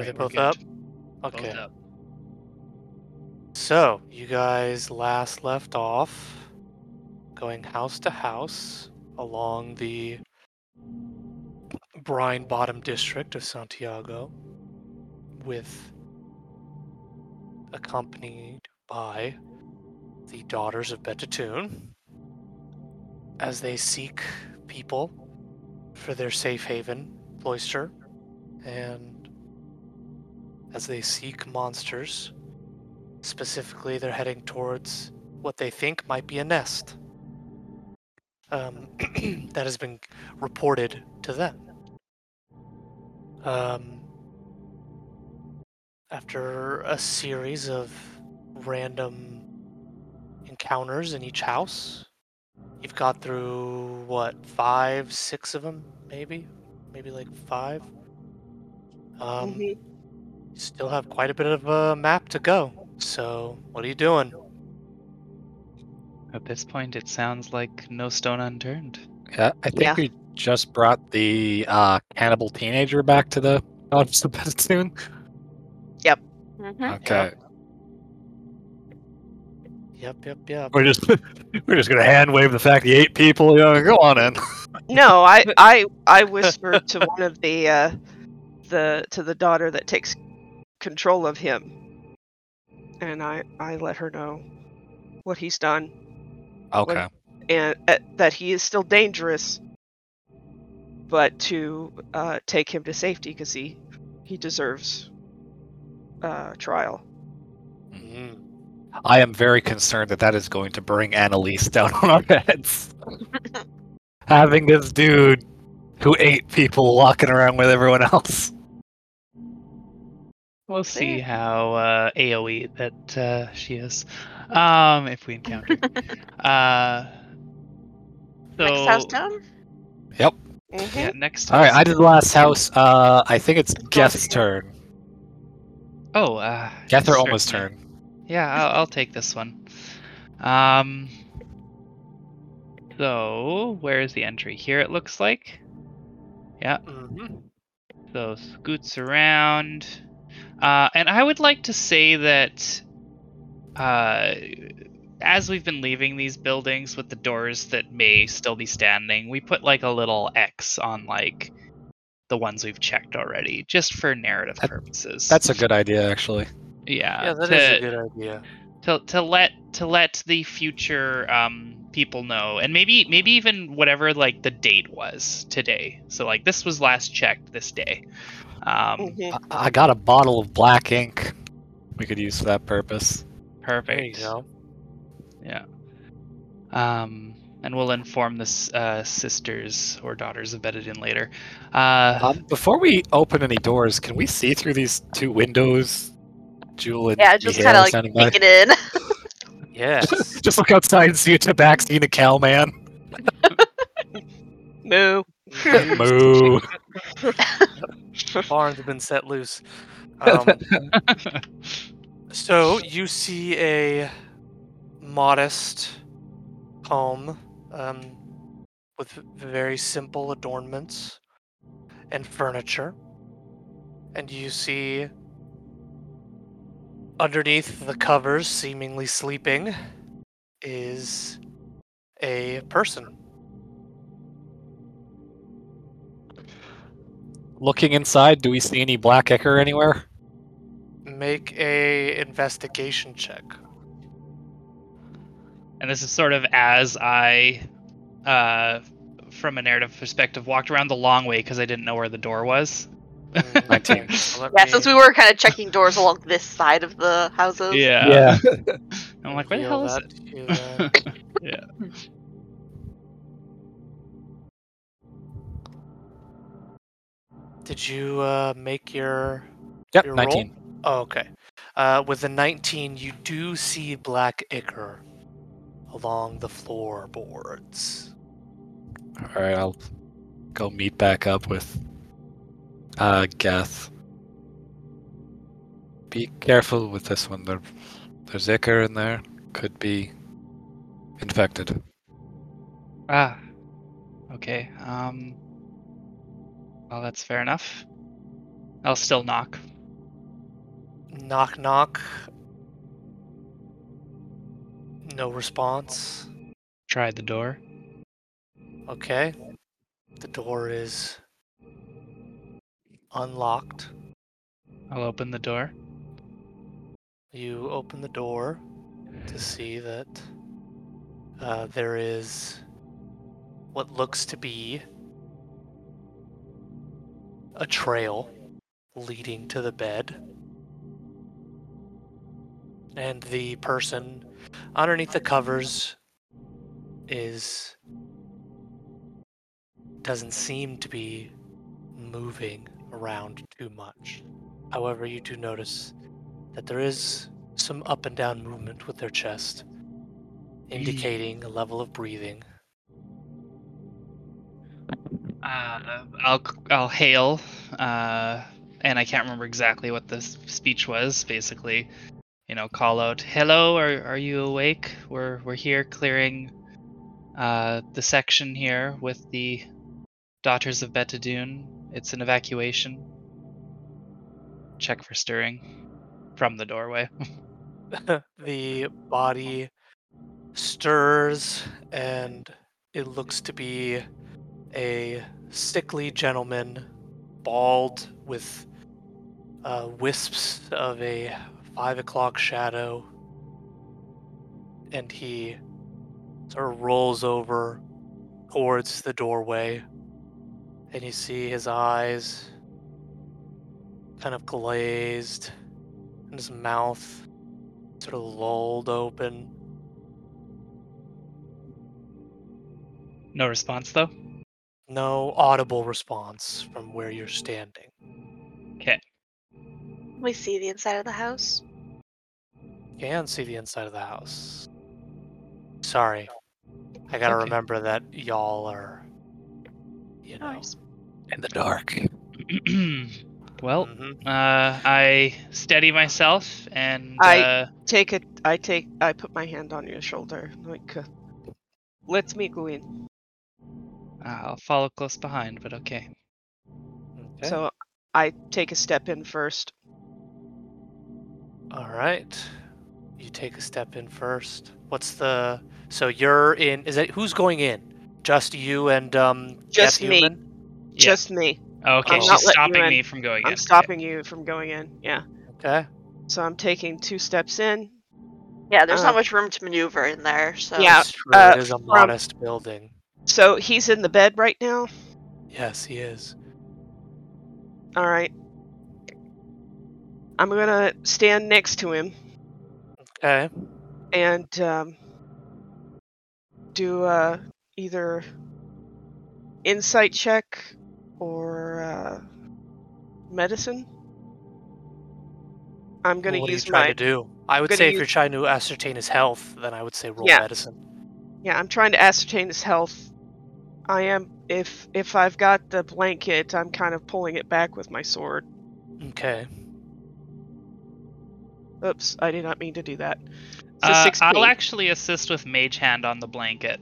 Are they both up? Both Okay. up. So, you guys last left off going house to house along the brine bottom district of Santiago with accompanied by the daughters of Betatoon as they seek people for their safe haven, Cloister, and as they seek monsters Specifically, they're heading towards what they think might be a nest um, that has been reported to them. Um, after a series of random encounters in each house, you've got through what five, six of them, maybe, maybe like five. Um, Mhm. You still have quite a bit of a map to go. So, what are you doing? At this point, it sounds like no stone unturned. Yeah, I think Yeah. we just brought the uh, cannibal teenager back to the Daughters of Betatoon. Mhm. Okay, Yep, yep, yep. we're just we're just gonna hand wave the fact he ate people. You know, go on in. No, I, I, I whispered to one of the, uh, the to the daughter that takes control of him, and I, I let her know what he's done Okay, and uh, that he is still dangerous, but to uh, take him to safety because he, he deserves uh, trial. Mhm. I am very concerned that that is going to bring Annalise down on our heads. Having this dude who ate people walking around with everyone else. We'll see how uh, AOE that uh, she is, um, if we encounter. uh, so, Next house down? Yep. Mhm. Yeah, next. All right. I did the last house. Uh, I think it's Geth's turn. Oh, uh, Geth or Oma's certainly. turn. Yeah, I'll, I'll take this one. Um. So, where is the entry? Here it looks like. Yeah. Mhm. So scoots around, uh, and I would like to say that, uh, as we've been leaving these buildings with the doors that may still be standing, we put like a little X on like the ones we've checked already, just for narrative That- purposes. That's a good idea, actually. yeah. Yeah, that to, is a good idea. to to let to let the future um people know and maybe maybe even whatever like the date was today so like this was last checked this day um Mhm. I, I got a bottle of black ink we could use for that purpose. perfect There you go. yeah um and we'll inform the uh, sisters or daughters of Betadin later uh Um, before we open any doors, can we see through these two windows? Jewel and Yeah, just Mihail kind of like standing by? peeking in. Yes. Just look outside and see a tabaxi and a cow man. Moo. Moo. Barns have been set loose. Um, so you see a modest home um, with very simple adornments and furniture, and you see underneath the covers, seemingly sleeping, is a person. Looking inside, do we see any black ichor anywhere? Make a investigation check. and this is sort of as I uh from a narrative perspective walked around the long way because I didn't know where the door was Mm, Nineteen. so Yeah, me since we were kind of checking doors along this side of the houses. yeah I'm like, where the hell is that it? to you then. yeah. Did you uh, make your Yep, Your roll? 19. Oh, okay. Uh, with the 19, you do see black ichor along the floorboards. All right, I'll go meet back up with uh, Geth. Be careful with this one. There, there's ichor in there. Could be infected. Ah, okay. Um, well, that's fair enough. I'll still knock. Knock knock. No response. Try the door. Okay. The door is unlocked. I'll open the door. You open the door to see that uh, there is what looks to be a trail leading to the bed. And the person underneath the covers is doesn't seem to be moving around too much. However, you do notice that there is some up and down movement with their chest, indicating a level of breathing. Uh, I'll I'll hail, uh, and I can't remember exactly what the speech was. Basically, you know, call out, "Hello, are are you awake? We're we're here clearing uh, the section here with the Daughters of Betadune. It's an evacuation. Check for stirring from the doorway. the body stirs, and it looks to be a sickly gentleman, bald, with uh, wisps of a five o'clock shadow. And he sort of rolls over towards the doorway, and you see his eyes kind of glazed, and his mouth sort of lulled open. no response though. No audible response from where you're standing. Okay. We see the inside of the house. You can see the inside of the house. Sorry. I gotta Okay. remember that y'all are, you know. worries. In the dark. well, Mhm. uh, I steady myself and I- uh, Take it. I take. I put my hand on your shoulder. Like, uh, let me go in. I'll follow close behind. But okay. Okay. So I take a step in first. All right. You take a step in first. What's the? So you're in. Is it who's going in? Just you and um. Just me. Human? Yeah. Just me. Okay, I'm she's not letting you stopping me from going in. I'm Okay. stopping you from going in. Yeah. Okay. So I'm taking two steps in. Yeah, there's Uh, not much room to maneuver in there, so Yeah, It's true. uh, it is a from- modest building. So he's in the bed right now. Yes, he is. All right. I'm gonna stand next to him Okay. and um, do uh, either insight check or uh, medicine. I'm gonna what are use you trying my to do? I would say if use- you're trying to ascertain his health, then I would say roll Yeah. medicine. yeah. I'm trying to ascertain his health. I am if if I've got the blanket, I'm kind of pulling it back with my sword. Okay. Oops, I did not mean to do that. It's Uh, I'll actually assist with Mage Hand on the blanket,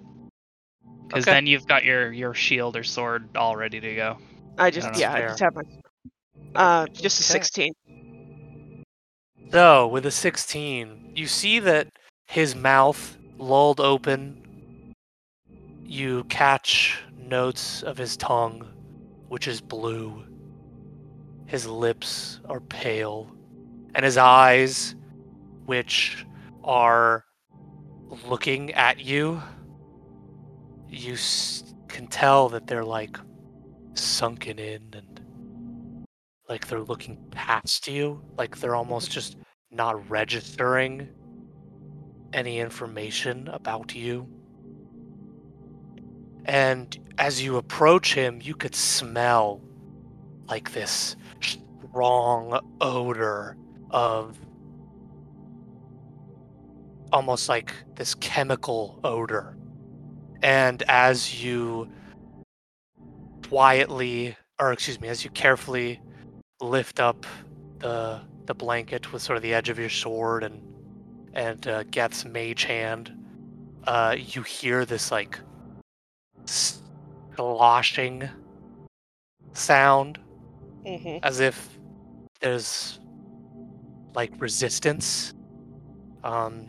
because Okay. then you've got your your shield or sword all ready to go. I just don't yeah, I just have my uh just a Okay. 16. So, with a 16, you see that his mouth lulled open. You catch notes of his tongue, which is blue. His lips are pale. And his eyes, which are looking at you, you s- can tell that they're like sunken in and like they're looking past you, like they're almost just not registering any information about you. And as you approach him, you could smell like this strong odor of almost like this chemical odor. And as you quietly, or excuse me, as you carefully lift up the the blanket with sort of the edge of your sword and and uh, Geth's mage hand, uh, you hear this like sloshing sound Mm-hmm. as if there's like resistance um,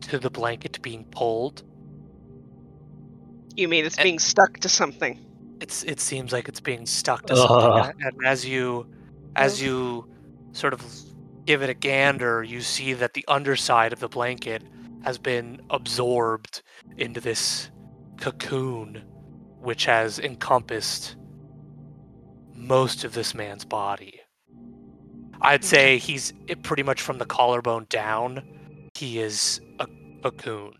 to the blanket being pulled. You mean it's And- being stuck to something? It's it seems like it's being stuck to something, Ugh. a- and as you as you sort of give it a gander, you see that the underside of the blanket has been absorbed into this cocoon, which has encompassed most of this man's body. I'd say he's pretty much from the collarbone down. He is a cocoon.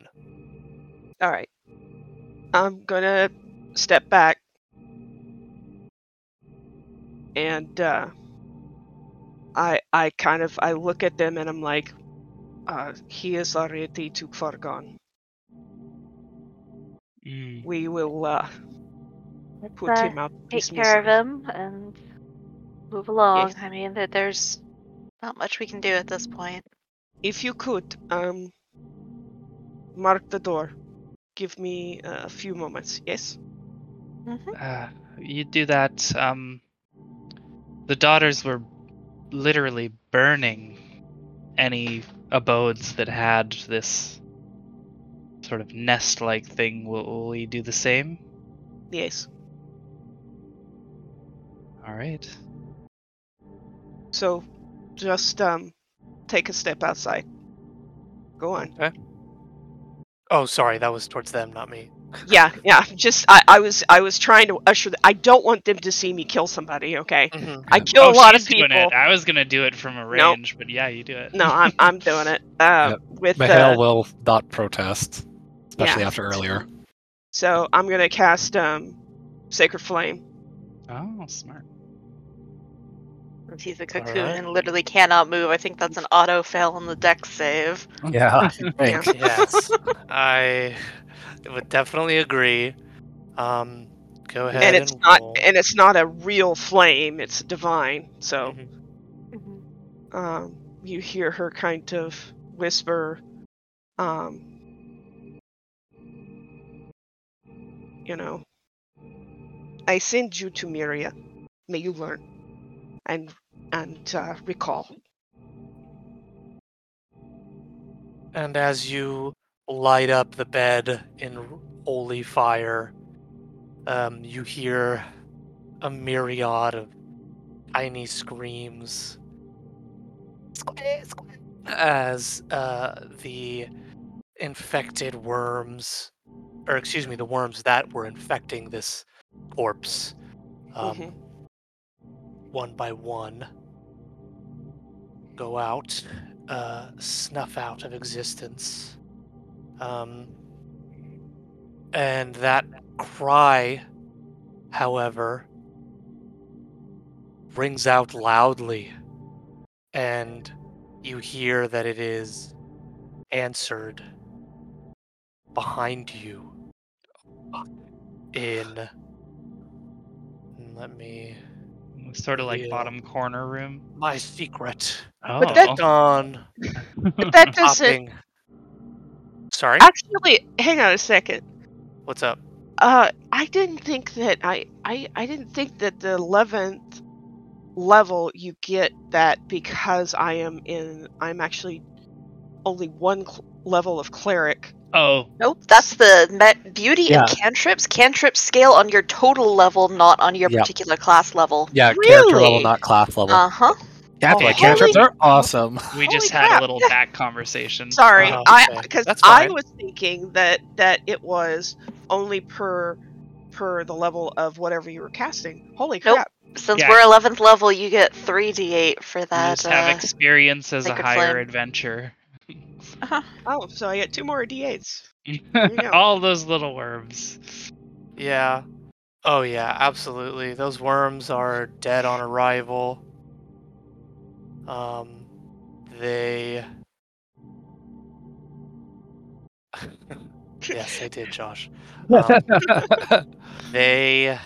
All right. I'm gonna step back and uh, I I kind of I look at them and I'm like, uh, he is already too far gone. Mm. We will uh, Let's put uh, him out. of take care of him and move along. Yes. I mean, that there's Not much we can do at this point. If you could, um, mark the door. Give me uh, a few moments. Yes. hmm Uh, you do that. Um, the daughters were literally burning any abodes that had this sort of nest-like thing. Will, will we do the same? Yes. All right. So, just um, take a step outside. Go on. Oh, sorry, that was towards them, not me. Yeah, yeah. Just I, I was I was trying to usher. The, I don't want them to see me kill somebody. Okay. Mhm. I kill oh, a lot of she's doing people. it. I was gonna do it from a Nope. range, but yeah, you do it. No, I'm I'm doing it. Uh, with Mihail uh, will not protest, especially Yeah. after earlier. so I'm gonna cast um, Sacred Flame. Oh, smart. He's a cocoon Alright. and literally cannot move. I think that's an auto fail on the dex save. Yeah, Yeah. yes, I would definitely agree. Um, go ahead and it's and not roll. and it's not a real flame. It's divine. So Mhm. Mhm. um, you hear her kind of whisper, um, you know, I send you to Miria. May you learn and and uh, recall. And as you light up the bed in holy fire, um, you hear a myriad of tiny screams as uh, the infected worms, or excuse me, the worms that were infecting this corpse, um, Mhm. one by one, go out, uh, snuff out of existence. Um, and that cry, however, rings out loudly, and you hear that it is answered behind you in. Let me. Sort of like Yeah. bottom corner room. My secret. Oh, But that- Dawn. But that doesn't Sorry? actually. Hang on a second. What's up? Uh, I didn't think that I, I I didn't think that the eleventh level you get that because I am in I'm actually only one cl- level of cleric. Oh, Nope, that's the me- beauty Yeah. of cantrips. Cantrips scale on your total level, not on your Yeah. particular class level. yeah, character level, not class level. Uh huh. That's oh, why holy- cantrips are awesome. we just had crap. a little back conversation. Sorry, Oh, I because I was thinking that that it was only per per the level of whatever you were casting. Holy Nope. crap! Since Yeah. we're 11th level, you get 3d8 for You that. just have uh, experience as a higher Flame. adventure. Oh, so I get two more d8s. All those little worms. Yeah. Oh, yeah, absolutely. Those worms are dead on arrival. Um, they. yes, they did, Josh. Um, they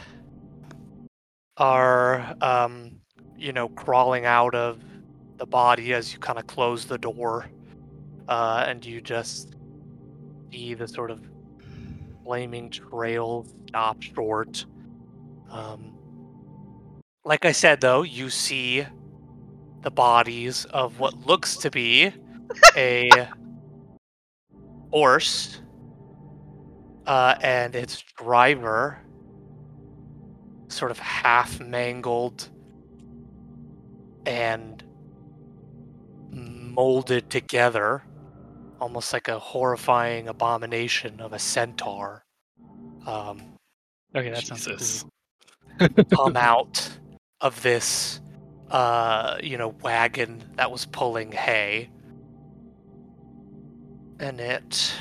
are, um, you know, crawling out of the body as you kind of close the door, uh, and you just see the sort of flaming trail stop short. Um, like I said, though, you see the bodies of what looks to be a horse uh, and its driver, sort of half mangled and molded together, almost like a horrifying abomination of a centaur. Um, Okay, that sounds Jesus. cool. come out of this uh you know wagon that was pulling hay and it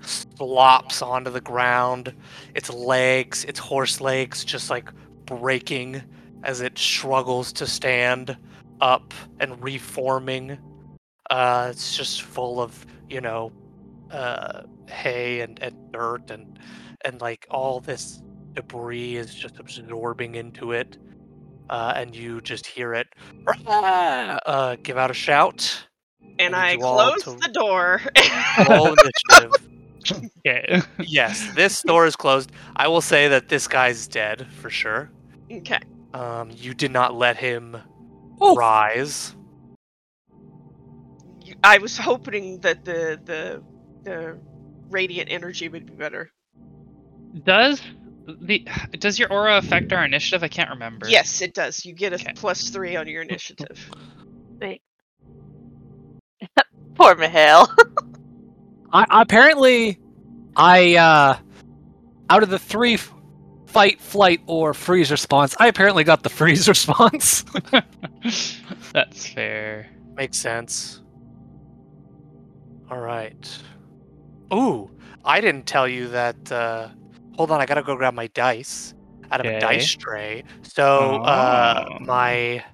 slops onto the ground its legs its horse legs just like breaking as it struggles to stand up and reforming uh it's just full of you know uh hay and, and dirt and and like all this debris is just absorbing into it, uh, and you just hear it uh, give out a shout. And I I need you all close to the door. Roll initiative. Okay. yes, this door is closed. I will say that this guy's dead for sure. okay. Um, you did not let him Oh. rise. You- I was hoping that the the the radiant energy would be better. Does the does your aura affect our initiative? I can't remember. Yes, it does. You get a Okay. plus three on your initiative. Wait. Poor Mihail. I, apparently, I uh, out of the three fight, flight, or freeze response, I apparently got the freeze response. That's fair. Makes sense. All right. Ooh, I didn't tell you that. Uh, hold on, I gotta go grab my dice out of a dice tray. So, uh, Oh. my,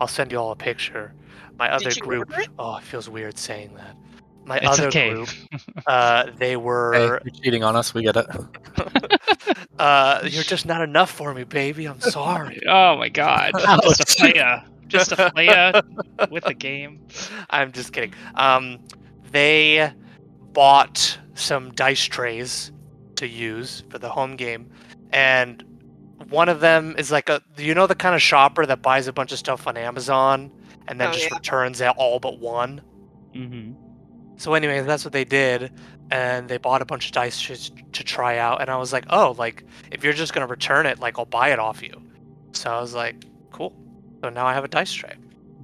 I'll send you all a picture. My other Did you group. Oh, it feels weird saying that. My It's other okay. group. Uh, they Hey, were. you're cheating on us. We get it. uh, you're just not enough for me, baby. I'm sorry. Oh my god. Just a player. Just a player with a game. I'm just kidding. Um, they bought some dice trays to use for the home game, and one of them is like a you know the kind of shopper that buys a bunch of stuff on Amazon and then Oh, just yeah. returns it all but one. Mm-hmm. So, anyways, that's what they did, and they bought a bunch of dice trays to try out. And I was like, oh, like if you're just gonna return it, like I'll buy it off you. So I was like, cool. So now I have a dice tray.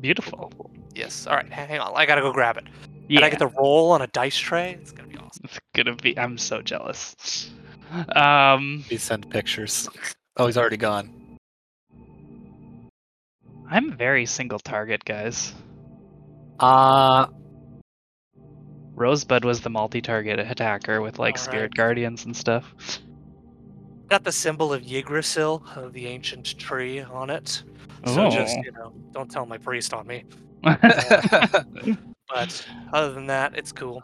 Beautiful. Yes. All right. Hang on. I gotta go grab it. Yeah. And I get to roll on a dice tray. It's gonna be awesome. It's gonna be. I'm so jealous. Um, Please send pictures. Oh, he's already gone. I'm very single target, guys. Uh, Rosebud was the multi-target attacker with like spirit Alright. guardians and stuff. Got the symbol of Yggdrasil, of the ancient tree, on it. So just Oh. you know, don't tell my priest on me. But other than that, it's cool.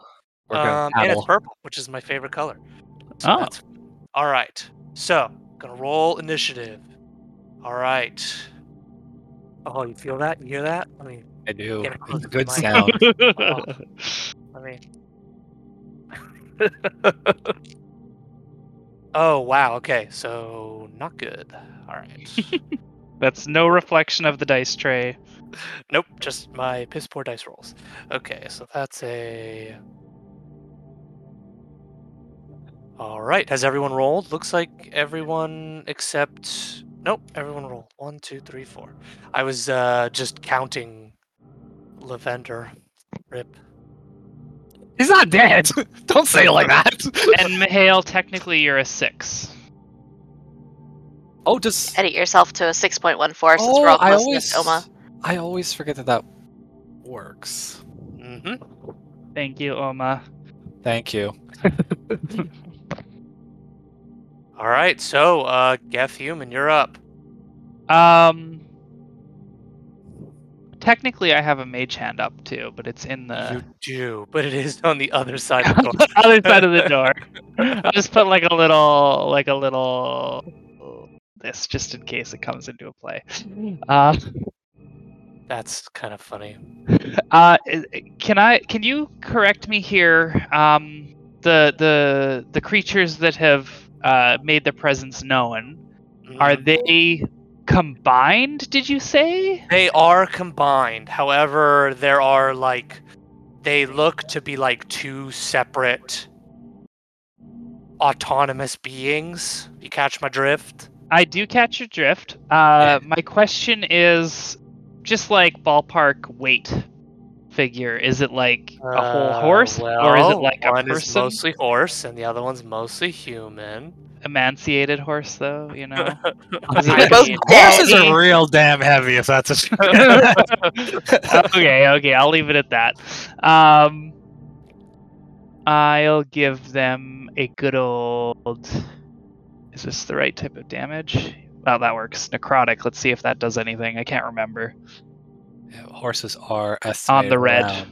Um, and it's purple, which is my favorite color. So Oh. that's all right. So gonna roll initiative. All right. Oh, you feel that? You hear that? Let me. I do. Get it close It's to good sound. Let me. oh wow. Okay. So not good. All right. That's no reflection of the dice tray. Nope, just my piss poor dice rolls. Okay, so that's a. All right, has everyone rolled? Looks like everyone except. Nope, everyone rolled. One, two, three, four. I was uh, just counting Lavender. Rip. He's not dead. Don't say it like that. And Mihail, technically you're a six. Oh, just. Edit yourself to a 6.14 since Oh, we're all I always. enough, Oma. I always forget that that works. Mm-hmm. Thank you, Oma. Thank you. All right, so uh, Geth Human, you're up. Um, technically I have a mage hand up too, but it's in the You do, but it is on the other side of the door. other side of the door. I'll just put like a little, like a little this just in case it comes into a play. Uh, That's kind of funny. uh, can I? Can you correct me here? Um, the the the creatures that have uh, made their presence known are Mhm. they combined, did you say? They are combined. However, there are like they look to be like two separate autonomous beings. You catch my drift? I do catch your drift. Uh, my question is just like ballpark weight figure. Is it like a whole Uh, horse, or is it well, like a one is mostly horse and the other one's mostly human? Emanciated horse, though, you know? Is They're it like both a- dead. Horses are real damn heavy if that's a okay, okay, I'll leave it at that. Um, I'll give them a good old. Is this the right type of damage? Well, that works. Necrotic. Let's see if that does anything. I can't remember. Yeah, horses are on the red.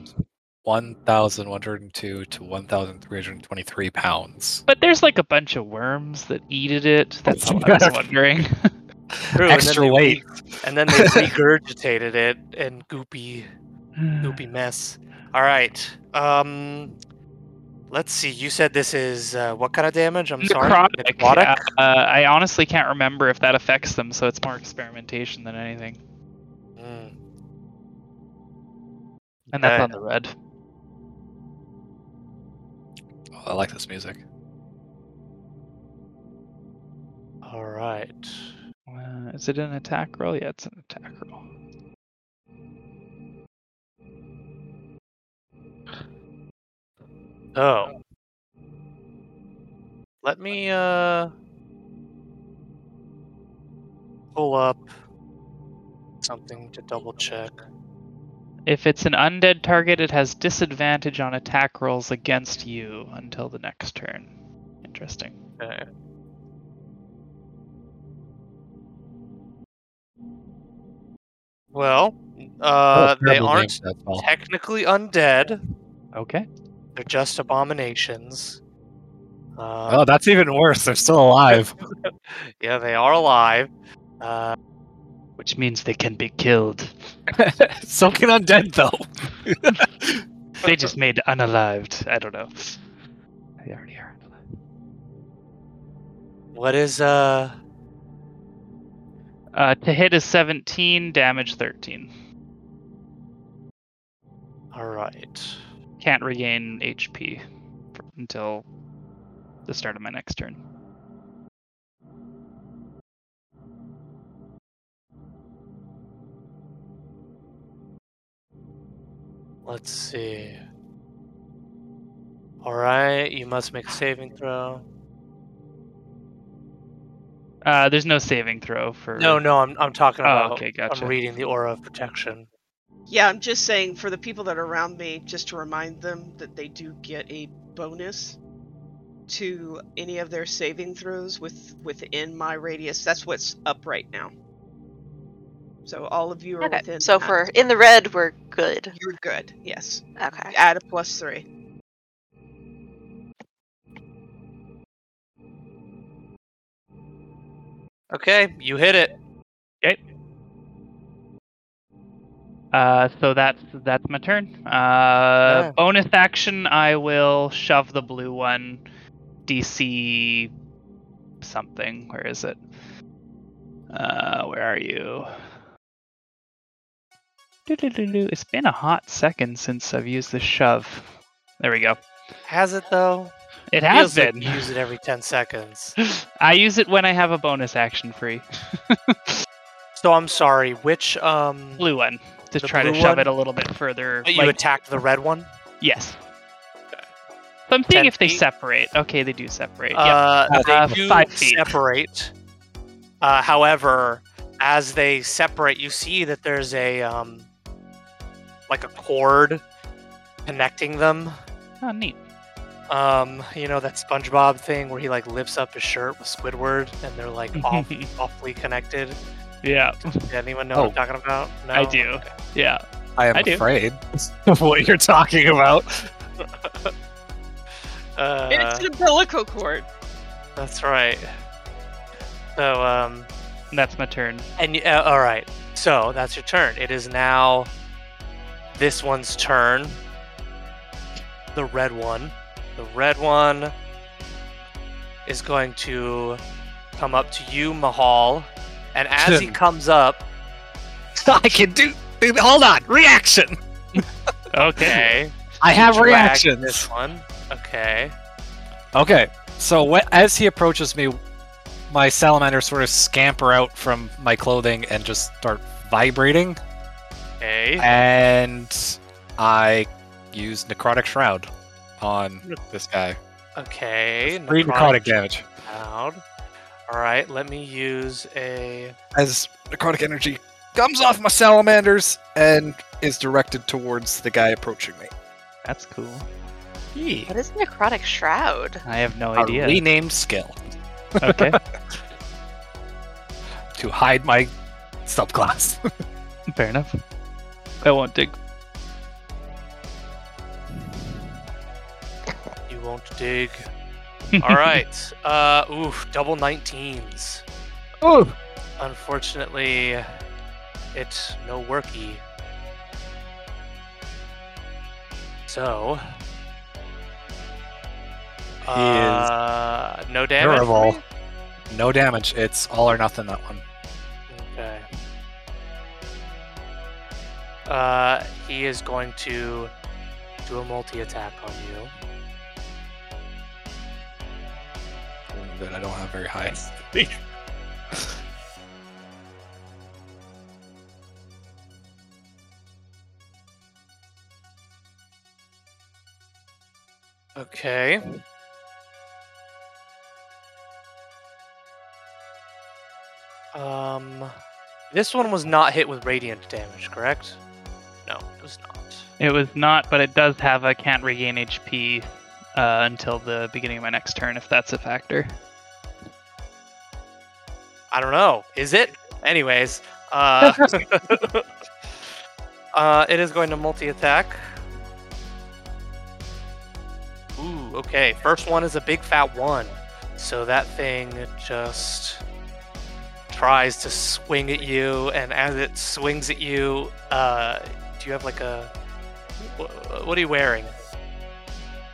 1,102 to 1,323 pounds. But there's like a bunch of worms that eat at it. That's all I was wondering. True, and then Extra they weight. re- and then they regurgitated it in goopy goopy mess. All right. Um let's see. You said this is uh, what kind of damage? I'm sorry. Necrotic. Necrotic? Uh, I honestly can't remember if that affects them, so it's more experimentation than anything. Mm, And that's Okay. on the red. Oh, I like this music. All right. Uh, is it an attack roll? Yeah, it's an attack roll. Oh. Let me uh pull up something to double check. If it's an undead target, it has disadvantage on attack rolls against you until the next turn. Interesting. Okay. Well, uh, Oh, they aren't names, that's all. technically undead. Okay. They're just abominations. Oh, Uh, that's even worse. They're still alive. yeah, they are alive. Uh, Which means they can be killed. so can undead though. They just made unalived. I don't know. They already are. unalived. what is uh? Uh, to hit is 17, damage 13. All right. Can't regain HP until the start of my next turn. Let's see. All right, you must make a saving throw. Uh, there's no saving throw for. No, no, I'm I'm talking Oh, about. okay, gotcha. I'm reading the aura of protection. Yeah, I'm just saying for the people that are around me, just to remind them that they do get a bonus to any of their saving throws with within my radius. That's what's up right now. So all of you are Okay. within. So that. for in the red, we're good. you're good. Yes. Okay. Add a plus three. Okay, you hit it. Uh, so that's that's my turn. Uh, bonus action, I will shove the blue one. DC something. Where is it? Uh, where are you? Doo-doo-doo-doo. It's been a hot second since I've used the shove. There we go. Has it though? It has Feels like been. you use it every ten seconds. I use it when I have a bonus action free. So I'm sorry. Which um? blue one to The try to shove one? it a little bit further. You like- attacked the red one. yes. So I'm seeing 10 if they feet? separate. Okay, they do separate. yep. Uh, they Uh, do five feet. separate. Uh, however, as they separate, you see that there's a um, like a cord connecting them. Oh, neat. Um, you know that SpongeBob thing where he like lifts up his shirt with Squidward, and they're like off, awfully connected. Yeah, Does anyone know Oh. what I'm talking about? No. I do. Okay. yeah. I am I do. afraid of what you're talking about. Uh, it's an umbilical cord. that's right. So um, that's my turn. And uh, all right, so that's your turn. It is now this one's turn. The red one. The red one is going to come up to you, Mihail, And as he comes up, I can do. Hold on, reaction. Okay. I have drag reactions. This one. Okay. Okay, so wh- as he approaches me, my salamanders sort of scamper out from my clothing and just start vibrating, Okay. and I use necrotic shroud on this guy. Okay. Three necrotic damage. Shroud. All right. Let me use a. As necrotic energy comes off my salamanders and is directed towards the guy approaching me. That's cool. What is necrotic shroud? I have no A idea. renamed skill Okay. to hide my subclass. Fair enough. I won't dig. You won't dig. All right. Uh. Oof. Double 19s. oh, Unfortunately, it's no worky. So. He Uh, no damage. for Durable. no damage. It's all or nothing. That one. Okay. Uh, he is going to do a multi attack on you. That I don't have very high. Okay. Um, this one was not hit with radiant damage, correct? No, it was not. It was not, but it does have a can't regain HP uh, until the beginning of my next turn, if that's a factor. I don't know. Is it? Anyways, uh, uh, it is going to multi attack. Ooh, okay. First one is a big fat one. So that thing just tries to swing at you, and as it swings at you, uh, do you have like a. What are you wearing?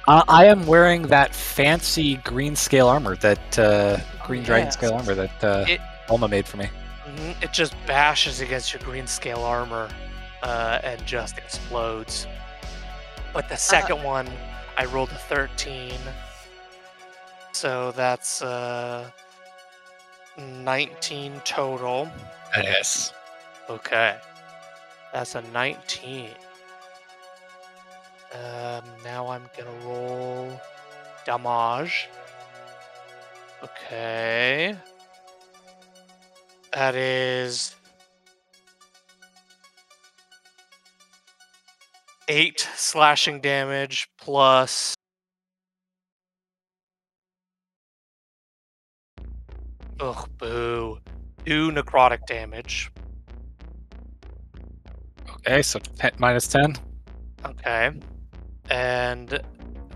Uh, I am wearing that fancy green scale armor, that uh, green dragon Yes. scale armor that uh, It- Oma made for me. Mhm, It just bashes against your green scale armor uh, and just explodes. But the second one, I rolled a 13. So that's uh, 19 total. Yes. Okay. That's a 19. Um, now I'm gonna roll damage. Okay. That is eight slashing damage plus. Ugh, boo. Two necrotic damage. Okay, so 10, minus 10. Okay. And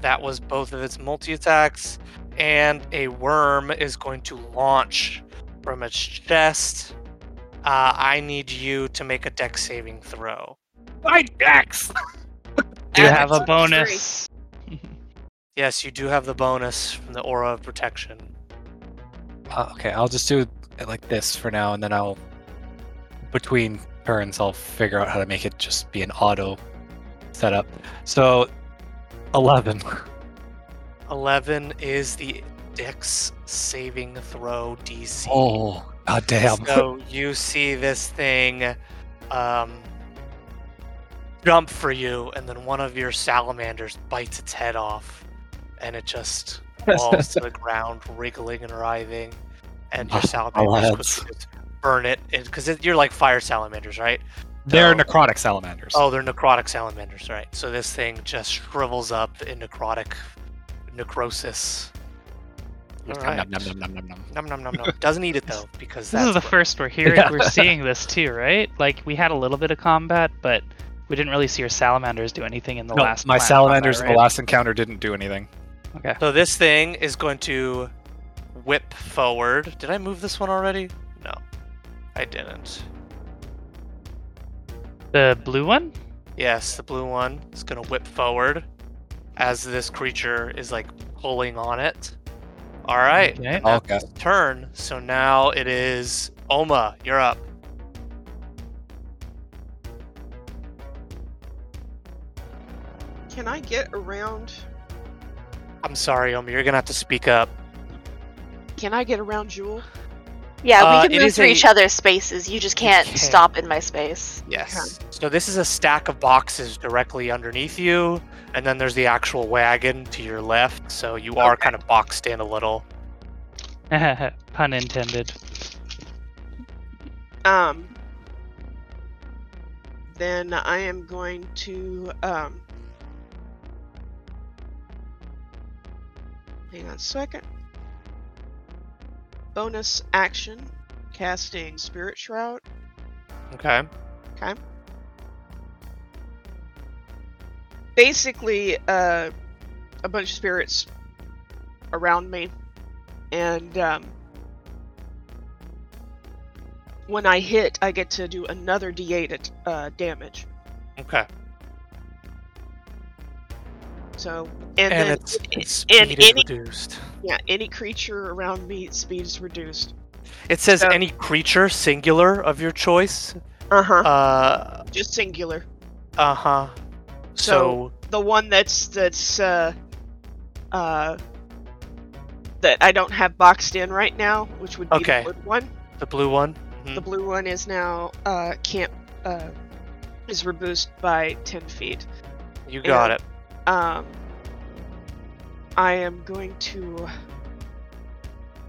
that was both of its multi attacks. And a worm is going to launch from its chest. Uh, I need you to make a dex saving throw. My dex! Do you have a bonus? Yes, you do have the bonus from the aura of protection. Uh, okay, I'll just do it like this for now, and then I'll. Between turns, I'll figure out how to make it just be an auto setup. So, 11. 11 is the dex saving throw DC. Oh, god damn. So you see this thing um, jump for you, and then one of your salamanders bites its head off, and it just falls to the ground, wriggling and writhing. And your Ah, salamanders quickly just burn it, because it, you're like fire salamanders, right? They're So- necrotic salamanders. Oh, they're necrotic salamanders, right? So this thing just shrivels up in necrotic necrosis. Nom, nom, nom, nom, nom, nom. Doesn't eat it though, because This that's is the gross. first we're hearing. Yeah. We're seeing this too, right? Like we had a little bit of combat, but we didn't really see your salamanders do anything in the No, last. my clan salamanders in the right? last encounter didn't do anything. Okay. So this thing is going to whip forward. Did I move this one already? No, I didn't. The blue one. Yes, the blue one is going to whip forward as this creature is like pulling on it. All right, Okay. Okay. turn. So now it is Oma, you're up. Can I get around? I'm sorry, Oma. You're gonna have to speak up. Can I get around Jewel? Yeah, Uh, we it can move through a- each other's spaces. You just can't can't. stop in my space. Yes. So this is a stack of boxes directly underneath you, and then there's the actual wagon to your left. So you are Okay. kind of boxed in a little. Pun intended. Um. Then I am going to um. Hang on a second. Bonus action, casting Spirit Shroud. Okay. Okay. Basically, uh, a bunch of spirits around me, and um, when I hit, I get to do another D8 at, uh, damage. Okay. So, and, And, then it's, its and speed is any- reduced. yeah, any creature around me, speed is reduced. It says so- any creature singular of your choice. Uh huh. Uh. Just singular. Uh huh. So, The one that's that's uh uh that I don't have boxed in right now, which would be Okay. the blue one. the blue one. Mhm. The blue one is now uh can't uh is reduced by ten feet. You got and- it. Um, I am going to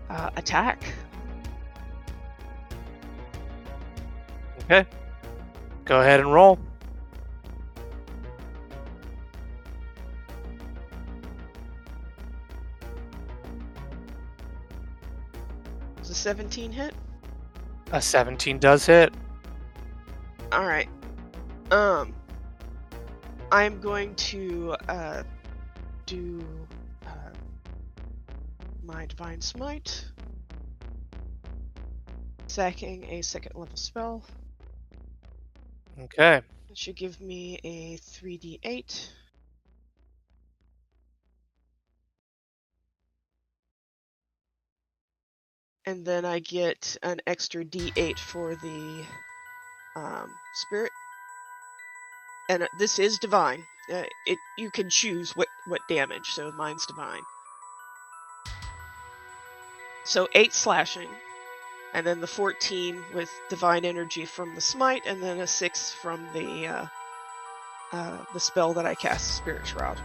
uh, attack. Okay. Go ahead and roll. Does a 17 hit? A 17 does hit. All right. Um, I'm going to uh, do uh, my divine smite, sacking a second level spell. Okay. It should give me a 3d8. And then I get an extra d8 for the um, spirit. And uh, this is divine. Uh, it you can choose what what damage. So mine's divine. So eight slashing, and then the 14 with divine energy from the smite, and then a six from the uh, uh, the spell that I cast, Spirit Shroud.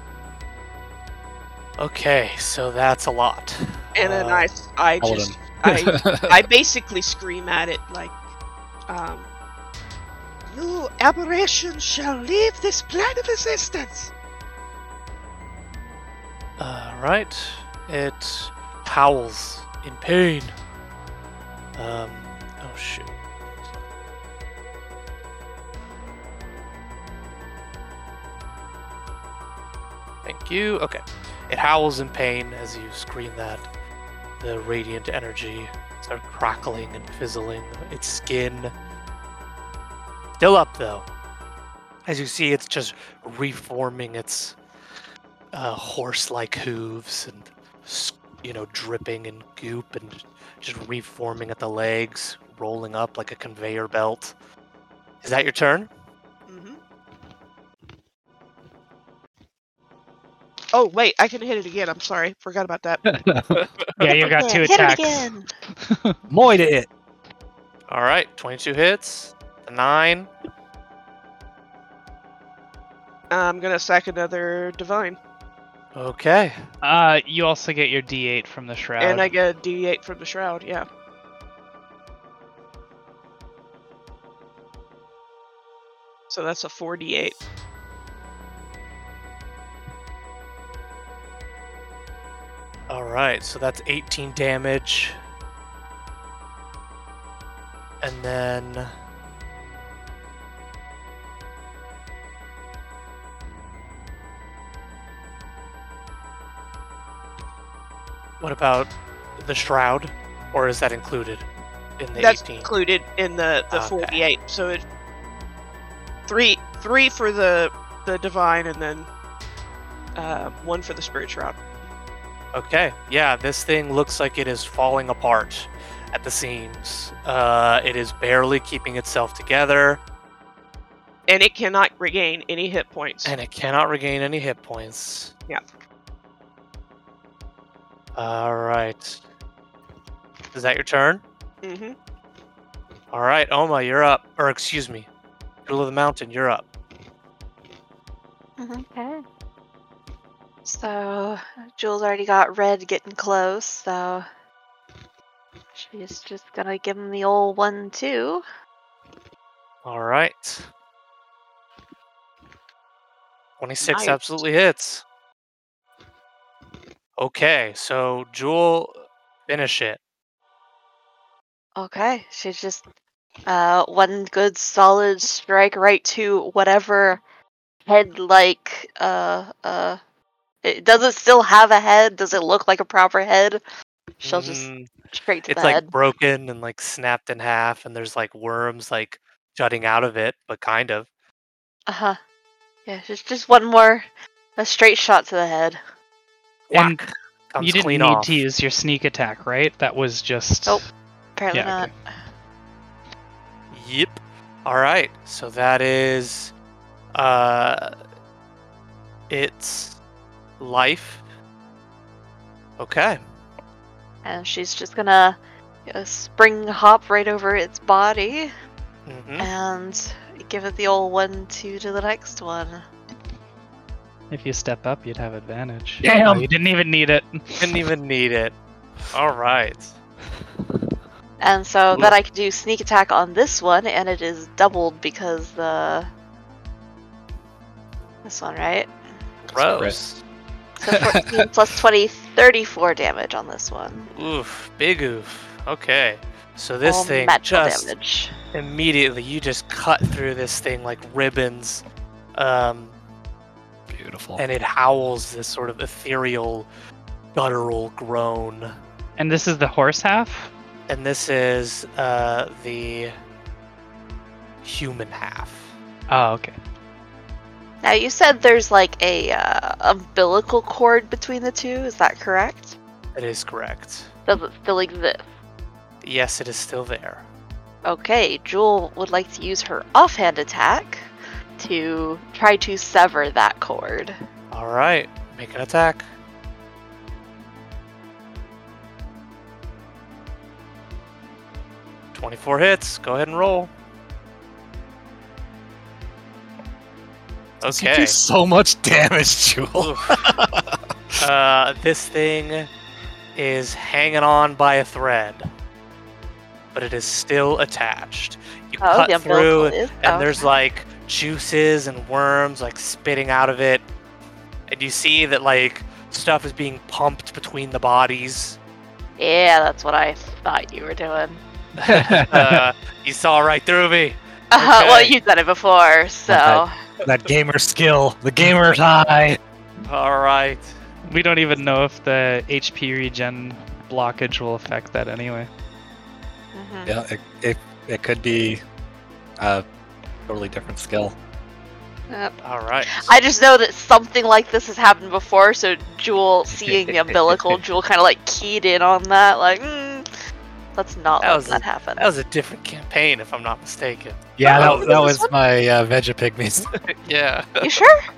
Okay, so that's a lot. And then Uh, I I just. I I basically scream at it like, um, "You aberration shall leave this plane of existence." Alright. It howls in pain. Um, oh shoot. Thank you. Okay. It howls in pain as you scream that. The radiant energy starts crackling and fizzling. Its skin still up though. As you see, it's just reforming its uh, horse-like hooves and you know dripping and goop and just reforming at the legs, rolling up like a conveyor belt. Is that your turn? hmm Oh wait, I can hit it again. I'm sorry, forgot about that. Yeah, you got two Hit it attacks. again. Moy to it. All right, 22 hits, a nine. I'm gonna sack another divine, Okay, Uh, you also get your D8 from the shroud. and I get a D8 from the shroud. Yeah. So that's a 4d8. all right, so that's 18 damage, and then what about the shroud, or is that included in the That's 18? included in the the Okay. 48. So it three three for the the divine, and then uh, one for the spirit shroud. Okay, yeah, this thing looks like it is falling apart at the seams. Uh, it is barely keeping itself together, And it cannot regain any hit points. and it cannot regain any hit points. Yeah. All right. Is that your turn? hmm All right, Oma, you're up. Or excuse me, Jewel of the Mountain, you're up. Okay. So Jules already got red getting close, so she's just gonna give him the old one too. All right. 26 Nice. absolutely hits. Okay, so Jewel, finish it. Okay, she's just uh one good solid strike right to whatever head like uh uh it does it still have a head? Does it look like a proper head? She'll just Mm, straight to it's the like head. broken and like snapped in half, and there's like worms like jutting out of it, but kind of. Uh-huh. Yeah, just just one more a straight shot to the head. And comes you didn't clean need off. to use your sneak attack, right? That was just. Nope. Apparently Yeah, not. okay. Yep. All right. So that is uh its life. Okay. And she's just gonna uh, spring hop right over its body hmm and give it the old one two to the next one. If you step up, you'd have advantage. Damn. Oh, you didn't even need it. Didn't even need it. All right. And so Ooh. then I can do sneak attack on this one, and it is doubled because the this one, right? Gross. So 14 plus 20, 34 damage on this one. Oof. Big oof. Okay. So this All thing magical just damage. immediately you just cut through this thing like ribbons. Um, Beautiful. and it howls this sort of ethereal, guttural groan. And this is the horse half? And this is uh, the human half. Oh, okay. Now you said there's like a uh, umbilical cord between the two. Is that correct? That is correct. Does it still exist? Yes, it is still there. Okay, Jewel would like to use her offhand attack to try to sever that cord. All right, make an attack. Twenty-four hits. Go ahead and roll. Okay. You Okay. do so much damage, Jewel. Uh, this thing is hanging on by a thread, but it is still attached. You Oh, cut the through, umbilical is. and there's like juices and worms like spitting out of it, and you see that like stuff is being pumped between the bodies. Yeah, that's what I thought you were doing. uh, you saw right through me. Uh, well, you've done it before, so. that gamer skill, the gamer's high. All right. We don't even know if the HP regen blockage will affect that anyway. Mhm. Yeah, it, it, it could be a totally different skill. Yep. All right. I just know that something like this has happened before, so Jewel, seeing the umbilical, Jewel kind of like keyed in on that, like, mm, let's not That let that a- happen. That was a different campaign, if I'm not mistaken. Yeah, Oh, that, that this was my uh, Vegapygmies. yeah. You sure?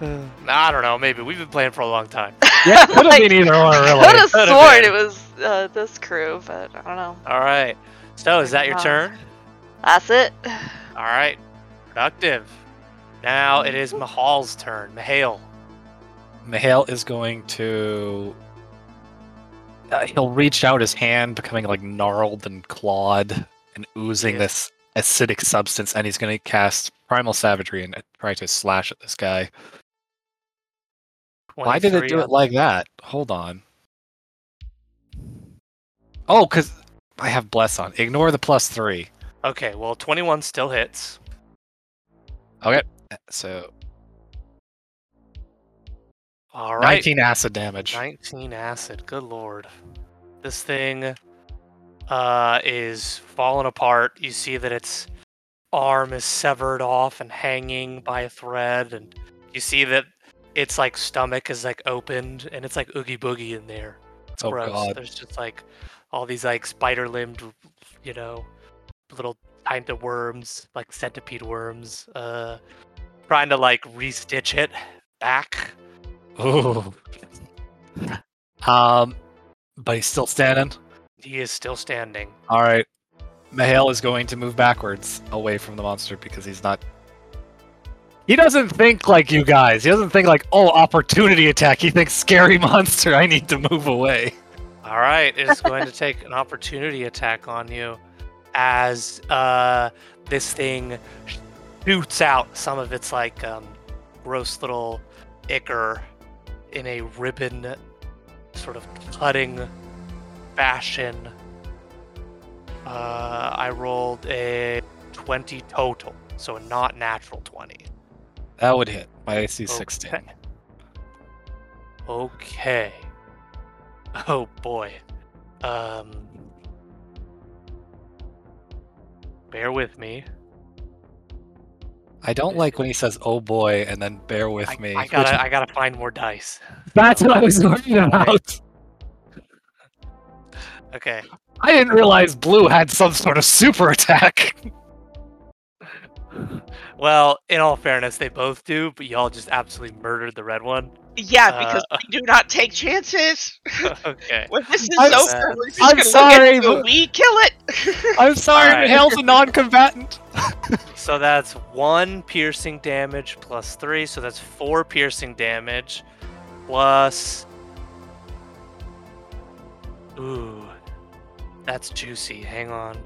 Nah, I don't know. Maybe we've been playing for a long time. yeah, could have Like, been either one, really. have Could've sworn been. it was uh, this crew, but I don't know. All right. So, is that your Uh, turn? That's it. All right. Productive. Now it is Mihail's turn. Mahal. Mihail is going to. Uh, he'll reach out his hand, becoming like gnarled and clawed and oozing Yeah. this acidic substance, and he's going to cast Primal Savagery and try to slash at this guy. Why did it do it like that? Hold on. Oh, because I have Bless on. Ignore the plus three. Okay, well, 21 still hits. Okay, so All right. 19 acid damage. 19 acid. Good lord. This thing uh, is falling apart. You see that its arm is severed off and hanging by a thread, and you see that its like stomach is like opened, and it's like oogie boogie in there. It's Oh, gross. God. There's just like all these like spider limbed, you know, little kind of worms, like centipede worms, uh, trying to like restitch it back. Ooh. Um, but he's still standing. He is still standing. All right. Mihail is going to move backwards away from the monster because he's not. He doesn't think like you guys. He doesn't think like, oh, opportunity attack. He thinks scary monster. I need to move away. All right, it is going to take an opportunity attack on you as uh, this thing shoots out some of its like um, gross little ichor in a ribbon sort of cutting fashion. Uh, I rolled a 20 total, so a not natural 20. That would hit. My AC is 16. Okay. Okay. Oh boy. Um. Bear with me. I don't like when he says "oh boy" and then "bear with I, me." I gotta, I gotta find more dice. That's what I was worried about. Okay. I didn't realize Blue had some sort of super attack. Well, in all fairness, they both do, but y'all just absolutely murdered the red one. Yeah, Uh, because we do not take chances. okay. when this is I'm over, sad. we're just I'm sorry, at but- we kill it. I'm sorry, Alright. Mihail's a non-combatant. So that's one piercing damage plus three, so that's four piercing damage plus. Ooh, that's juicy. Hang on.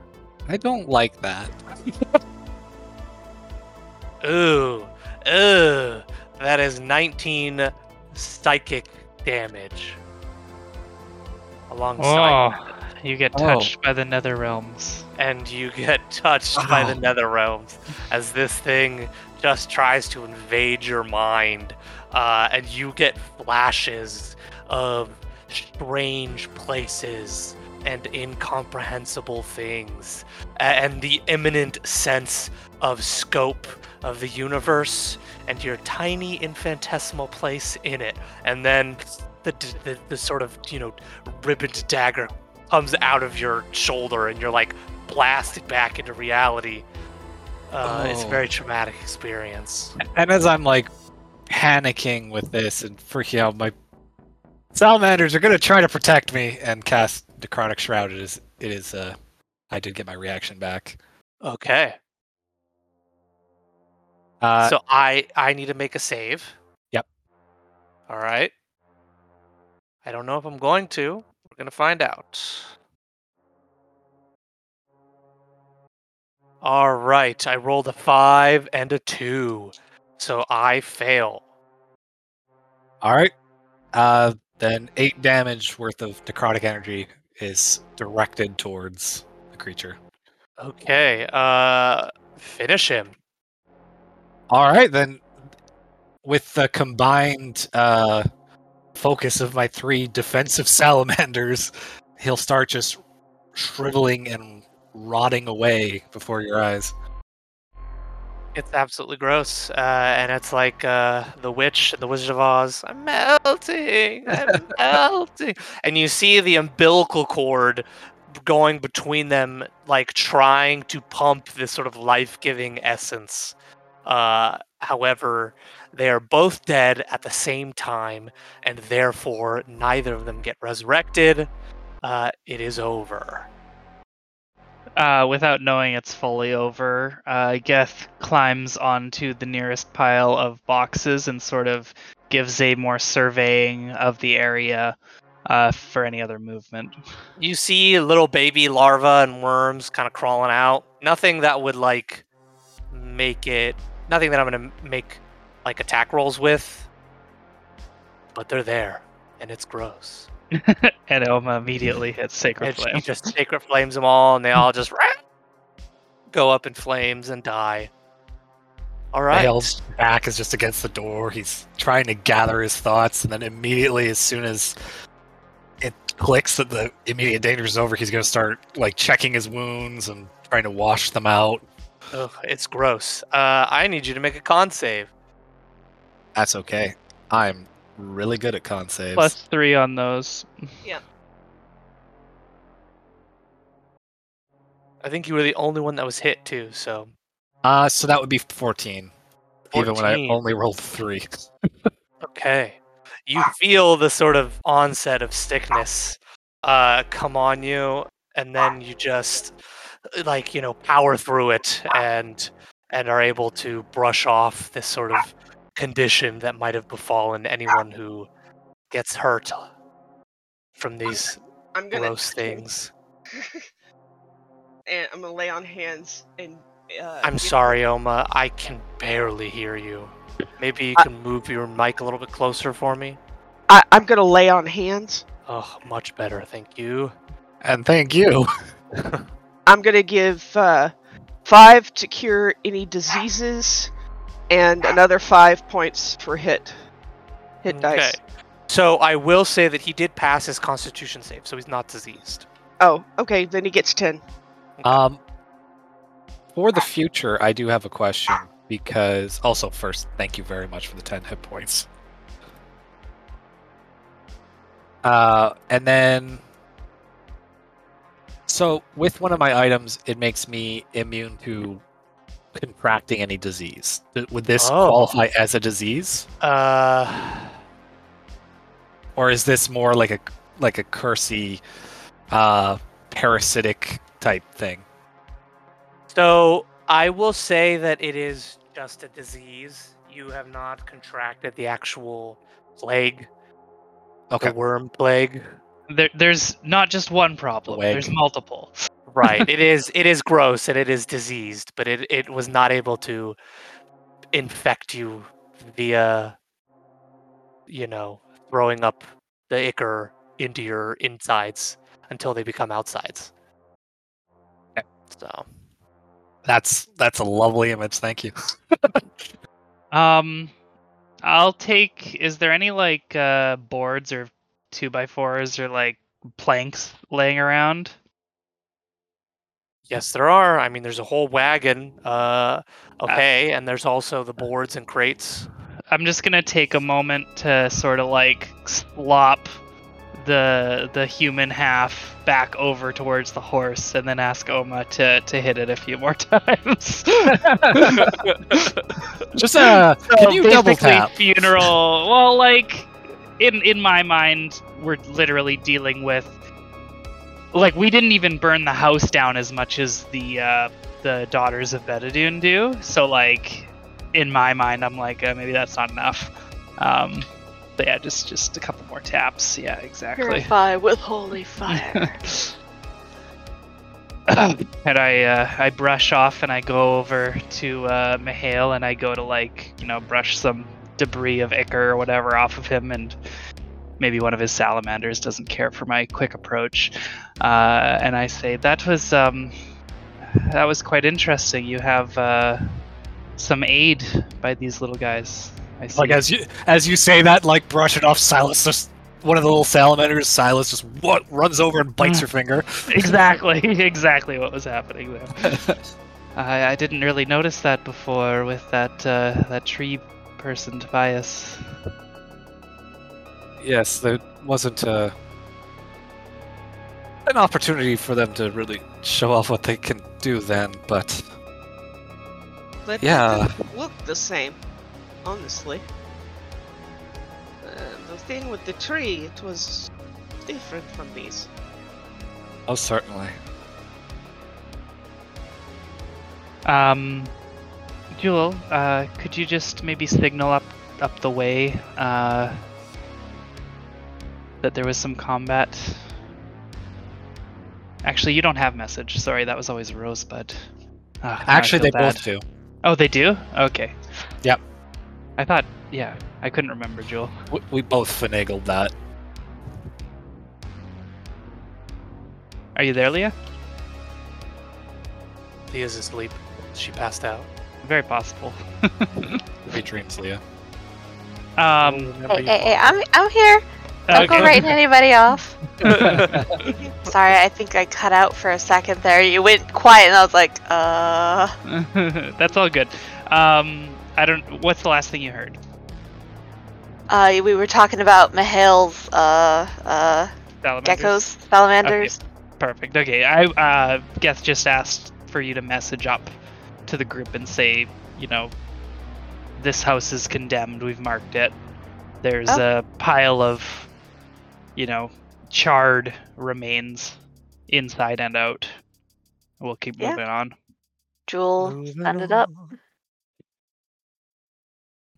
I don't like that. Ooh, ooh, that is 19 psychic damage. Alongside, Oh, you get Oh. touched by the nether realms. and you get touched by the nether realms as this thing just tries to invade your mind, uh, and you get flashes of strange places and incomprehensible things, and the imminent sense of scope of the universe and your tiny infinitesimal place in it, and then the the, the sort of you know ribboned dagger comes out of your shoulder, and you're like blasted back into reality. Uh, It's a Oh. very traumatic experience. And as I'm like panicking with this and freaking out, my salamanders are gonna try to protect me and cast Necrotic Shroud. It is, it is. Uh, I did get my reaction back. Okay, Uh, so I I need to make a save. Yep. All right. I don't know if I'm going to. We're gonna find out. All right. I rolled a five and a two, so I fail. all right. Uh, then eight damage worth of necrotic energy is directed towards the creature. Okay. Uh, finish him. All right, then. With the combined uh, focus of my three defensive salamanders, he'll start just shriveling and rotting away before your eyes. It's absolutely gross, uh, and it's like uh, the witch, the Wizard of Oz. I'm melting, I'm melting, and you see the umbilical cord going between them, like trying to pump this sort of life-giving essence. Uh, however, they are both dead at the same time, and therefore neither of them get resurrected. Uh, it is over. Uh, without knowing it's fully over, uh, Geth climbs onto the nearest pile of boxes and sort of gives a more surveying of the area uh, for any other movement. You see little baby larvae and worms kind of crawling out. Nothing that would like make it. Nothing that I'm gonna make like attack rolls with. But they're there, and it's gross. and Oma immediately hits Sacred And she just sacred flames them all, and they all just go up in flames and die. All right. Bale's back is just against the door. He's trying to gather his thoughts, and then immediately, as soon as it clicks that the immediate danger is over, he's going to start like checking his wounds and trying to wash them out. Ugh, it's gross. Uh, I need you to make a con save. That's okay. I'm really good at con saves. Plus three on those. Yeah. I think you were the only one that was hit too. So. Uh, so that would be 14. 14. even when I only rolled three. okay. You feel the sort of onset of sickness uh, come on you, and then you just like you know power through it and and are able to brush off this sort of condition that might have befallen anyone who gets hurt from these I'm gonna gross things. and I'm gonna lay on hands and. Uh, I'm give- sorry, Oma. I can barely hear you. Maybe you I- can move your mic a little bit closer for me. I, I'm gonna lay on hands. Oh, much better, thank you. And thank you. I'm gonna give uh, five to cure any diseases, and another five points for hit hit dice. So I will say that he did pass his Constitution save, so he's not diseased. Oh, okay. Then he gets ten. Um, for the future, I do have a question because also first, thank you very much for the 10 hit points. Uh, and then so with one of my items, it makes me immune to contracting any disease. Would this Oh. qualify as a disease, Uh, or is this more like a like a cursy, uh, parasitic type thing? so I will say that it is just a disease. You have not contracted the actual plague, Okay. the worm plague. There, there's not just one problem. Wag. There's multiple. Right. it is. It is gross and it is diseased, but it it was not able to infect you via, you know, throwing up the ichor into your insides until they become outsides. Okay. So. That's that's a lovely image. Thank you. Um, I'll take. Is there any like uh boards or two by fours or like planks laying around? Yes, there are. I mean, there's a whole wagon uh, of hay, and there's also the boards and crates. I'm just gonna take a moment to sort of like slop the the human half back over towards the horse, and then ask Oma to to hit it a few more times. Just uh, can you double basically tap? funeral. Well, like in in my mind, we're literally dealing with like we didn't even burn the house down as much as the uh, the daughters of Betadune do. So like in my mind, I'm like uh, maybe that's not enough. Um, but yeah, just just a couple more taps. Yeah, exactly. Purify with holy fire. and I uh, I brush off and I go over to uh, Mihail and I go to like you know brush some debris of ichor or whatever off of him and maybe one of his salamanders doesn't care for my quick approach uh, and I say that was um that was quite interesting. You have uh, some aid by these little guys. I see. Like as you as you say that, like brush it off. Silas just one of the little salamanders. Silas just what runs over and bites your finger. exactly exactly what was happening there. I, I didn't really notice that before with that uh, that tree person Tobias. yes, there wasn't uh an opportunity for them to really show off what they can do then, but But Yeah. It look the same, honestly. Uh, the thing with the tree, it was different from these. oh certainly. Um, Jewel, uh, could you just maybe signal up up the way uh, that there was some combat? Actually, you don't have message. Sorry, that was always Rosebud. Ah, now I Actually, they feel both do. Oh, they do? Okay. Yep. I thought, yeah, I couldn't remember, Jewel. We, we both finagled that. Are you there, Leah? Leah's asleep. She passed out. Very possible. Great dreams, Leah. Um, hey, hey, hey, I'm I'm here. Don't go writing anybody off. Sorry, I think I cut out for a second there. You went quiet, and I was like, uh. That's all good. Um, I don't. What's the last thing you heard? Uh, we were talking about Mihail's uh, uh, Salamanders? geckos, salamanders. Perfect. Okay, I uh, Geth just asked for you to message up to the group and say, you know, this house is condemned. We've marked it. There's Oh. a pile of, you know, charred remains inside and out. We'll keep Yeah. moving on. Jewel, send it up.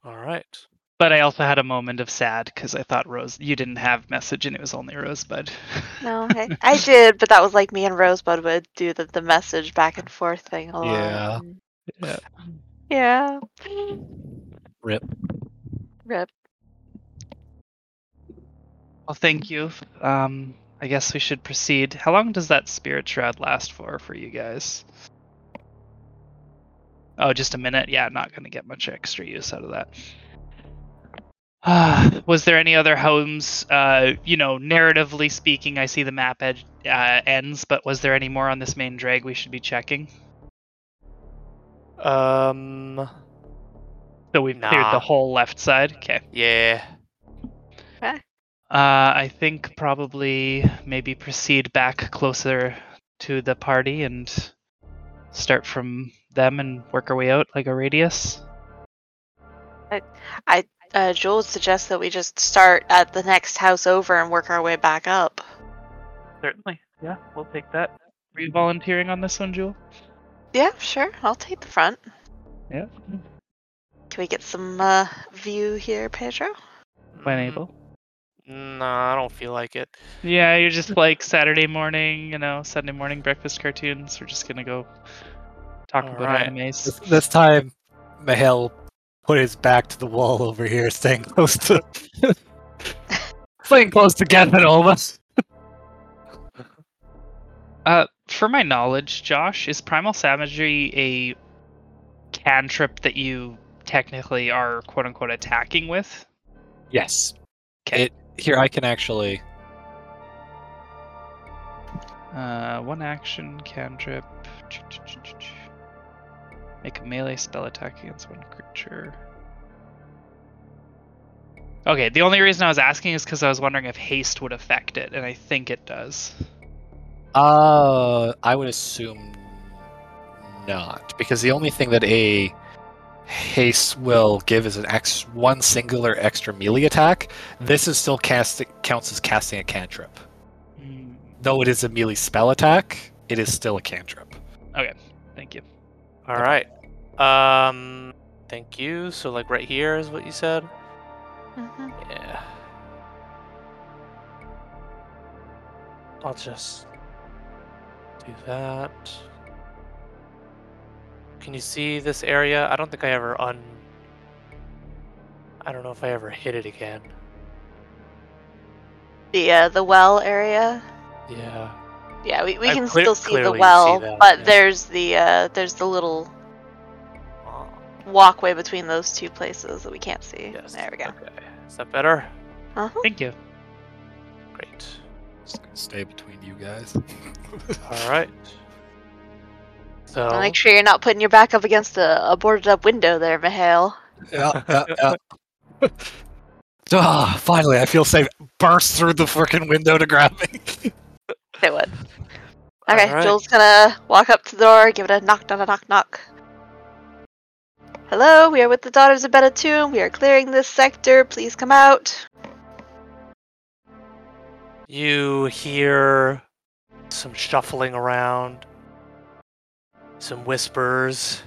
All right. But I also had a moment of sad because I thought Rose, you didn't have message and it was only Rosebud. No, I, I did, but that was like me and Rosebud would do the, the message back and forth thing a lot. Yeah. Yeah. Yeah. Rip. Rip. Well, thank you. Um, I guess we should proceed. How long does that spirit shroud last for for you guys? Oh, just a minute. Yeah, not going to get much extra use out of that. Uh, was there any other homes? Uh, you know, narratively speaking, I see the map edge uh, ends, but was there any more on this main drag we should be checking? Um. So we've cleared the whole left side. Okay. Yeah. Uh, I think probably maybe proceed back closer to the party and start from them and work our way out like a radius. Uh, Jewel suggests that we just start at the next house over and work our way back up. Certainly. Yeah, we'll take that. Are you volunteering on this one, Jewel? Yeah, sure. I'll take the front. Yeah. Can we get some uh, view here, Pedro? When able. Nah, I don't feel like it. Yeah, you're just like Saturday morning, you know, Sunday morning breakfast cartoons. We're just gonna go talk about Alright. animes. This, this time, Mihail put his back to the wall over here, staying close to, staying close to Gavin almost. Uh, for my knowledge, Josh, is Primal Savagery a cantrip that you technically are quote unquote attacking with? Yes. 'Kay. It here I can actually. Uh, one action cantrip. Make a melee spell attack against one creature. Okay, the only reason I was asking is because I was wondering if haste would affect it, and I think it does. Uh, I would assume not, because the only thing that a haste will give is an X one singular extra melee attack. This is still cast counts as casting a cantrip. Hmm, Though it is a melee spell attack, it is still a cantrip. You. All right. Um. Thank you. So like right here is what you said. hmm Yeah. I'll just do that. Can you see this area? I don't think I ever un. I don't know if I ever hit it again. The uh, the well area. Yeah. Yeah, we, we I can cle- still see the clearly see well, that, but yeah. there's the uh, there's the little walkway between those two places that we can't see. yes. There we go. Okay. Is that better? Uh-huh. Thank you. Great. Just gonna stay between you guys. All right. So. I'll make sure you're not putting your back up against a, a boarded up window there, Mihail. yeah, yeah, yeah. Ah, finally, I feel safe. Burst through the freaking window to grab me. They would. Okay, Alright. Jewel's gonna walk up to the door, give it a knock, knock, knock, knock. Hello, we are with the Daughters of Betatune. We are clearing this sector. Please come out. You hear some shuffling around, some whispers.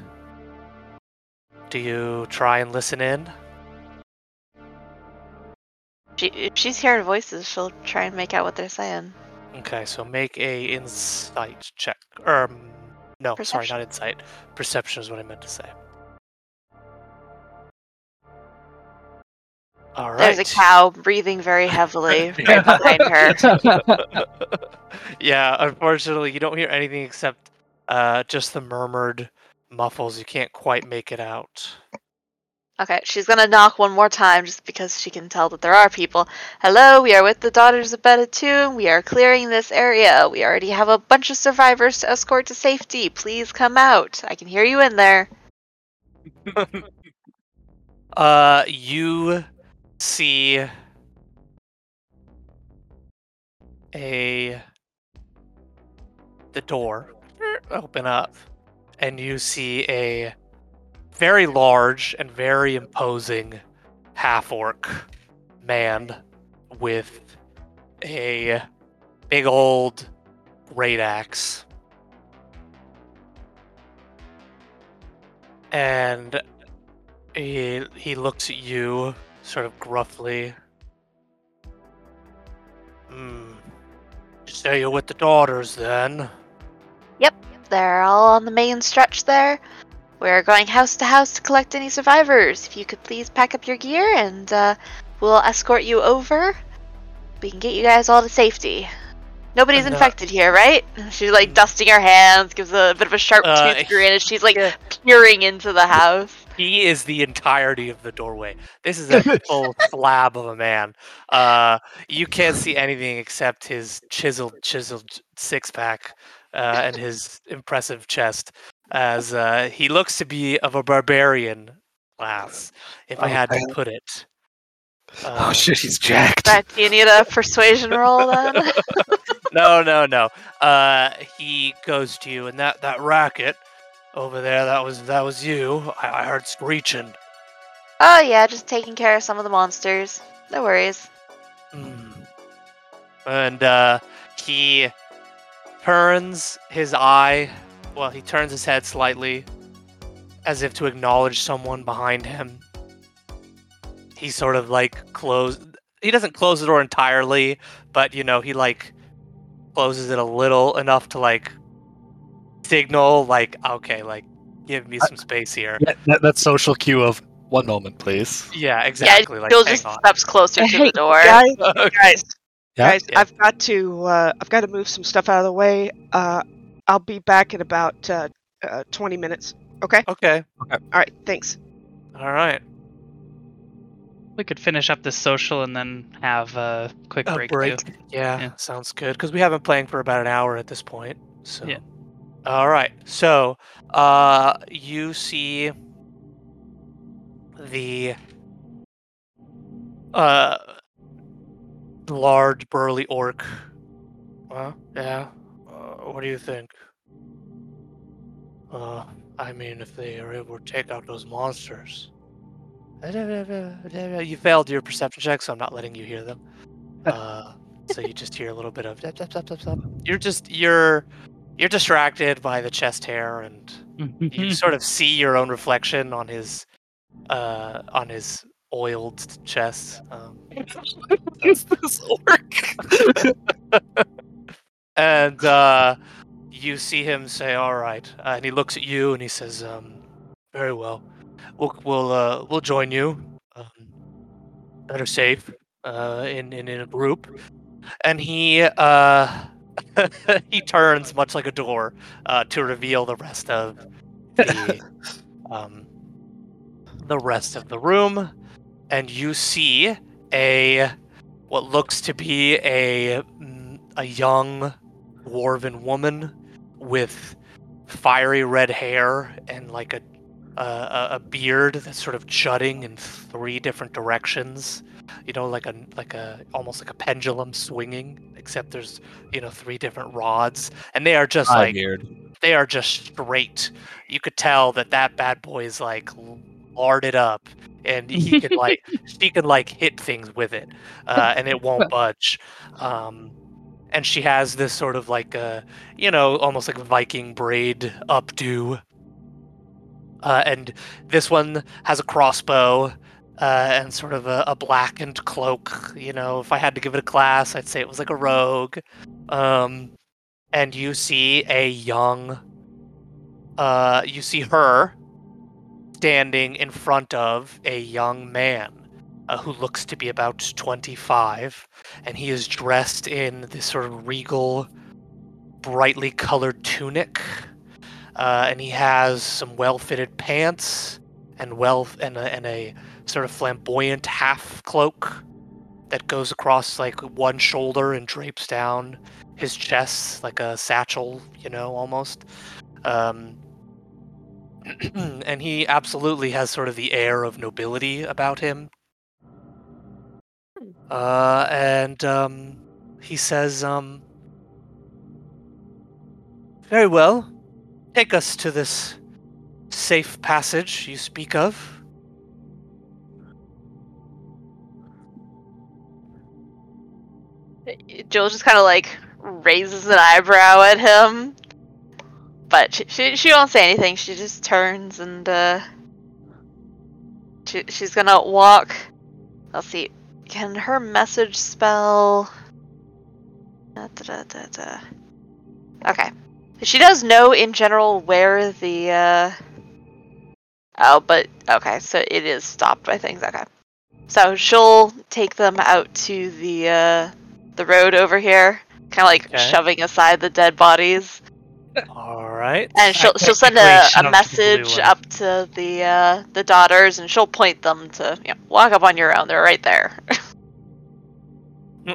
Do you try and listen in? She, if she's hearing voices, she'll try and make out what they're saying. Okay, so make a insight check. Um, no, sorry, Perception. not insight. Perception is what I meant to say. All right. There's a cow breathing very heavily right behind her. yeah, unfortunately, you don't hear anything except uh, just the murmured muffles. You can't quite make it out. Okay, she's gonna knock one more time just because she can tell that there are people. Hello, we are with the Daughters of Betatune. We are clearing this area. We already have a bunch of survivors to escort to safety. Please come out. I can hear you in there. Uh, you see a the door open up, and you see a very large and very imposing half orc man with a big old great axe. And he he looks at you sort of gruffly. Hmm. So you're with the daughters then? Yep, they're all on the main stretch there. We're going house to house to collect any survivors. If you could please pack up your gear and uh, we'll escort you over. We can get you guys all to safety. Nobody's uh, infected here, right? She's like dusting her hands, gives a bit of a sharp Uh, tooth grin as she's like yeah. peering into the house. He is the entirety of the doorway. This is a full slab of a man. Uh, you can't see anything except his chiseled, chiseled six pack uh, and his impressive chest, as uh, he looks to be of a barbarian class, if I Oh, had to put it. oh Um, shit, he's jacked. Right, do you need a persuasion roll then? no, no, no. Uh, he goes to you, and that that racket over there, that was that was you. I, I heard screeching. oh yeah, just taking care of some of the monsters. No worries. Mm. And uh, he turns his eye. Well, he turns his head slightly, as if to acknowledge someone behind him. He sort of like close. He doesn't close the door entirely, but you know he like closes it a little enough to like signal like okay, like give me some space here. Yeah, that, that social cue of one moment, please. Yeah, exactly. yeah, like Jill hang just on. steps closer to the door. guys, Okay. guys, Yeah? guys, Yeah. I've got to uh, I've got to move some stuff out of the way. Uh, I'll be back in about uh, uh, 20 minutes. Okay. Okay. Okay. All right. Thanks. All right. We could finish up this social and then have a quick A break, break. too. Yeah, Yeah. sounds good. Because we have been playing for about an hour at this point. So. Yeah. All right. So, uh, you see the uh large burly orc. Well, yeah. What do you think? Uh, I mean, if they are able to take out those monsters. You failed your perception check, so I'm not letting you hear them. Uh, so you just hear a little bit of. You're just you're you're distracted by the chest hair, and you sort of see your own reflection on his uh on his oiled chest. Um, Is this orc? And uh, you see him say, "All right," uh, and he looks at you and he says, um, "Very well. We'll we'll uh, we'll join you. Um, better safe uh, in, in in a group." And he uh, he turns much like a door uh, to reveal the rest of the um, the rest of the room, and you see a what looks to be a mm, a young dwarven woman with fiery red hair and like a a, beard that's sort of jutting in three different directions. You know, like a like a almost like a pendulum swinging, except there's you know three different rods, and they are just I'm like weird. they are just straight. You could tell that that bad boy is like larded up, and he can like she can like hit things with it, uh, and it won't budge. Um, and she has this sort of like a you know almost like Viking braid updo. Uh, and this one has a crossbow uh, and sort of a, a blackened cloak. You know, if I had to give it a class, I'd say it was like a rogue. Um, and you see a young uh you see her standing in front of a young man uh, who looks to be about 25 and he is dressed in this sort of regal brightly colored tunic uh, and he has some well-fitted pants and well and a, and a sort of flamboyant half cloak that goes across like one shoulder and drapes down his chest like a satchel, you know, almost. Um, and he absolutely has sort of the air of nobility about him. Uh, and um, he says, um, Very well. Take us to this safe passage you speak of. Jill just kind of like raises an eyebrow at him, but she, she she won't say anything. She just turns and uh, she she's gonna walk. I'll see. Can her message spell? Da, da, da. Okay. She does know in general where the. Uh... Oh, but okay, so it is stopped by things. Okay, so she'll take them out to the uh, the road over here, kind of like Okay. shoving aside the dead bodies, All right. and she'll she'll send a, a shoved the blue message up to the uh, the daughters, and she'll point them to you know, walk up on your own. They're right there.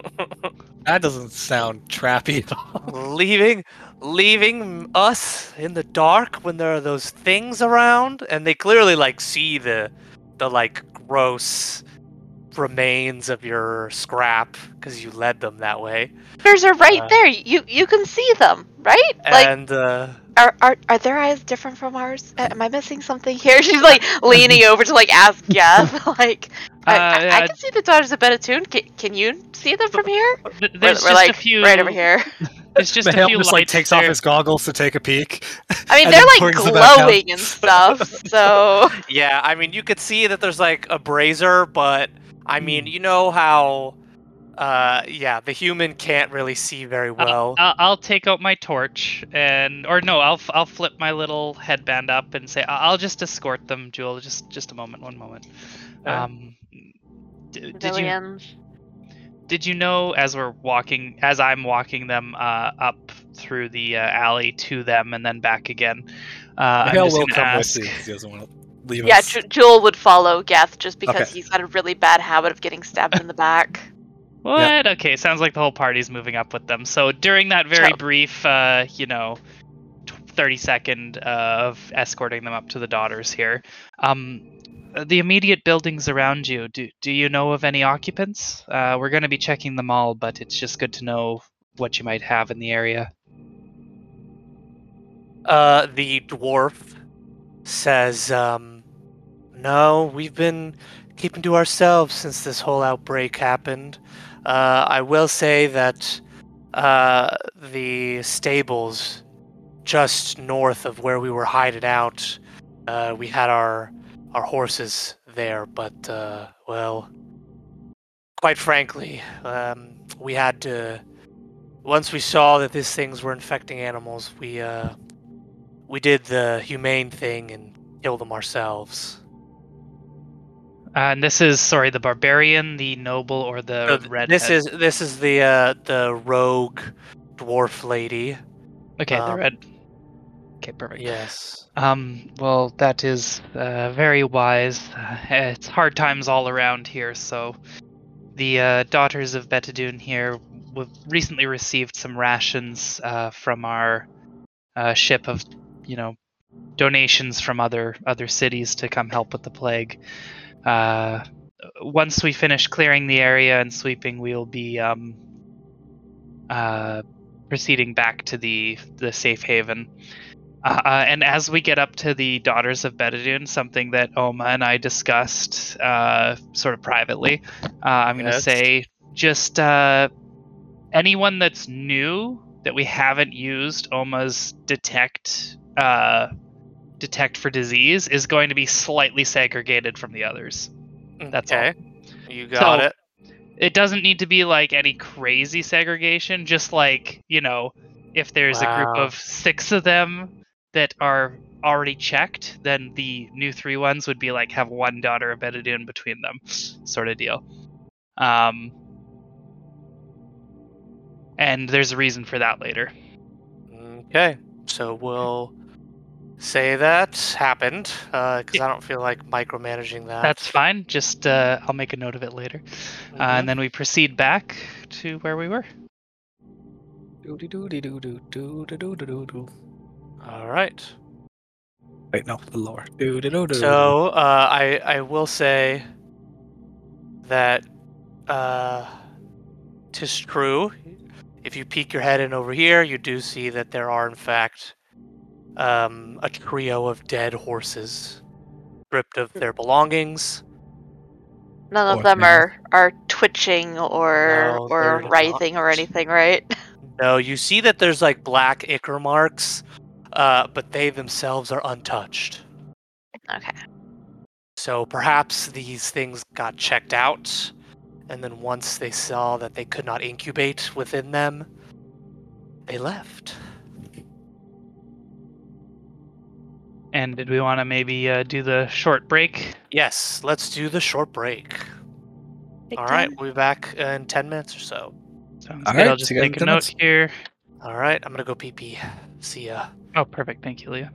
That doesn't sound trappy at all. leaving leaving us in the dark when there are those things around and they clearly like see the the like gross remains of your scrap because you led them that way Daughters are right Uh, there. You you can see them, right? Like and uh Are, are are their eyes different from ours? Am I missing something here? She's like leaning over to like ask Geth. like, I, I, I Uh, can see the daughters of Benetune. Can, can you see them from here? Th- We're, There's we're like a few. right over here. It's just a Mihail few just like takes there. off his goggles to take a peek. I mean, they're like brings them back out. glowing and stuff. So yeah i mean you could see that there's like a brazier but i mean Hmm. you know how uh yeah the human can't really see very well I'll, I'll take out my torch and, or no, I'll f- I'll flip my little headband up and say I- I'll just escort them, Jewel. Just just a moment, one moment. Um, d- did you did you know as we're walking, as I'm walking them uh, up through the uh, alley to them and then back again? Uh, I'm just will come ask, with you 'cause he doesn't want to leave Yeah, us. Ju- Jewel would follow Geth just because Okay. he's got a really bad habit of getting stabbed in the back. What? Okay, sounds like the whole party's moving up with them. So during that very Ciao. brief, uh, you know, tw- 30 second uh, of escorting them up to the daughters here, um, the immediate buildings around you, do, do you know of any occupants? Uh, we're going to be checking them all, but it's just good to know what you might have in the area. Uh, the dwarf says, um, no, we've been keeping to ourselves since this whole outbreak happened. Uh, I will say that uh, the stables just north of where we were hiding out, uh, we had our our horses there, but uh, well, quite frankly, um, we had to. Once we saw that these things were infecting animals, we uh, we did the humane thing and killed them ourselves. Uh, and this is, sorry, the barbarian, the noble, or the So red. this is this is the uh, the rogue dwarf lady. okay, the um, red. Okay, perfect. Yes. Um, well, that is uh, very wise. Uh, it's hard times all around here, so the uh, daughters of Betadune here w- recently received some rations uh, from our uh, ship of, you know, donations from other other cities to come help with the plague. Uh, once we finish clearing the area and sweeping, we'll be um, uh, proceeding back to the the safe haven. Uh, uh, and as we get up to the Daughters of Betadune, something that Oma and I discussed uh, sort of privately, uh, I'm going to Yes. say just uh, anyone that's new that we haven't used Oma's detect uh, detect for disease is going to be slightly segregated from the others. That's all. You got So- it. It doesn't need to be like any crazy segregation, just like, you know, if there's a group of six of them that are already checked, then the new three ones would be like have one daughter of Betadine between them, sort of deal. Um, and there's a reason for that later. Okay. So we'll say that happened uh, because I don't feel like micromanaging that. That's fine. Just uh, I'll make a note of it later, uh, Mhm. and then we proceed back to where we were. All right. Wait, no, the lower. Doo-dee-doo-doo. So uh, I I will say that uh, tis true. if you peek your head in over here, you do see that there are, in fact, um, a trio of dead horses, stripped of their belongings. None Or of them things. are are twitching or No, or writhing or anything, right? No, you see that there's like black ichor marks, uh, but they themselves are untouched. Okay. So perhaps these things got checked out, and then once they saw that they could not incubate within them, they left. And did we want to maybe uh, do the short break? Yes, let's do the short break. All right, we'll be back in 10 minutes or so. Sounds All good. I'll just see you guys in make a note minutes. here. All right, I'm gonna go pee pee. See ya. Oh, perfect. Thank you, Leah.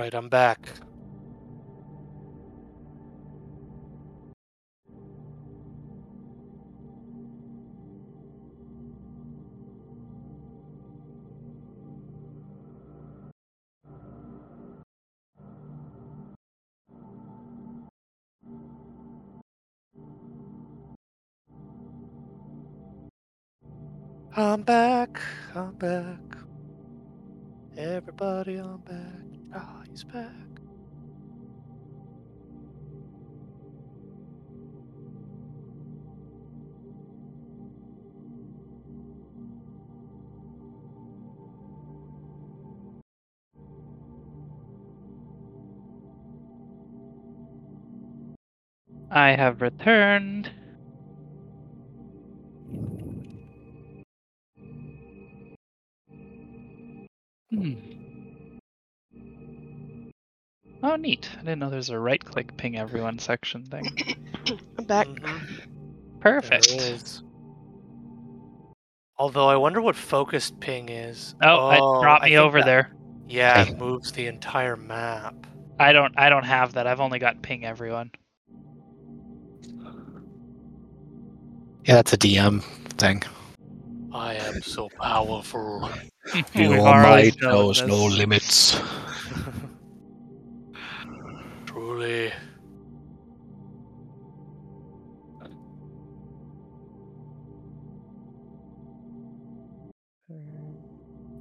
Right, I'm back. I'm back. I'm back. Everybody, I'm back. Back. I have returned. Neat. I didn't know there's a right click ping everyone section thing. I'm back. Mhm, Perfect. is. Although I wonder what focused ping is. Oh, it brought I me think over that- there. Yeah, it moves the entire map. I don't I don't have that. I've only got ping everyone. Yeah, that's a DM thing. I am so powerful. We've always known knows no limits.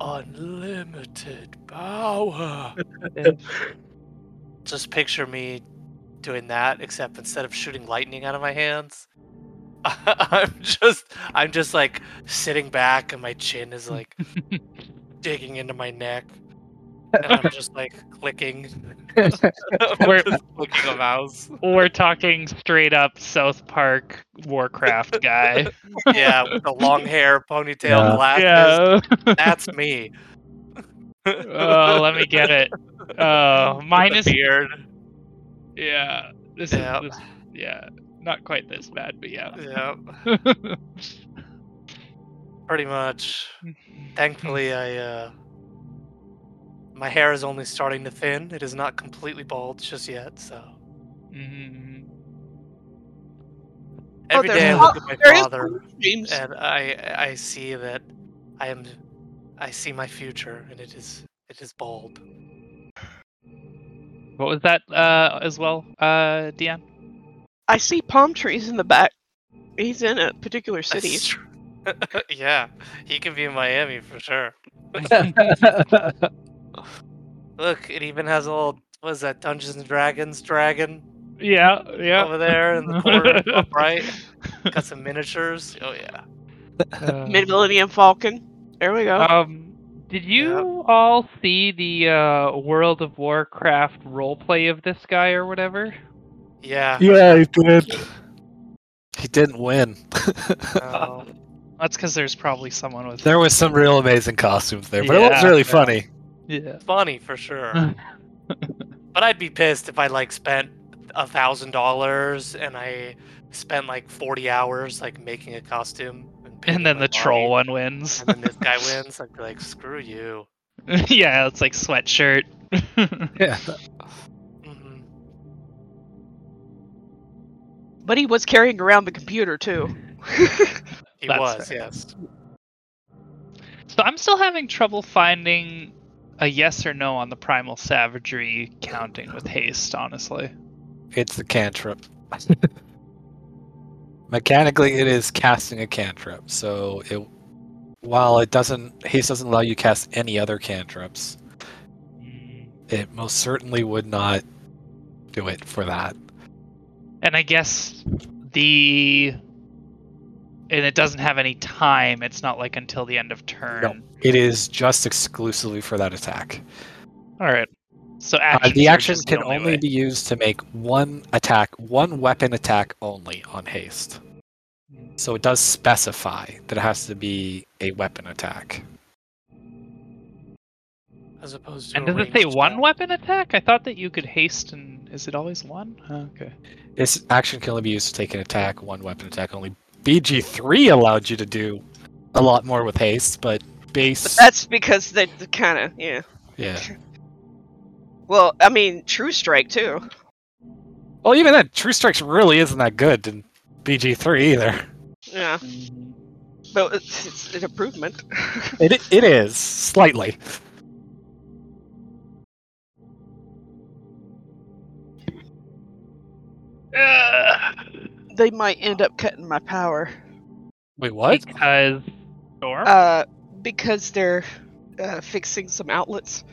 Unlimited power. Just picture me doing that, except instead of shooting lightning out of my hands, I'm just I'm just like sitting back and my chin is like digging into my neck. And I'm just like clicking. I'm We're- just clicking a mouse. We're talking straight up South Park Warcraft guy. Yeah, with the long hair, ponytail, Yeah. glasses. yeah. That's me. oh, let me get it. Oh, mine With is the beard. yeah. This Yeah. is this, yeah. Not quite this bad, but yeah. Yeah, pretty much. Thankfully, I uh, my hair is only starting to thin. It is not completely bald just yet. So Mhm. Oh, every there's day I look at my father and I I see that I am I see my future and it is it is bald. What was that uh as well, uh Dion? I see palm trees in the back. He's in a particular city. yeah, he can be in Miami for sure. Look, it even has a little what is that Dungeons and Dragons dragon Yeah, yeah. over there in the corner, top right. Got some miniatures. Oh yeah. Uh, Mid Millennium Falcon. There we go. Um, did you all see the uh, World of Warcraft roleplay of this guy or whatever? Yeah. yeah, he did. He didn't win. no. That's because there's probably someone with. there was some real amazing costumes there, but it was really Yeah. funny. Yeah. Funny for sure. but I'd be pissed if I like spent a thousand dollars and I spent like forty hours like making a costume. painting And then my the troll one wins. And then this guy wins. I'd be like, screw you. yeah, it's like sweatshirt. Yeah. hmm But he was carrying around the computer too. He That's was, fair. yes. so I'm still having trouble finding a yes or no on the primal savagery counting with haste. Honestly. It's the cantrip. Mechanically, it is casting a cantrip. So it, while it doesn't, haste doesn't allow you to cast any other cantrips. Mm. It most certainly would not do it for that. And I guess the and it doesn't have any time. It's not like until the end of turn. No. It is just exclusively for that attack. All right. So Uh, the action is can only only be used to make one attack, one weapon attack only on haste. So it does specify that it has to be a weapon attack. As opposed to And does it say ranged one attack. weapon attack? I thought that you could haste and is it always one? Oh, okay. This action can only be used to take an attack, one weapon attack only. BG3 allowed you to do a lot more with haste, but base. But that's because they kind of yeah. yeah. Well, I mean, True Strike too. Well, even that True Strikes really isn't that good in BG3 either. Yeah, but it's, it's an improvement. It it is slightly. Ugh. They might end up cutting my power. Wait, what? Because storm. Uh, because they're uh, fixing some outlets.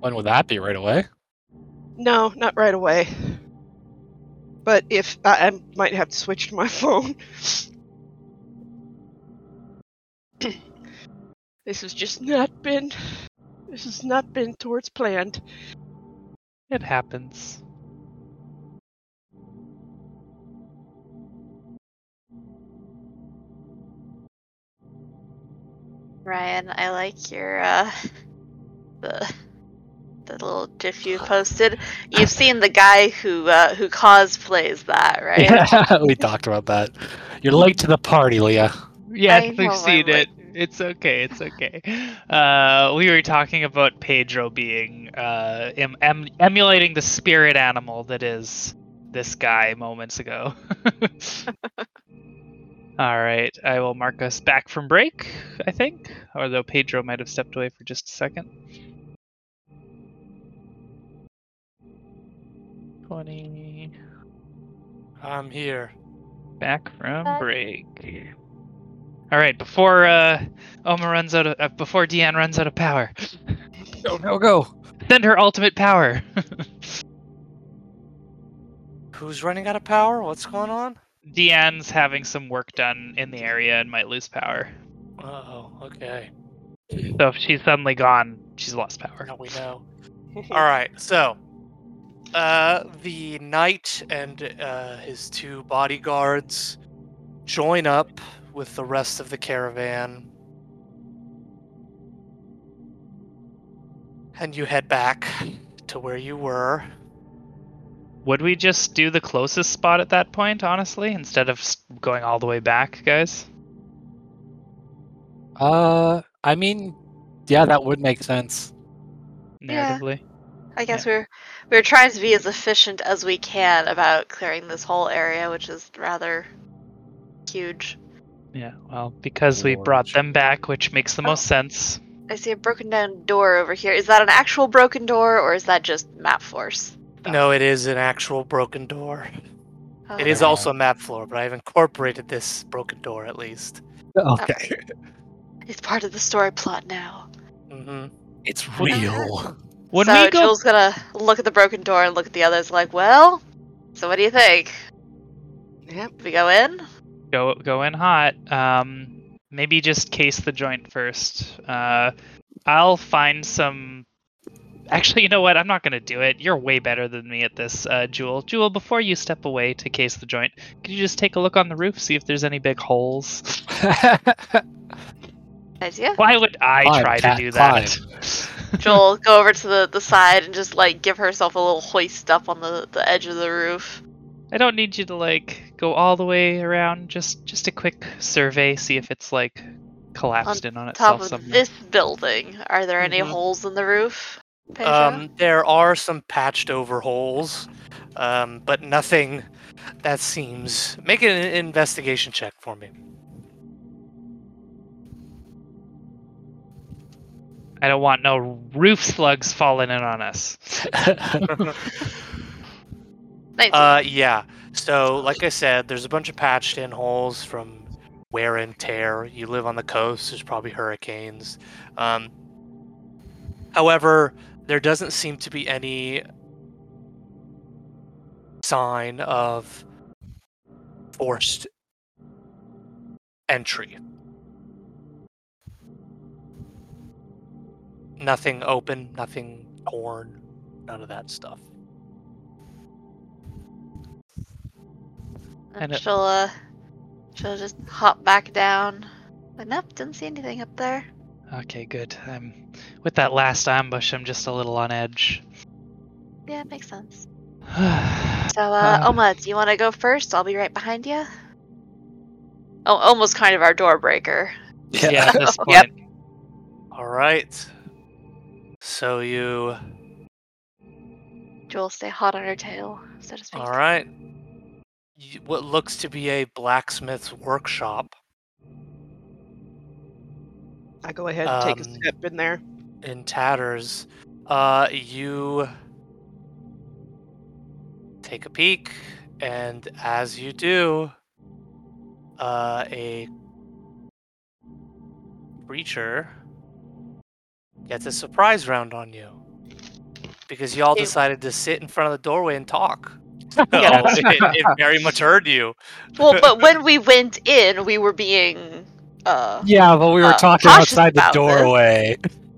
When would that be? Right away? No, not right away. But if I, I might have to switch to my phone. this has just not been. This has not been towards planned. it happens. Ryan, I like your uh the the little gif you posted. You've seen the guy who uh who cosplays that, right? Yeah, we talked about that. You're late to the party, Leah. Yes, we've I'm seen like- it. It's okay. It's okay. Uh, we were talking about Pedro being uh, em- em- emulating the spirit animal that is this guy moments ago. All right, I will mark us back from break. I think, although Pedro might have stepped away for just a second. Twenty. I'm here. Back from Back. break. All right, before uh, Oma runs out of, uh, before Deanne runs out of power, Go, go, go. send her ultimate power. Who's running out of power? What's going on? Deanne's having some work done in the area and might lose power. Oh, okay. So if she's suddenly gone, she's lost power. Now we know. All right, so uh, the knight and uh, his two bodyguards join up with the rest of the caravan, and you head back to where you were. Would we just do the closest spot at that point, honestly, instead of going all the way back, guys? Uh, I mean, yeah, that would make sense. Yeah. I guess we're we're trying to be as efficient as we can about clearing this whole area, which is rather huge. Yeah. Well, because we brought them back, which makes the most sense. I see a broken down door over here. Is that an actual broken door or is that just map force? No, it is an actual broken door. It is also a map floor, but I've incorporated this broken door at least. Okay. It's part of the story plot now. Mm-hmm. It's real. When so we go, Jewel's gonna look at the broken door and look at the others like, well, so what do you think? Yep. We go in? go go in hot. Um, maybe just case the joint first. Uh, I'll find some. Actually, you know what? I'm not gonna do it. You're way better than me at this, uh, Jewel. Jewel, before you step away to case the joint, could you just take a look on the roof, see if there's any big holes? Idea? Why would I Climb, try to do that? Jewel go over to the, the side and just like give herself a little hoist up on the, the edge of the roof. I don't need you to like go all the way around. Just just a quick survey, see if it's like collapsed in on itself. Top itself of somewhere. this building, are there any Mhm. holes in the roof? Pedro? Um, there are some patched over holes, um, but nothing that seems. Make an investigation check for me. I don't want no roof slugs falling in on us. Uh, yeah. So, like I said, there's a bunch of patched in holes from wear and tear. You live on the coast, there's probably hurricanes. Um, however, there doesn't seem to be any sign of forced entry. Nothing open, nothing torn, none of that stuff. And and it- she'll uh she'll just hop back down. But nope, didn't see anything up there. Okay, good. Um, with that last ambush, I'm just a little on edge. Yeah, it makes sense. So uh, Uh. Oma, do you wanna go first? I'll be right behind you. Oh, Oma's kind of our door breaker. at this point. Yep. All right. So you. Jewel, stay hot on her tail, so to speak. All right. You, what looks to be a blacksmith's workshop I go ahead and take a Um, step in there. in tatters. Uh, you take a peek, and as you do, uh, a creature gets a surprise round on you because y'all Ew. decided to sit in front of the doorway and talk. Yeah. It, it very much heard you. Well, but when we went in, we were being. Uh, Yeah, but we were Uh, talking outside the doorway.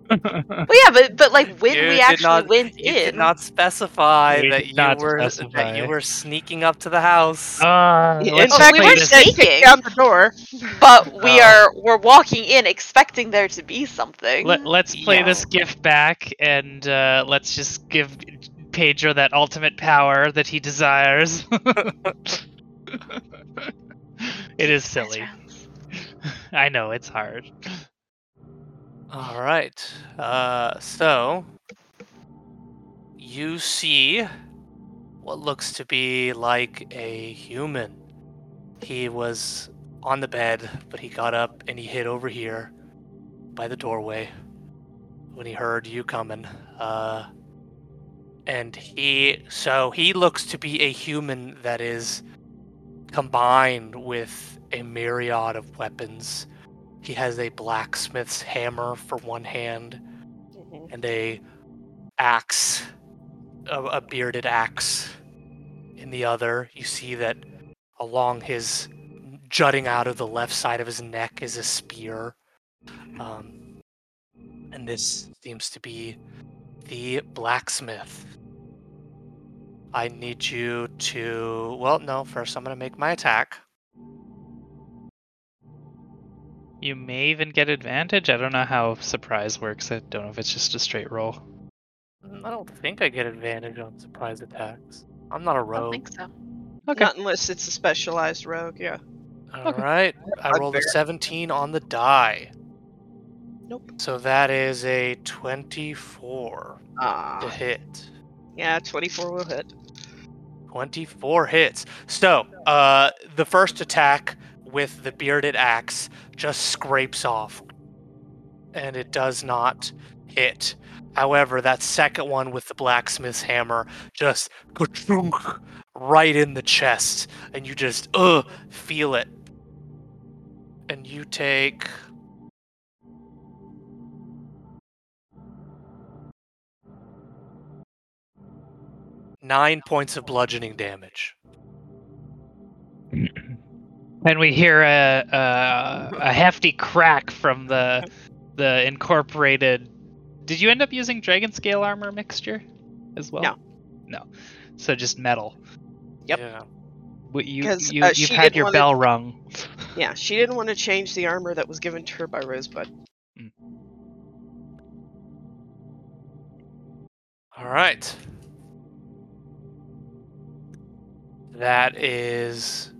well, yeah, but but like when You we actually not- went You in, did not specify You that you not were that you were sneaking up to the house. Uh, In let's Oh, fact, we were we sneaking. kick down the door. but we Oh. are we're walking in expecting there to be something. Let, let's play Yeah. this gift back and uh, let's just give Pedro that ultimate power that he desires. it is silly. I know it's hard. All right. Uh, so you see what looks to be like a human. He was on the bed, but he got up and he hid over here by the doorway when he heard you coming. Uh, and he, so he looks to be a human that is combined with a myriad of weapons. He has a blacksmith's hammer for one hand and a axe, a, a bearded axe in the other. You see that along his jutting out of the left side of his neck is a spear. Um, and this seems to be the blacksmith. I need you to. Well, no, first I'm going to make my attack. You may even get advantage. I don't know how surprise works. I don't know if it's just a straight roll. Mm, I don't think I get advantage on surprise attacks. I'm not a I don't think so. Okay. Not unless it's a specialized rogue, yeah. All right. I rolled a 17 on the die. Nope. So that is a 24 to Ah, hit. yeah, 24 will hit. 24 hits. So, uh, the first attack with the bearded axe just scrapes off, and it does not hit. However, that second one with the blacksmith's hammer just right in the chest, and you just uh feel it, and you take. Nine points of bludgeoning damage. And we hear a, a a hefty crack from the the incorporated. Did you end up using dragon scale armor mixture as well? No. No. So just metal. Yep. Yeah. What you, 'Cause, you uh, you've had your wanna- bell rung. Yeah, she didn't want to change the armor that was given to her by Rosebud. All right. That is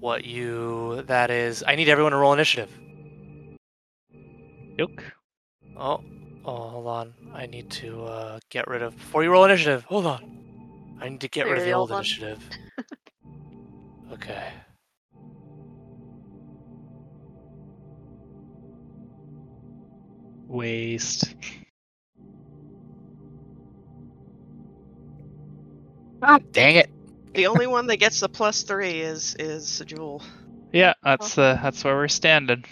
what you. That is. I need everyone to roll initiative. Nook. Oh, oh, hold on. I need to uh, get rid of. Before you roll initiative, hold on. I need to get rid of the the old old one. initiative. okay. Waste. Dang it. The only one that gets the plus three is is Jewel. Yeah, that's uh, that's where we're standing.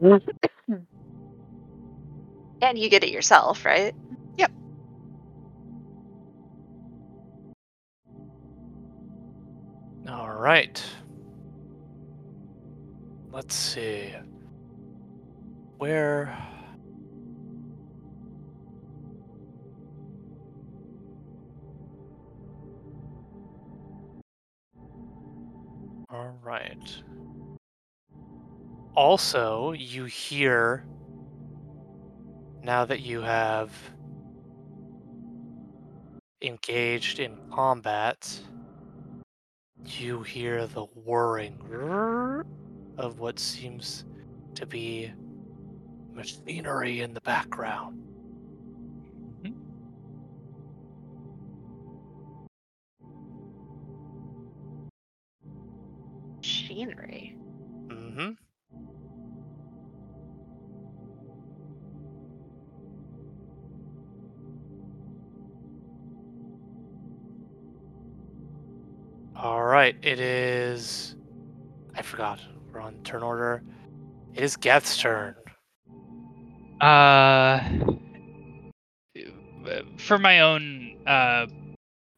And you get it yourself, right? Yep. All right. Let's see. Where. Right. Also, you hear now that you have engaged in combat, you hear the whirring of what seems to be machinery in the background. It is. I forgot. We're on turn order. It is Geth's turn. Uh, for my own uh,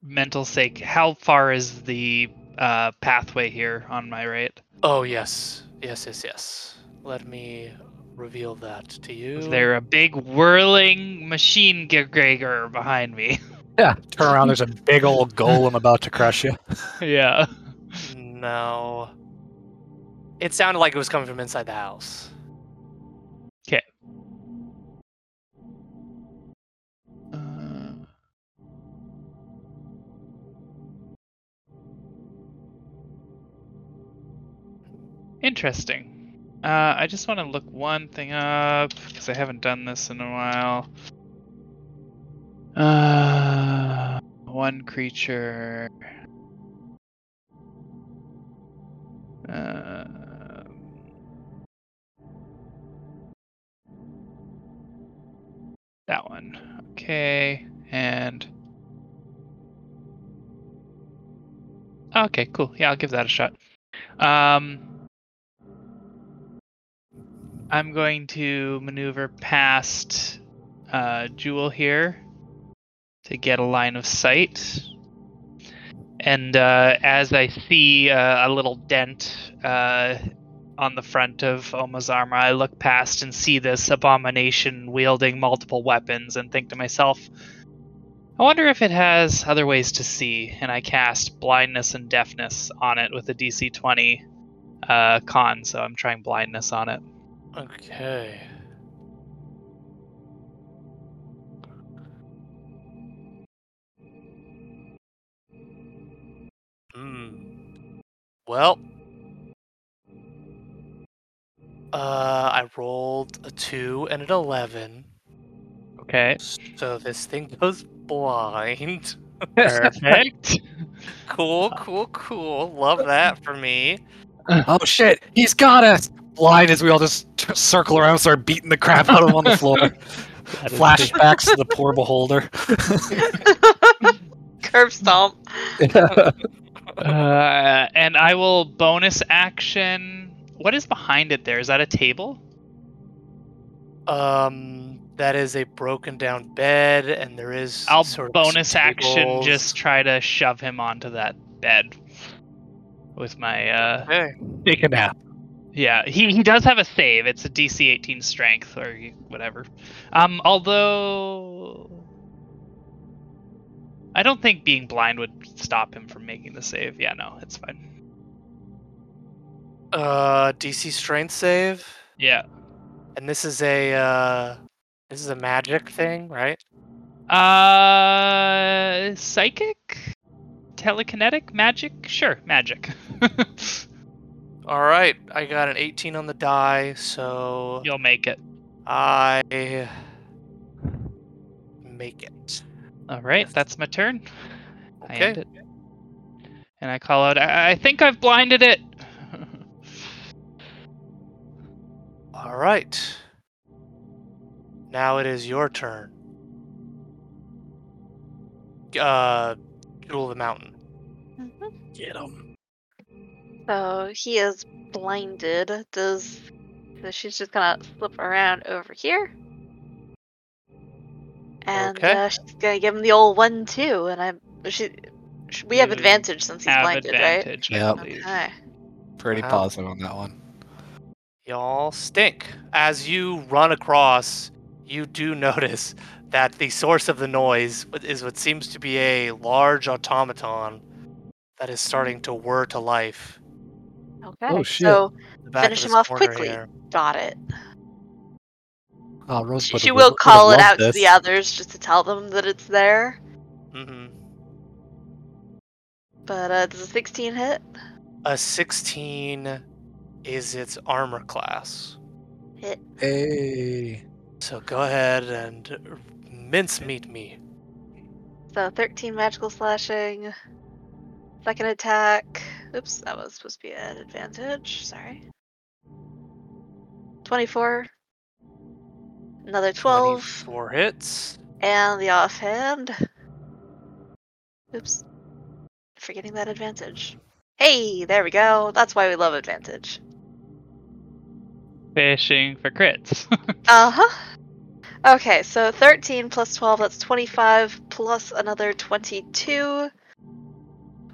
mental sake, how far is the uh, pathway here on my right? Oh yes, yes, yes, yes. Let me reveal that to you. Is there a big whirling machine Gregor behind me? Yeah. Turn around. There's a big old golem about to crush you. yeah. No. It sounded like it was coming from inside the house. Uh, interesting. Uh, I just want to look one thing up because I haven't done this in a while. Uh, one creature. Uh, that one. Okay, and. Okay, cool. Yeah, I'll give that a shot. Um, I'm going to maneuver past uh, Jewel here to get a line of sight. And uh, as I see uh, a little dent uh, on the front of Oma's armor, I look past and see this abomination wielding multiple weapons and think to myself, I wonder if it has other ways to see. And I cast blindness and deafness on it with a DC 20 uh, con, so I'm trying blindness on it. Okay. Hmm. Well. Uh, I rolled a two and an eleven, Okay, so this thing goes blind. perfect. cool, cool, cool. Love that for me. Oh shit! He's got us. Blind as we all just t- circle around, and start beating the crap out of him on the floor. That is Flashbacks to the poor beholder. Curb stomp. Uh, and I will bonus action. What is behind it there? Is that a table? Um, that is a broken down bed, and there is. I'll sort of bonus action just try to shove him onto that bed with my uh Okay. Take a nap. yeah he he does have a save it's a dc 18 strength or whatever um although i don't think being blind would stop him from making the save. Yeah no it's fine. Uh, DC strength save, yeah. And this is a uh, this is a magic thing, right? uh psychic? Telekinetic? Magic? Sure magic. All right, I got an 18 on the die, so you'll make it. I make it. All right, that's my turn. I Okay. end it. And I call out, I, I think I've blinded it. All right. Now it is your turn. Uh, Jewel of the Mountain. Mhm. Get him. So he is blinded. Does so she's just gonna slip around over here. And Okay. uh, she's gonna give him the old one too. And I'm she, sh- we have advantage since he's Have blinded, advantage, I Yep. right? Okay. Pretty Wow. positive on that one. Y'all stink. As you run across, you do notice that the source of the noise is what seems to be a large automaton that is starting to whir to life. Okay. Oh, shit. So in the back Finish him off quickly. here. got it. Oh, She, she will would call it loved out to the others just to tell them that it's there. Mm-hmm. But uh, does a 16 hit? A 16 is its armor class. Hit. Hey. So go ahead and mincemeat me. So 13 magical slashing. Second attack. Oops, that was supposed to be an advantage. Sorry. 24. Another 12. Four hits. And the offhand. Oops. Forgetting that advantage. Hey, there we go. That's why we love advantage. Fishing for crits. Uh huh. Okay, so 13 plus 12, that's 25, plus another 22.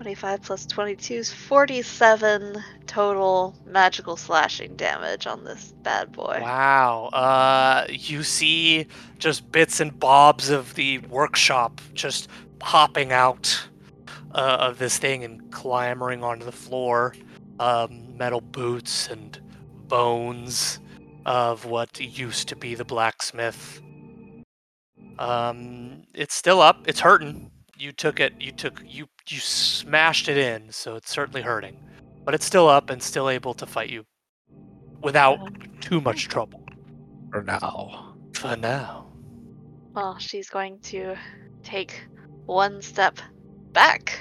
25 plus 22 is 47 total magical slashing damage on this bad boy. Wow. Uh, you see just bits and bobs of the workshop just popping out uh, of this thing and clambering onto the floor. Um, metal boots and bones of what used to be the blacksmith. Um, it's still up. It's hurting. You took it. You took you you smashed it in, so it's certainly hurting. But it's still up and still able to fight you without too much trouble For now. for now. Well, she's going to take one step back.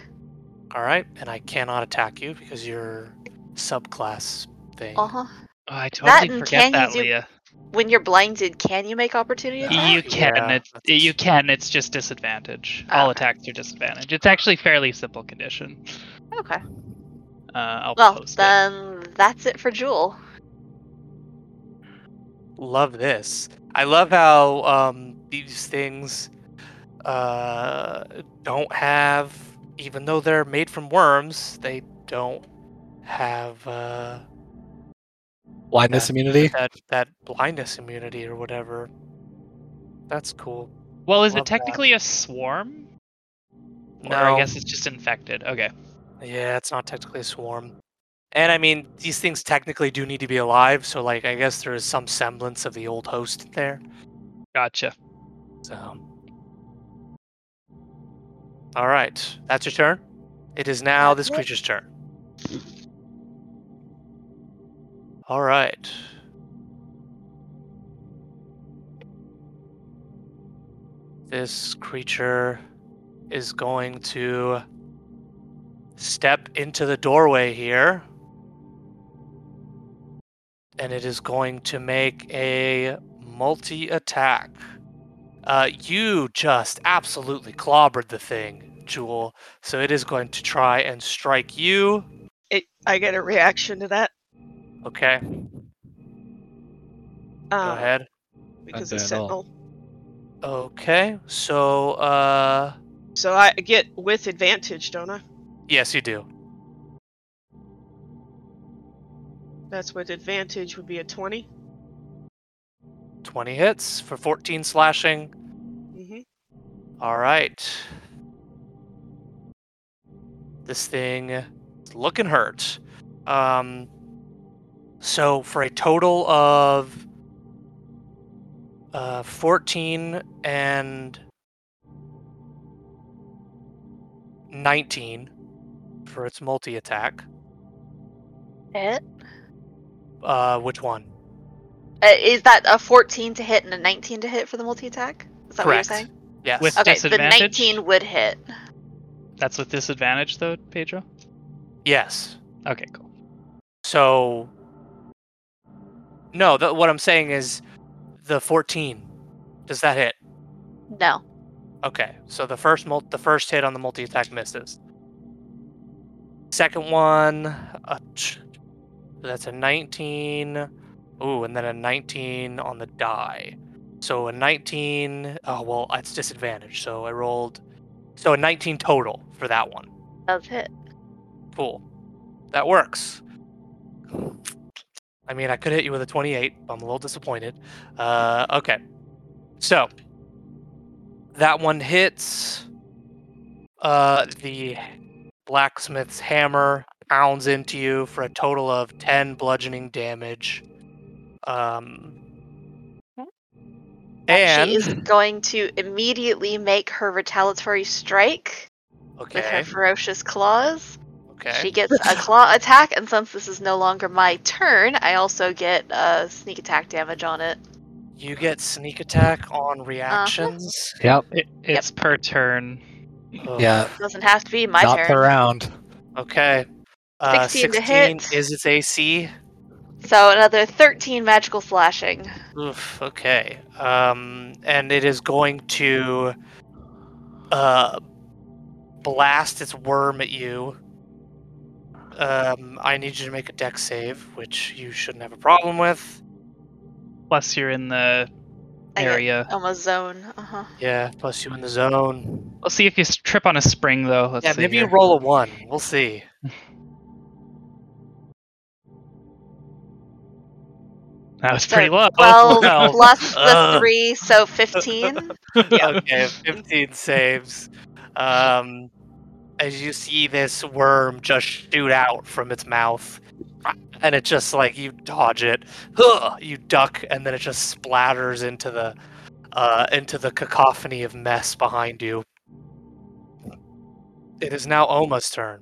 All right, and I cannot attack you because you're subclass thing. Uh huh. Oh, I totally and forget can you that, Leah. When you're blinded, can you make opportunity attack? You can. Yeah, it, you can. It's just disadvantage. All attacks are disadvantage. It's actually fairly simple condition. Okay. Uh, I'll Well, post it. then that's it for Jewel. Love this. I love how um, these things uh, don't have, even though they're made from worms, they don't have uh, Blindness Yeah. immunity? that that blindness immunity or whatever. That's cool. Well, is love it that. technically a swarm? Or No. I guess it's just infected. Okay. Yeah, it's not technically a swarm. And I mean, these things technically do need to be alive, so like I guess there is some semblance of the old host there. Gotcha. So All right. That's your turn. It is now this creature's turn. All right. This creature is going to step into the doorway here. And it is going to make a multi attack. Uh, you just absolutely clobbered the thing, Jewel. So it is going to try and strike you. It, I get a reaction to that. Okay, go Um, ahead. Because of Sentinel. Sentinel. Okay, so uh, So I get with advantage, don't I? yes, you do. That's with advantage would be a 20. 20 hits for 14 slashing. hmm All right. This thing is looking hurt. Um, so for a total of uh, 14 and 19 for its multi attack. Hit. Uh, which one? Uh, is that a 14 to hit and a 19 to hit for the multi attack? Is that Correct. what you're saying? Yes. With- Okay, the 19 would hit. That's with disadvantage, though, Pedro. yes. Okay, cool. So no, the, what I'm saying is the 14. Does that hit? No. Okay, so the first mul- the first hit on the multi attack misses. Second one, t- that's a 19. Ooh, and then a 19 on the die. So a 19. Oh well, it's disadvantage. So I rolled. So a 19 total for that one. Does hit. Cool. That works. I mean, I could hit you with a 28. But I'm a little disappointed. Uh, okay. So, that one hits. Uh, the blacksmith's hammer pounds into you for a total of 10 bludgeoning damage. Um, and. She is going to immediately make her retaliatory strike okay. with her ferocious claws. Okay. She gets a claw attack, and since this is no longer my turn, I also get uh, sneak attack damage on it. You get sneak attack on reactions. Yep. It, it's per turn. Ugh. Yeah. Doesn't have to be my Not turn. per round. Okay. Uh, 16 to hit. is its AC. So another 13 magical slashing. Oof, okay. Um, and it is going to uh, blast its worm at you. Um, I need you to make a dex save, which you shouldn't have a problem with. Plus, you're in the I get area. Almost zone. Uh huh. Yeah, plus you in the zone. We'll see if you trip on a spring, though. Let's yeah, see maybe here. you roll a one. We'll see. That was pretty So low. 12 no. plus the Ugh. 3, so 15. okay, 15 saves. Um, as you see this worm just shoot out from its mouth, and it just like you dodge it, you duck, and then it just splatters into the uh, into the cacophony of mess behind you. It is now Oma's turn.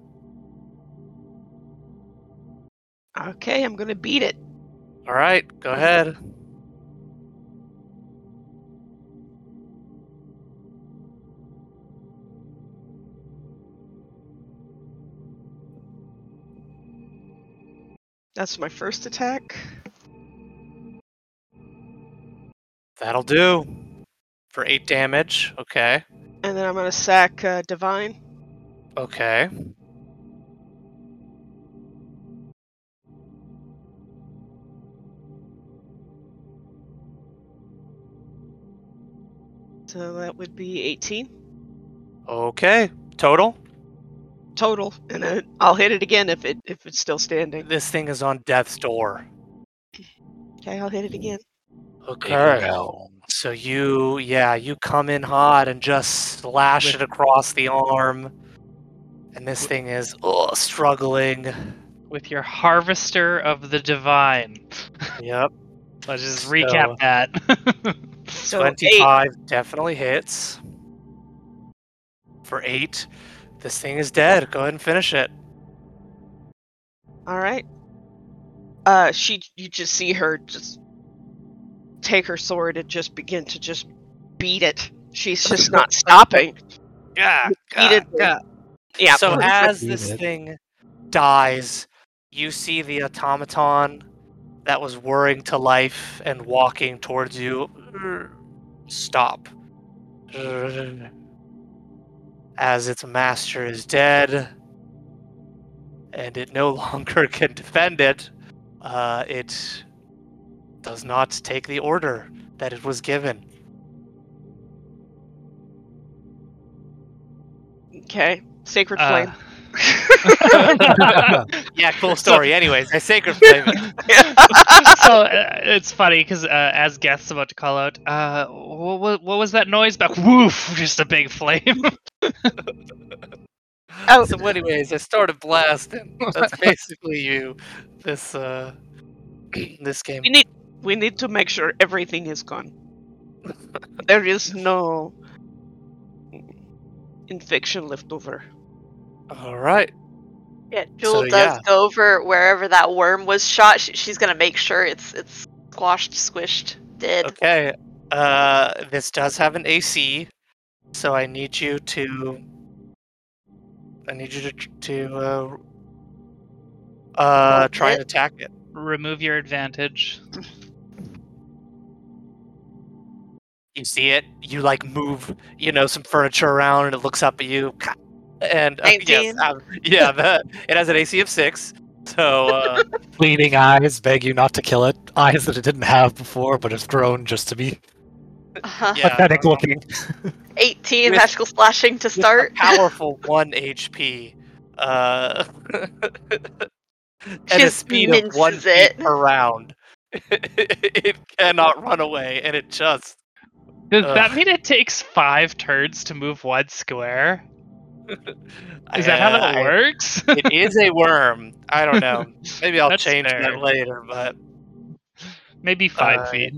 Okay, I'm gonna beat it. All right, go ahead. That's my first attack. That'll do. For eight damage. Okay. And then I'm gonna sack uh, Divine. Okay. So that would be 18 Okay. Total. Total. And then I'll hit it again if it if it's still standing. This thing is on death's door. Okay, I'll hit it again. Okay. Hell. So you, yeah, you come in hot and just slash it across the arm, and this thing is oh, struggling. With your Harvester of the Divine. Yep, Let's just recap So- that. So eight. twenty-five definitely hits. For eight, this thing is dead. Go ahead and finish it. All right. Uh, she, you just see her just take her sword and just begin to just beat it. She's just not stopping. Yeah, Repeatedly. Yeah. So as this it. thing dies, you see the automaton that was whirring to life and walking towards you stop. As its master is dead and it no longer can defend it, uh, it does not take the order that it was given. okay. Sacred Uh, flame. Yeah, cool story. Anyways, I sacred flame it. so uh, it's funny because uh, as Geth's about to call out, uh, what, what was that noise? Back, woof! Just a big flame. Oh. So, anyways, I started blasting. That's basically you. This uh, this game. we need we need to make sure everything is gone. there is no infection left over. All right. Yeah, Jewel So, does yeah. go over wherever that worm was shot. She, she's gonna make sure it's it's squashed, squished, dead. Okay. Uh, this does have an AC, so I need you to. I need you to to uh, uh Roll try and attack it. Remove your advantage. You see it. You like move, you know, some furniture around, and it looks up at you. And uh, yes, um, yeah, the, it has an AC of six. So uh, Bleeding eyes beg you not to kill it. Eyes that it didn't have before, but it's grown just to be Uh-huh. Yeah. pathetic looking. 18 With- magical slashing to with a start. powerful one HP. Uh, at a Just speed of one feet it. per round. it cannot run away, and it just. Does Ugh. that mean it takes five turns to move one square? Is that how that I- works? it is a worm. I don't know. Maybe I'll That's change fair. that later, but Maybe five uh, feet.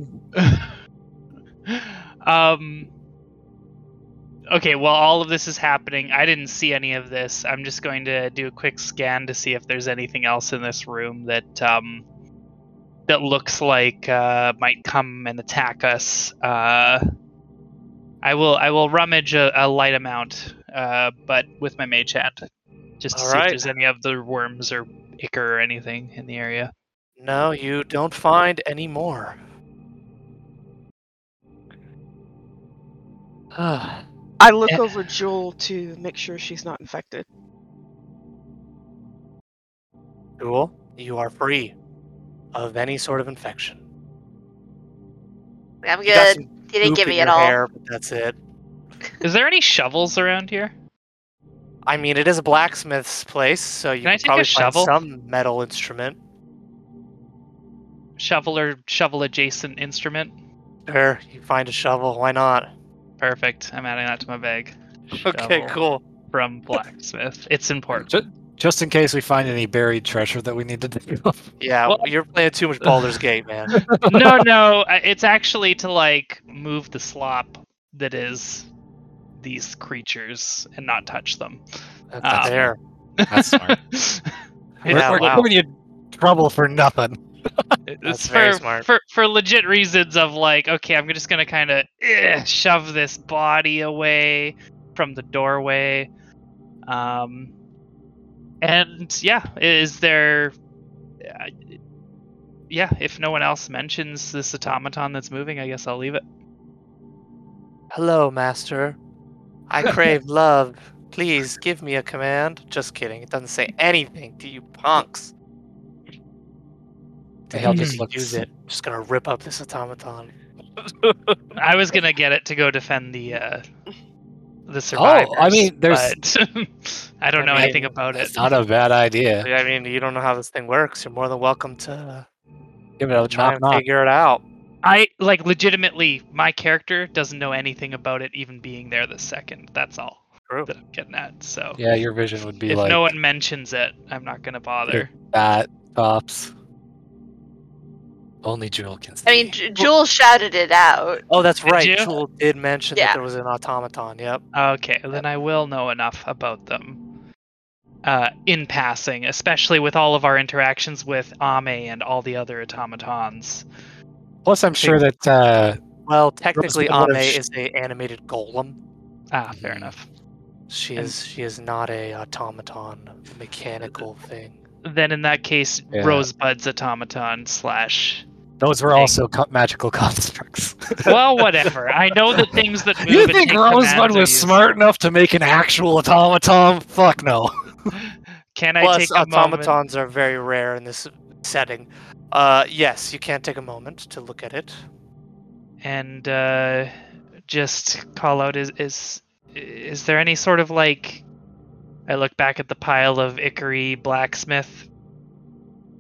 um. Okay, while all of this is happening, I didn't see any of this. I'm just going to do a quick scan to see if there's anything else in this room that um that looks like uh, might come and attack us. Uh, I will I will rummage a, a light amount, uh, but with my mage hand. just to All see right. if there's any of the worms or ichor or anything in the area. No, you don't find any more. I look Eh. over Jewel to make sure she's not infected. Jewel, you are free of any sort of infection. I'm good. some You didn't give me at all. hair, but that's it. Is there any shovels around here? I mean, it is a blacksmith's place, so you Can I can take a probably shovel? find some metal instrument. Shovel or shovel adjacent instrument? Sure, you find a shovel. Why not? Perfect. I'm adding that to my bag. Okay, Shovel cool. From blacksmith. It's important. Just, just in case we find any buried treasure that we need to dig up. Yeah, Well- you're playing too much Baldur's Gate, man. no, no. I- It's actually to like move the slop that is these creatures and not touch them. That's Ah. there. That's smart. we're, we're wow. giving you trouble for nothing. It's That's for, smart. for for legit reasons of like, okay, I'm just gonna kind of shove this body away from the doorway. Um, and yeah, is there? uh, Yeah, if no one else mentions this automaton that's moving, I guess I'll leave it. Hello, master. I crave love. Please give me a command. Just kidding. It doesn't say anything to you punks. The hell Just just looks use it. Just gonna rip up this automaton. I was gonna get it to go defend the uh, the survivors. Oh, I mean, there's- but I don't I know mean, anything about it. It's not a bad idea. I mean, you don't know how this thing works. You're more than welcome to Give it a try knock and knock. figure it out. I like legitimately. My character doesn't know anything about it even being there the second. That's all True. that I'm getting at. So Yeah, your vision would be like if like no one mentions it, I'm not gonna bother. that tops. Only Jewel can see. I mean, J- Jewel shouted it out. Oh, that's Did right. you? Jewel did mention Yeah. that there was an automaton. Yep. Okay, then I will know enough about them. Uh, in passing, especially with all of our interactions with Ame and all the other automatons. Plus, I'm sure that uh, Well, technically, Rosemary Ame sh- is a animated golem. Ah, fair Mhm. enough. She And- is she is not a automaton mechanical thing. Then in that case, Yeah. Rosebud's automaton slash. those were Thing. also co- magical constructs. Well, whatever. I know that things that move. you and think take Rosebud was smart enough to make an actual automaton? Fuck no. Can I Plus, take a moment? automatons are very rare in this setting. Uh, yes, you can't take a moment to look at it. and uh, just call out is is is there any sort of like I look back at the pile of Ickery blacksmith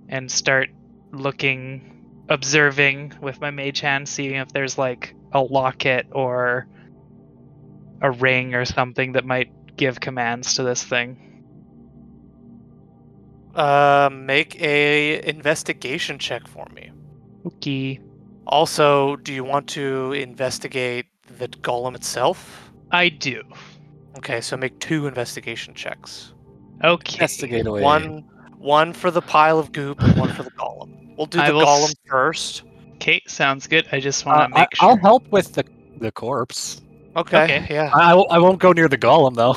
and start looking observing with my mage hand seeing if there's like a locket or a ring or something that might give commands to this thing. Uh, make a investigation check for me. Okay. Also, do you want to investigate the golem itself? I do. Okay, so make two investigation checks. Okay. Investigate away. One, one for the pile of goop, and one for the golem. We'll do the will golem s- first. Okay, sounds good. I just want Uh, to make I, sure. I'll help with the the corpse. Okay. Okay. Yeah. I, I I won't go near the golem though.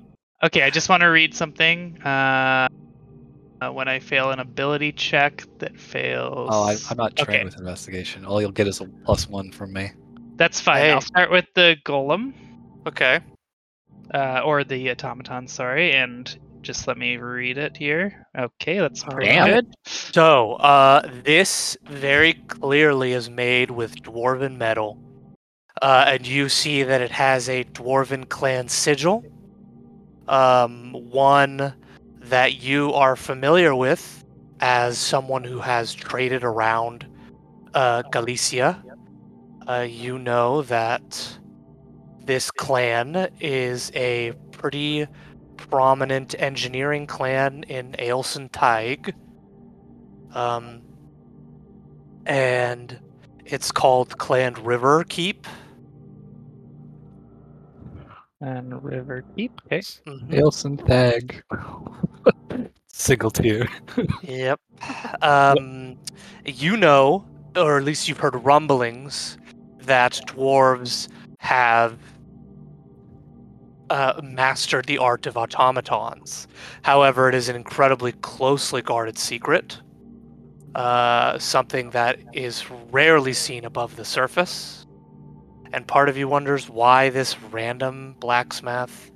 Okay, I just want to read something. Uh, uh, when I fail an ability check that fails. Oh, I, I'm not trained Okay. with investigation. All you'll get is a plus one from me. That's fine. Hey. I'll start with the golem, okay. uh, or the automaton. Sorry, and just let me read it here. Okay, that's pretty Damn. good. So, uh, this very clearly is made with dwarven metal. Uh, and you see that it has a dwarven clan sigil. Um, one that you are familiar with as someone who has traded around uh, Galicia. Uh, you know that this clan is a pretty prominent engineering clan in Ailson Tig. Um, and it's called Clan River Keep. And River Keep. Okay. Mhm. Nielsen tag. Single tier. Yep. Um, you know, or at least you've heard rumblings, that dwarves have uh, mastered the art of automatons. However, it is an incredibly closely guarded secret, uh, something that is rarely seen above the surface. And part of you wonders why this random blacksmith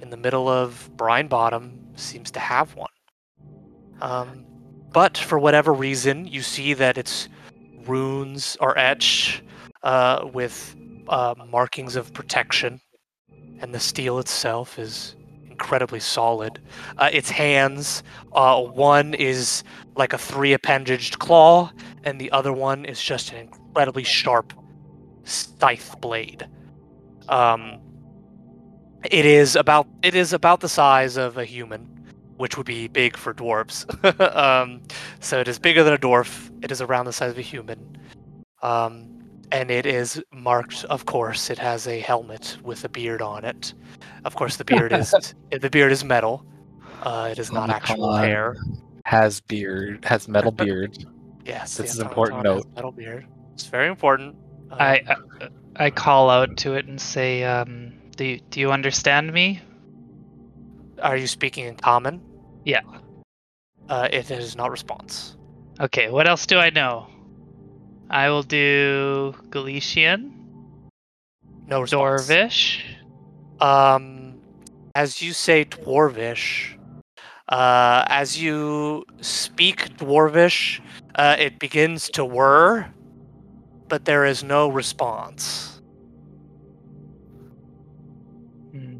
in the middle of Brine Bottom seems to have one. Um, but for whatever reason, you see that its runes are etched uh, with uh, markings of protection, and the steel itself is incredibly solid. Uh, its hands, uh, one is like a three appendaged claw, and the other one is just an incredibly sharp scythe blade. Um, it is about it is about the size of a human, which would be big for dwarves. um, so it is bigger than a dwarf. It is around the size of a human. Um, and it is marked, of course. It has a helmet with a beard on it. Of course, the beard is the beard is metal. Uh, it is not actual Omicron hair. Has beard, has metal beard. Yes, This is an important automaton has note. Metal beard. It's very important. Um, I, I I call out to it and say, um, "Do you, do you understand me?" are you speaking in common? Yeah. Uh, if it is not response. Okay, what else do I know? I will do Galician, No response. Dwarvish. Um, as you say Dwarvish, uh, as you speak Dwarvish, uh, it begins to whir, but there is no response. Hmm.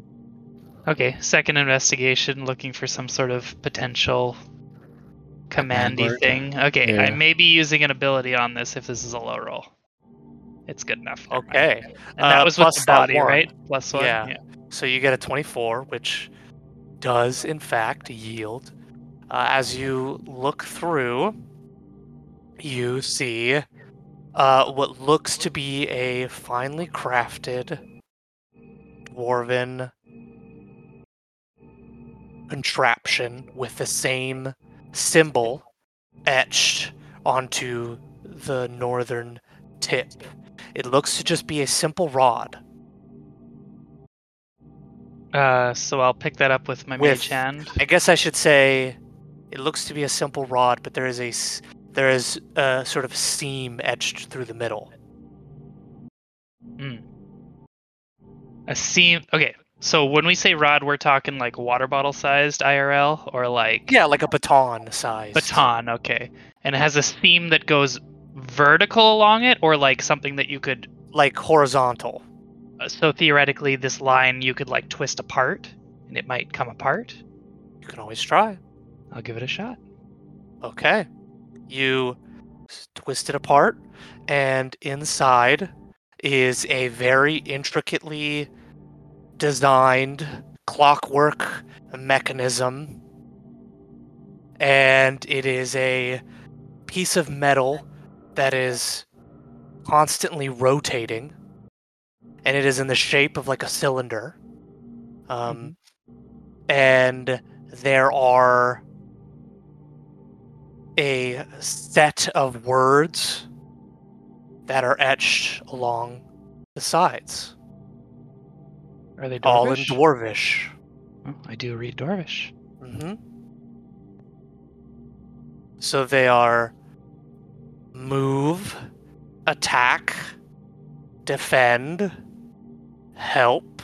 Okay, second investigation, looking for some sort of potential Command commandy word? thing. Okay, I may be using an ability on this if this is a low roll. It's good enough. never mind. Okay, And that Uh, was with plus the that body, one. right? Plus one. Yeah. so you get a 24, which does in fact yield. Uh, as you look through, you see uh, what looks to be a finely crafted dwarven contraption with the same symbol etched onto the northern tip. It looks to just be a simple rod. Uh, so I'll pick that up with my With- mage hand. I guess I should say it looks to be a simple rod, but there is a there is a sort of seam etched through the middle. Hmm. A seam. Okay, so when we say rod, we're talking like water bottle sized IRL or like Yeah, like a baton size. baton. Okay, and it has a seam that goes vertical along it, or like something that you could. Like horizontal. uh, So theoretically, this line you could like twist apart, and it might come apart. You can always try. I'll give it a shot. Okay. You twist it apart, and inside is a very intricately designed clockwork mechanism. And it is a piece of metal that is constantly rotating. And it is in the shape of like a cylinder. Um, And there are a set of words that are etched along the sides, Are they all in Dwarvish? dwarvish. Oh, I do read Dwarvish. hmm So they are move, attack, defend, help,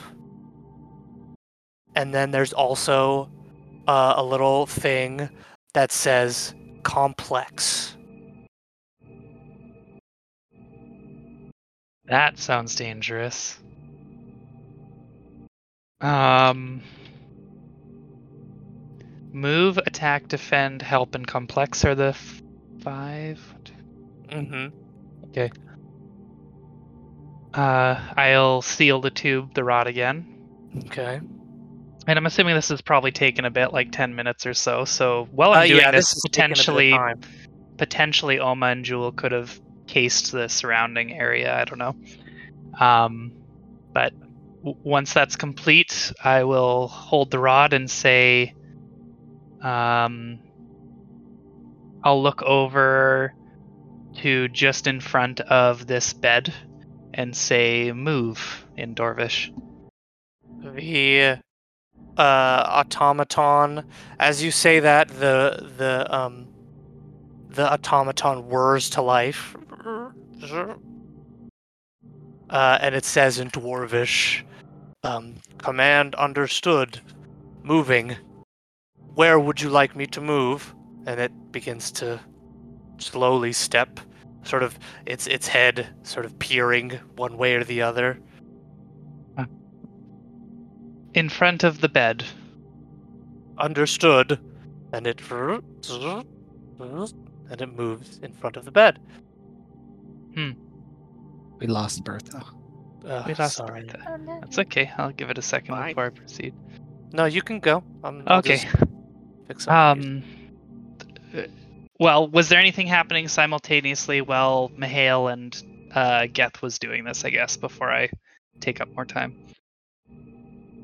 and then there's also uh, a little thing that says complex. That sounds dangerous. Um. Move, attack, defend, help, and complex are the f- five. hmm Okay. Uh, I'll seal the tube, the rod again. Okay. And I'm assuming this has probably taken a bit, like 10 minutes or so. So while Uh, I'm doing yeah, this, is taking a bit of potentially, potentially Oma and Jewel could have cased the surrounding area. I don't know. Um, but w- once that's complete, I will hold the rod and say, um, I'll look over to just in front of this bed and say, move in Dwarvish. the uh, automaton. As you say that, the the um the automaton whirs to life, uh, and it says in Dwarvish, um, "Command understood. Moving. Where would you like me to move?" And it begins to slowly step, sort of its its head sort of peering one way or the other. In front of the bed. Understood. And it and it moves in front of the bed. Hmm. We lost Bertha. Uh, We lost sorry. Bertha. Oh, no. That's okay. I'll give it a second Fine. before I proceed. No, you can go. I'm, Okay. Fix something. Um. th- Well, was there anything happening simultaneously while Mihail and uh, Geth was doing this? I guess before I take up more time.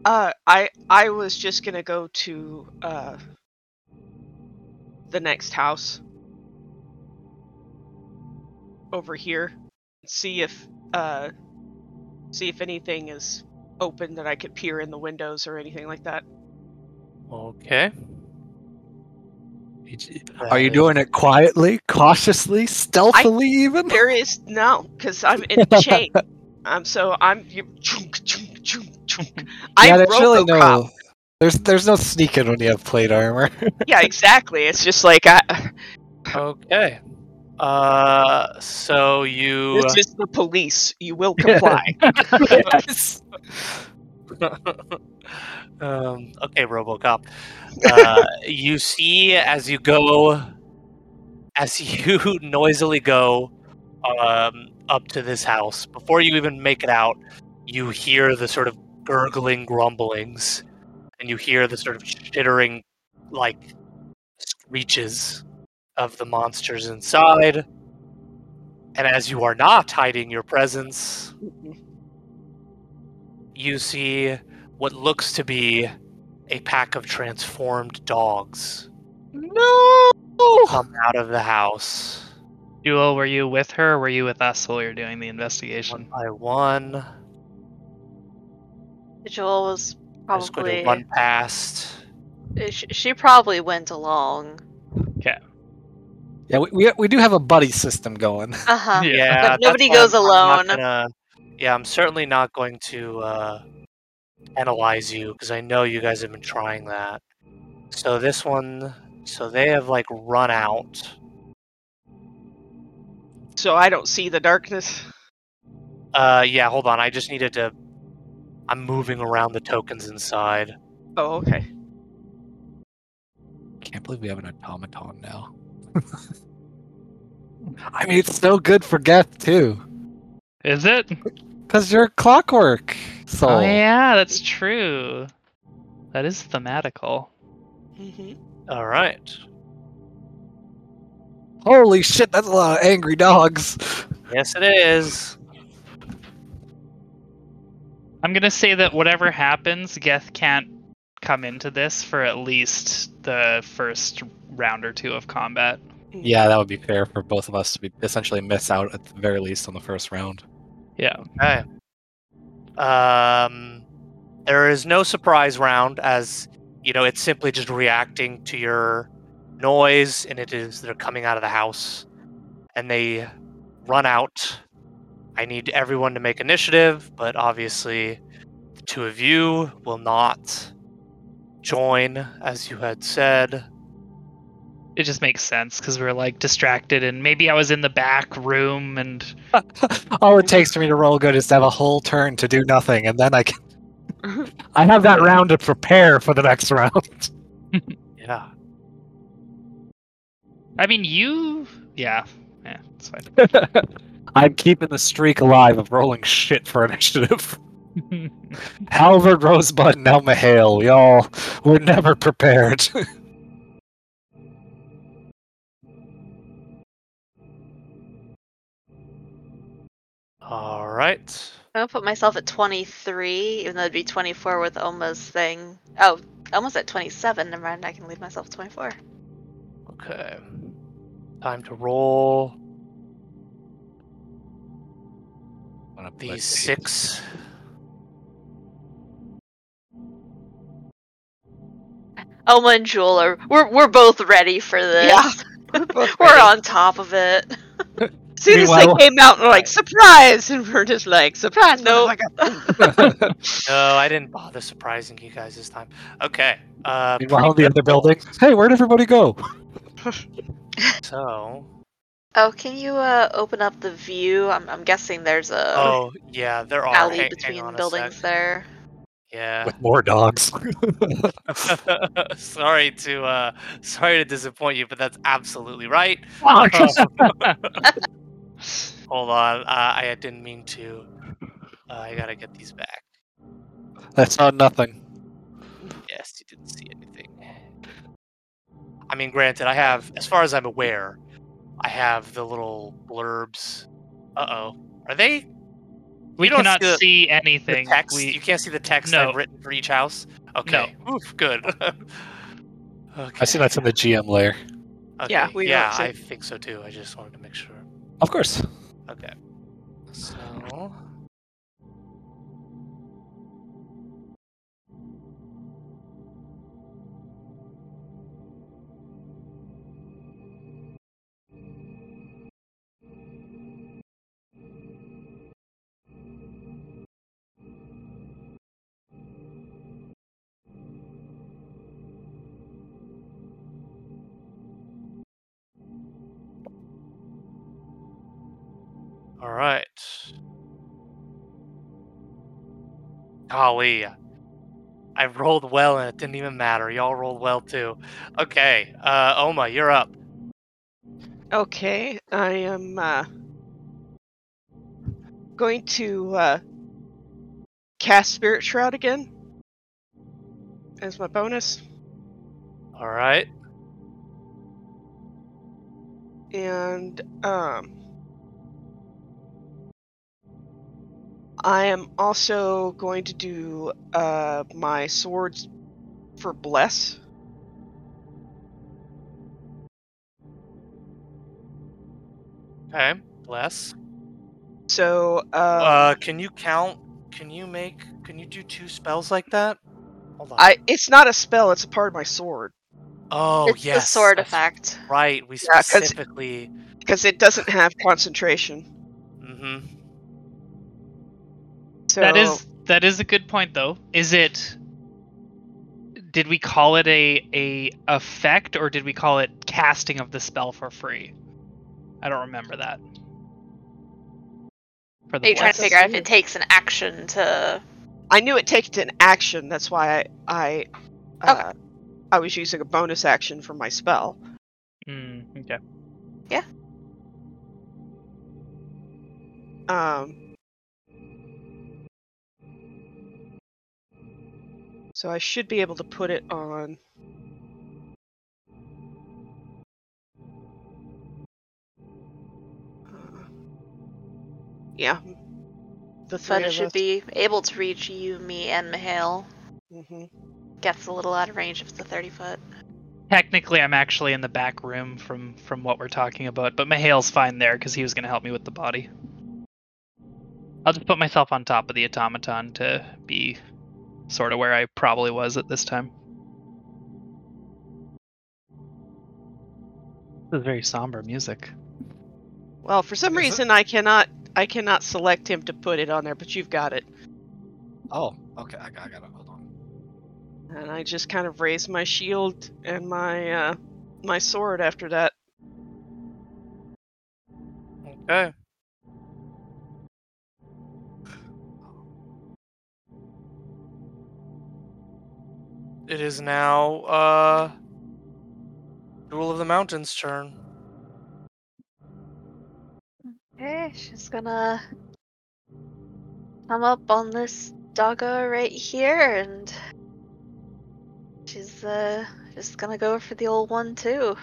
Uh, I I was just gonna go to uh the next house over here, see if uh see if anything is open that I could peer in the windows or anything like that. Okay. Are you doing it quietly, cautiously, stealthily, even? There is no, because I'm in a chain. Um, so I'm you. Chunk, chunk, chunk, chunk. Yeah, I'm there's really no. There's there's no sneaking when you have plate armor. Yeah, exactly. It's just like I, Okay. Uh, so you. this is the police. You will comply. Yes. um, okay, RoboCop. Uh, you see as you go, as you noisily go um, up to this house. Before you even make it out, you hear the sort of gurgling grumblings, and you hear the sort of chittering, like screeches of the monsters inside. And as you are not hiding your presence, you see what looks to be a pack of transformed dogs no. come out of the house Duo, were you with her or were you with us while we were doing the investigation? one by one. Jewel was I'm just going probably to run past. she, she probably went along. Yeah, we, we we do have a buddy system going. Uh huh. Yeah. Yeah, But nobody goes I'm- I'm alone. gonna- yeah, I'm certainly not going to uh, analyze you because I know you guys have been trying that. So this one, so they have like run out. so I don't see the darkness. Uh, yeah, hold on. I just needed to. I'm moving around the tokens inside. Oh, okay. Can't believe we have an automaton now. I mean, it's so good for Geth too, Is it? because you're clockwork soul. Oh yeah, that's true. That is thematical. hmm All right. Holy shit, that's a lot of angry dogs. Yes, it is. I'm gonna say that whatever happens, Geth can't come into this for at least the first round or two of combat. Yeah, that would be fair for both of us to be essentially miss out at the very least on the first round. Yeah. Okay. Um, there is no surprise round as you know it's simply just reacting to your noise, and it is they're coming out of the house, and they run out. I need everyone to make initiative, but obviously, the two of you will not join, as you had said. It just makes sense because we're like distracted, and maybe I was in the back room, and All it takes for me to roll good is to have a whole turn to do nothing, and then I can. I have that round to prepare for the next round. Yeah. I mean, you, yeah, yeah, it's fine. I'm keeping the streak alive of rolling shit for initiative. Halvard, Rosebud, and Elma Hale, we all were never prepared. All right. I'm gonna put myself at 23, even though it'd be 24 with Oma's thing. Oh, almost at 27. Never mind, I can leave myself at 24. Okay. Time to roll. gonna these six. Elma oh, and Jewel are we're we're both ready for this. Yeah. We're, we're on top of it. As soon as they came out, we're like surprise, and we're just like surprise. No, no, I didn't bother surprising you guys this time. Okay. Uh, Meanwhile, the other building. Hey, where'd everybody go? so Oh, can you uh open up the view? I'm I'm guessing there's a oh yeah, there are. alley Hang- hang between on a buildings sec. there. Yeah. With more dogs. sorry to uh, sorry to disappoint you, but that's absolutely right. Hold on, uh, I didn't mean to. Uh, I gotta get these back. That's not nothing. Yes, you didn't see anything. I mean, granted, I have, as far as I'm aware, I have the little blurbs. Uh oh, are they we You don't cannot see the- see the anything. text? We You can't see the text No. I've written for each house. Okay, Oof, good. okay. I see that's in the GM layer. Okay, Yeah, we yeah, I think so too. I just wanted to make sure. Of course. Okay. So. Golly. I rolled well and it didn't even matter. Y'all rolled well too. Okay. Uh Oma, you're up. Okay, I am uh, going to uh, cast Spirit Shroud again as my bonus, All right. and um, I am also going to do uh, my swords for bless. Okay. Bless. So um, uh can you count can you make can you do two spells like that? Hold on. I it's not a spell; it's a part of my sword oh it's yes. the sword that's effect. Right. We Yeah, 'cause- specifically because it doesn't have concentration. hmm So that is that is a good point though. Is it did we call it a a effect or did we call it casting of the spell for free? I don't remember that. For Are you trying to figure out if it takes an action to? I knew it takes an action. That's why I I uh, I was using a bonus action for my spell. Mm, okay. Yeah. Um, so I should be able to put it on. Uh, yeah, the three But it should us. be able to reach you, me, and Mihail. hmm Gets a little out of range if it's a 30 foot. Technically, I'm actually in the back room from from what we're talking about, but Mihail's fine there because he was going to help me with the body. I'll just put myself on top of the automaton to be sort of where I probably was at this time. This is very somber music. Well, for some Is it? reason I cannot I cannot select him to put it on there, but you've got it. Oh, okay. I got, I got it. Hold on. And I just kind of raised my shield and my uh, my sword after that. Okay. It is now uh Jewel of the Mountains turn. Okay, she's gonna come up on this doggo right here, and she's uh just gonna go for the old one too.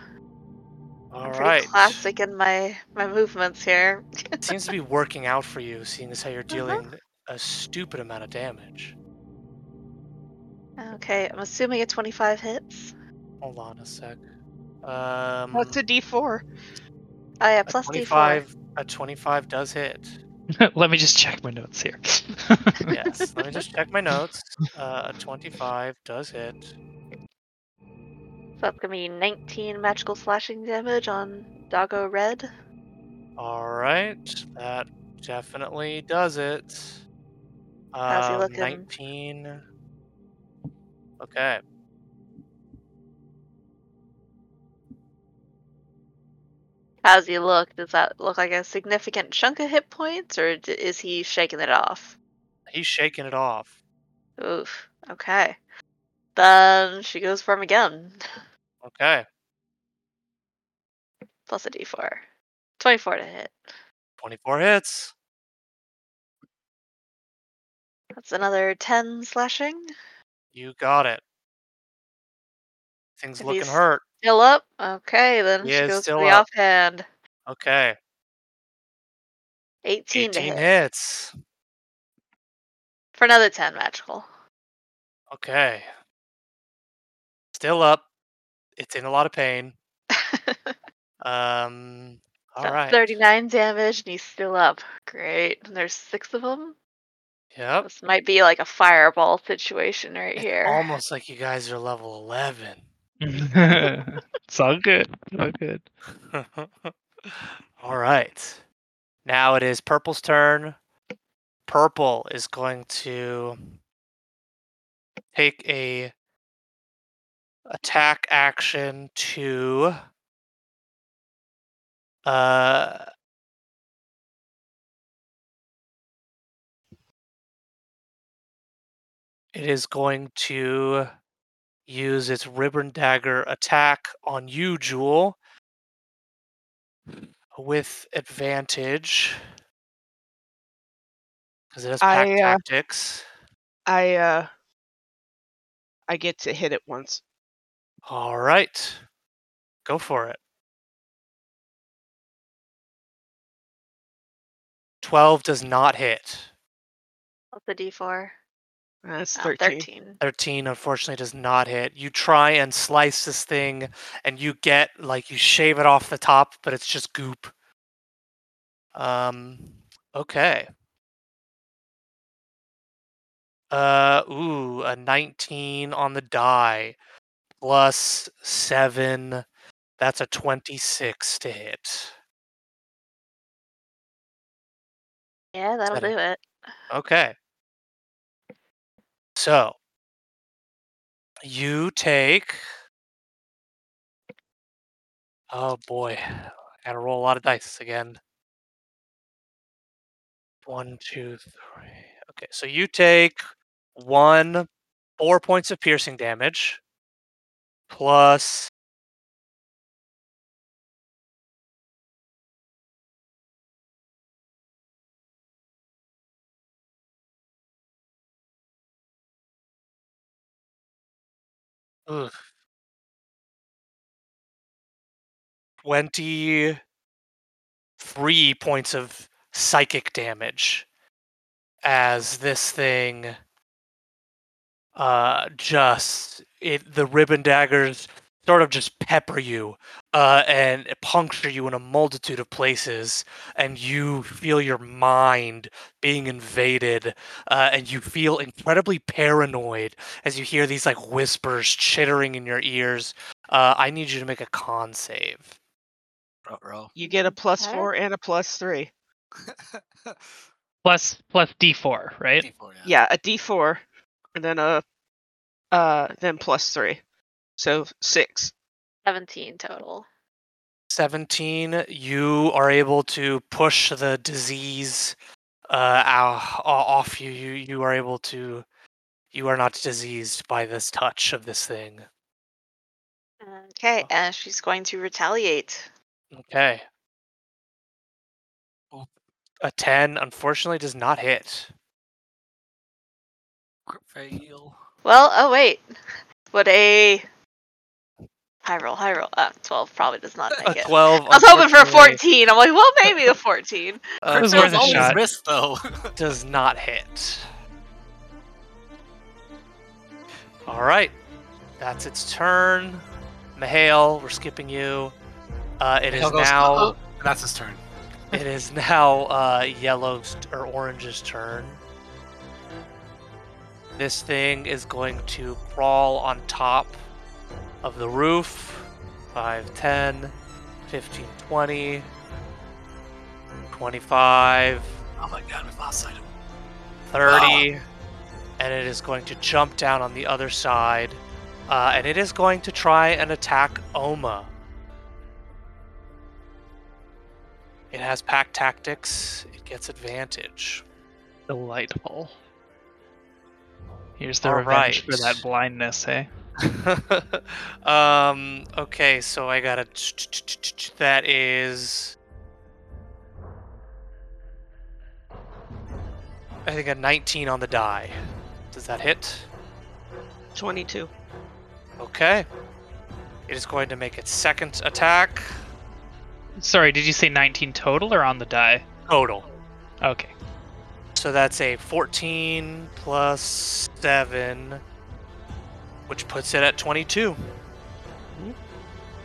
All right. classic in my my movements here. Seems to be working out for you, seeing as how you're Uh-huh. dealing a stupid amount of damage. Okay, I'm assuming a 25 hits. Hold on a sec. Um, What's a D4? Oh yeah, a plus D4. a 25 does hit. Let me just check my notes here. Yes. Let me just check my notes. Uh, a 25 does hit. So that's gonna be 19 magical slashing damage on Doggo Red. All right, that definitely does it. How's he Um, looking? 19. Okay. How's he look? Does that look like a significant chunk of hit points, or is he shaking it off? He's shaking it off. Oof. Okay. Then she goes for him again. Okay. Plus a d4. 24 to hit. 24 hits. That's another 10 slashing. You got it. Things If looking he's hurt. Still up? Okay, then He she is goes still for the up. offhand. Okay. 18, to hit. hits. For another 10 magical. Okay. Still up. It's in a lot of pain. Um. All So right. 39 damage, and he's still up. Great. And there's six of them. Yep. This might be like a fireball situation right It's here. almost like you guys are level 11. it's all good. All good. All right. Now it is Purple's turn. Purple is going to take a attack action to uh it is going to use its ribbon dagger attack on you, Jewel, with advantage because it has pack I, uh, tactics. I uh I get to hit it once. All right, go for it. Twelve does not hit. Plus a d4. That's Oh, 13. 13. 13 unfortunately does not hit. You try and slice this thing and you get like you shave it off the top, but it's just goop. Um okay. Uh ooh, a 19 on the die plus 7. That's a 26 to hit. Yeah, that'll Seven. do it. Okay. So you take. Oh boy, I gotta roll a lot of dice again. One, two, three. Okay, so you take one, four points of piercing damage, plus. Ugh. 23 points of psychic damage as this thing uh just it the ribbon daggers sort of just pepper you uh and puncture you in a multitude of places and you feel your mind being invaded uh, and you feel incredibly paranoid as you hear these like whispers chittering in your ears uh i need you to make a con save Ruh-roh. You get a plus Okay. 4 and a plus 3. Plus plus D4, right? D4, Yeah, a d4 and then a uh then plus 3. So 6. 17 total. 17 you are able to push the disease uh ow- off you you you are able to you are not diseased by this touch of this thing Okay, Oh. and she's going to retaliate. okay a 10 unfortunately does not hit Fail. Well, oh wait. Would a high roll, high roll. Uh, 12 probably does not a make it. 12 I was hoping for a 14. I'm like, well, maybe a 14. uh, It was worth a always shot. Miss, though. does not hit all right that's its turn Mihail, we're skipping you uh it is Hell goes, now "Uh-oh," that's his turn. It is now uh, yellow's or orange's turn. This thing is going to crawl on top of the roof 5, 10, 15, 20, 25, Oh my god, we lost sight of 30, and it is going to jump down on the other side, uh, and it is going to try and attack Oma. It has pack tactics. It gets advantage. Delightful. Here's the All revenge for that blindness, eh? um. Okay, so I got a. That is. I think a 19 on the die. Does that hit? 22. Okay. It is going to make its second attack. Sorry, did you say 19 total or on the die? Total. Okay. So that's a 14 plus 7, which puts it at 22.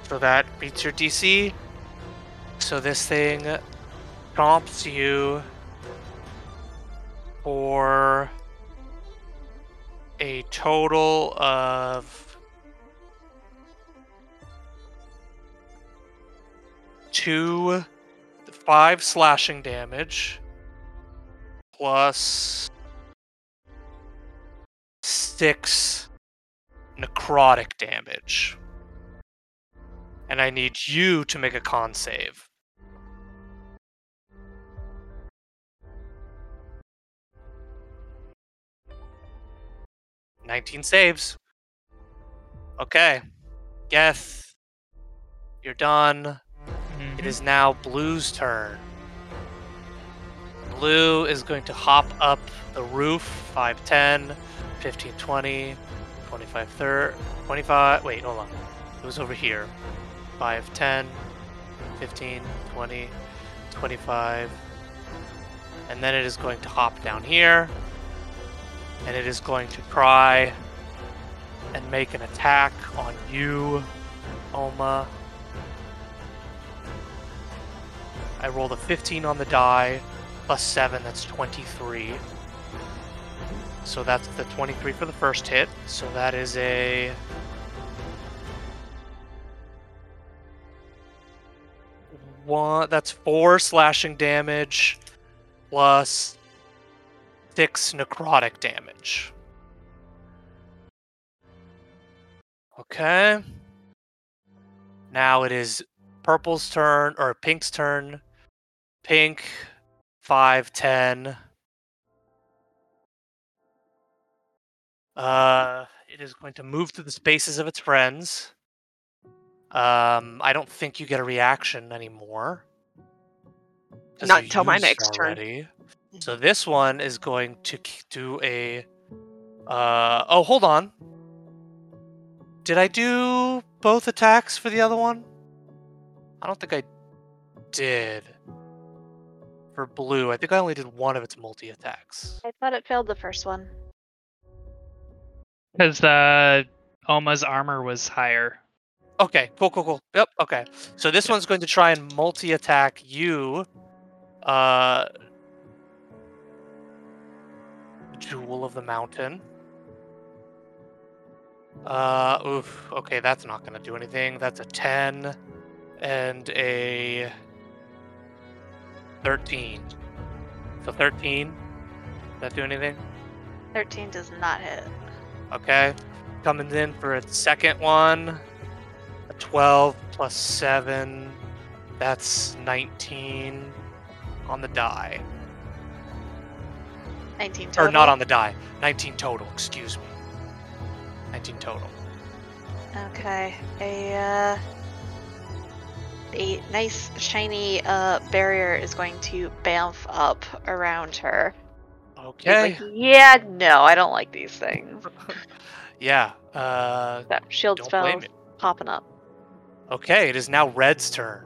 So that beats your DC. So this thing prompts you for a total of two, five slashing damage plus six necrotic damage. And I need you to make a con save. Nineteen saves. Okay. Geth, you're done. It Mhm. is now Blue's turn. Blue is going to hop up the roof 5, 10, 15, 20, 25, 30, 25. Wait, hold on. It was over here. 5, 10, 15, 20, 25. And then it is going to hop down here. And it is going to try and make an attack on you, Oma. I rolled a 15 on the die, plus 7, that's 23. So that's the 23 for the first hit. So that is a. One, that's four slashing damage plus six necrotic damage. Okay. Now it is purple's turn or pink's turn. Pink, 5, 10. Uh, it is going to move through the spaces of its friends. Um, I don't think you get a reaction anymore. Not you till my used next turn. So this one is going to do a. Uh, oh, hold on. Did I do both attacks for the other one? I don't think I did. For blue, I think I only did one of its multi attacks. I thought it failed the first one. Because uh, Oma's armor was higher. Okay, cool, cool, cool. Yep, okay. So this one's going to try and multi attack you. Uh. Jewel of the Mountain. Uh, oof. Okay, that's not going to do anything. That's a 10 and a 13. So 13. Does that do anything? 13 does not hit. Okay. Coming in for its second one. A 12 plus 7. That's 19 on the die. 19 total. Or not on the die. 19 total, excuse me. 19 total. Okay. A uh, a nice shiny uh barrier is going to bamf up around her. Okay. like, yeah, no, I don't like these things. yeah. Uh, That shield spell popping up. Okay, it is now Red's turn.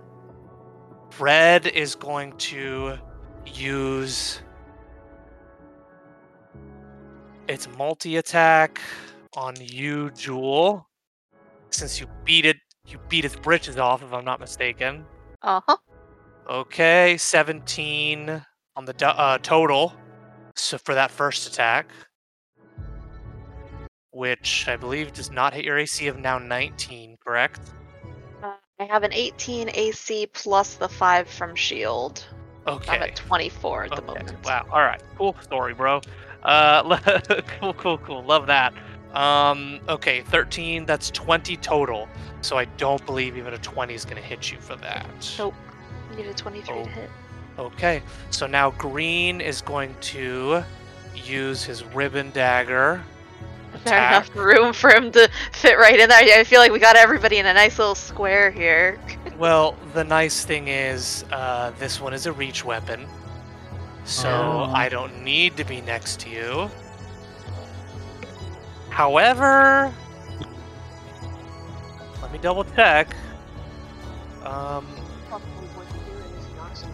Red is going to use its multi attack on you, Jewel. Since you beat it, you beat its britches off, if I'm not mistaken. Uh huh. Okay, 17 on the do- uh, total. So for that first attack. which I believe does not hit your AC of now 19, correct? Uh, I have an 18 AC plus the 5 from shield. Okay. I'm Okay. at 24 at the moment. Wow. All right. Cool story, bro. Uh, cool, cool, cool. Love that. Um, okay, 13. That's 20 total. So I don't believe even a 20 is gonna hit you for that. Nope. You need a 23 Oh. to hit. Okay. So now Green is going to use his ribbon dagger. Is there enough room for him to fit right in there? I I feel like we got everybody in a nice little square here. Well, the nice thing is, uh, this one is a reach weapon. So Oh. I don't need to be next to you. However, let me double check. Um,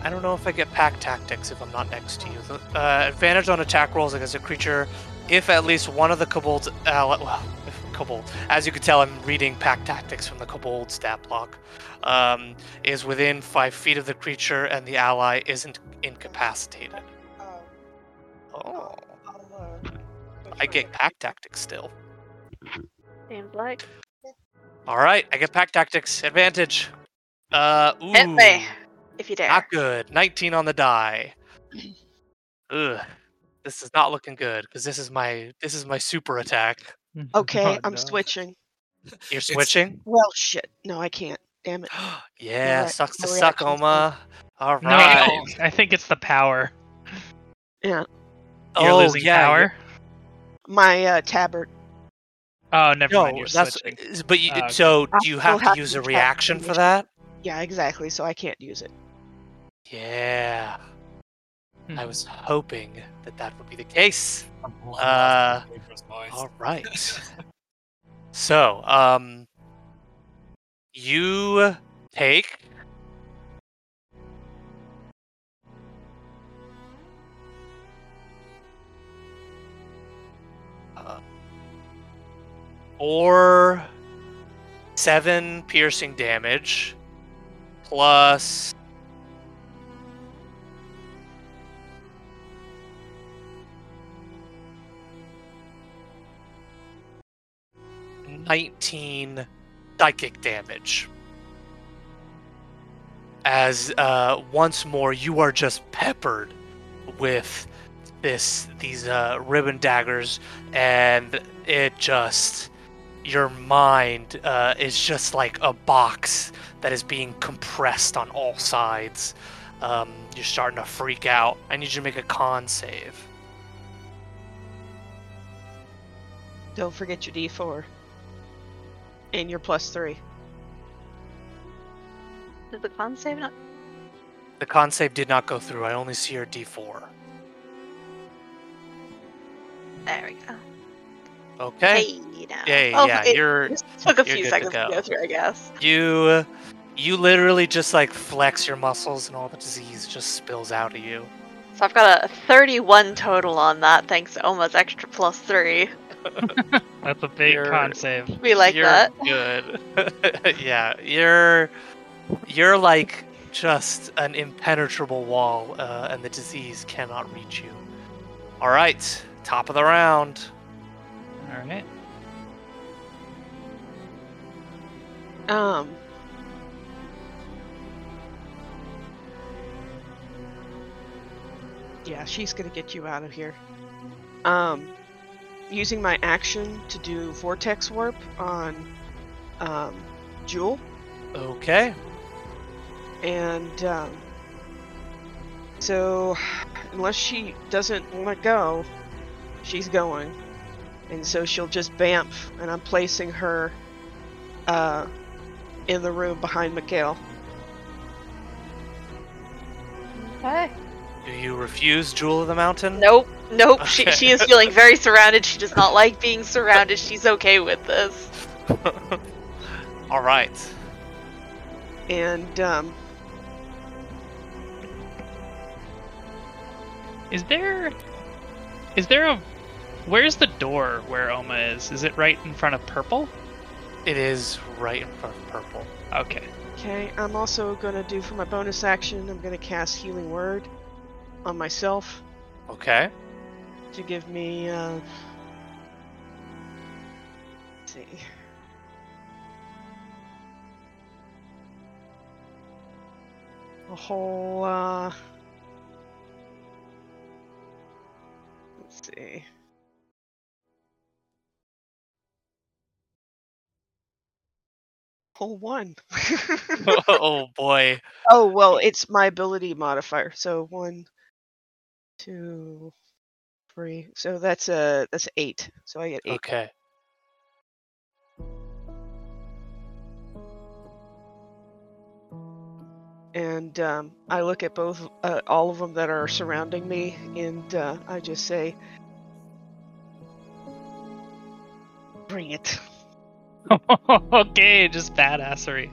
I don't know if I get pack tactics if I'm not next to you. The- Uh, advantage on attack rolls against a creature if at least one of the kobolds. Uh, well, if kobold. As you can tell, I'm reading pack tactics from the kobold stat block. Um, is within five feet of the creature and the ally isn't incapacitated. Oh, I get pack tactics still. Seems like. All right, I get pack tactics advantage. Uh, ooh, Hit me, if you dare. not good. 19 on the die. Ugh, this is not looking good because this is my this is my super attack. Okay, Oh, I'm no. switching. You're switching. Well, shit. No, I can't. Damn it. yeah, re- sucks to my suck, Oma. All right. No, right. I think it's the power. Yeah. You're oh losing yeah, power. My uh, tabard. Oh, never No, mind. You're that's switching. is- but you, Oh, okay. so I do you still have to have use a attack reaction for that? Yeah, exactly. So I can't use it. Yeah, Hmm. I was hoping that that would be the case. Uh, off the dangerous noise. All right. so, um, you take uh, or seven piercing damage plus nineteen psychic damage. As uh, once more you are just peppered with this these uh, ribbon daggers, and it just your mind uh, is just like a box that is being compressed on all sides. Um, you're starting to freak out. I need you to make a con save. Don't forget your D4. And your plus three. Did the con save not? The con save did not go through. I only see your D4. There we go. Okay. Hey, now. Yeah, Oh, yeah, it you're just took a you're few good to seconds to go. go through, I guess. you you literally just like flex your muscles and all the disease just spills out of you. So I've got a 31 total on that, thanks to Oma's extra plus three. That's a big You're- con save. We like you're that. good. yeah, you're you're like just an impenetrable wall, uh, and the disease cannot reach you. All right, top of the round. All right. Um. Yeah, she's gonna get you out of here. Um, using my action to do vortex warp on um, Jewel, Okay. and um, so unless she doesn't want to go, she's going, and so she'll just bamf, and I'm placing her uh, in the room behind Mihail. Okay. Do you refuse Jewel of the Mountain? Nope, nope. She, she is feeling very surrounded. She does not like being surrounded. She's okay with this. All right. and um, Is there is there a where's the door where Oma is? Is it right in front of purple? It is right in front of purple. Okay. okay, I'm also gonna do for my bonus action. I'm gonna cast Healing Word on myself Okay. To give me uh, see. A whole, uh. Let's see. Whole one. oh boy. oh, well, it's my ability modifier. So one, two, three. So that's a that's eight. So I get eight. Okay. and um, I look at both, uh, all of them that are surrounding me, and uh, I just say, "Bring it." okay, just badassery.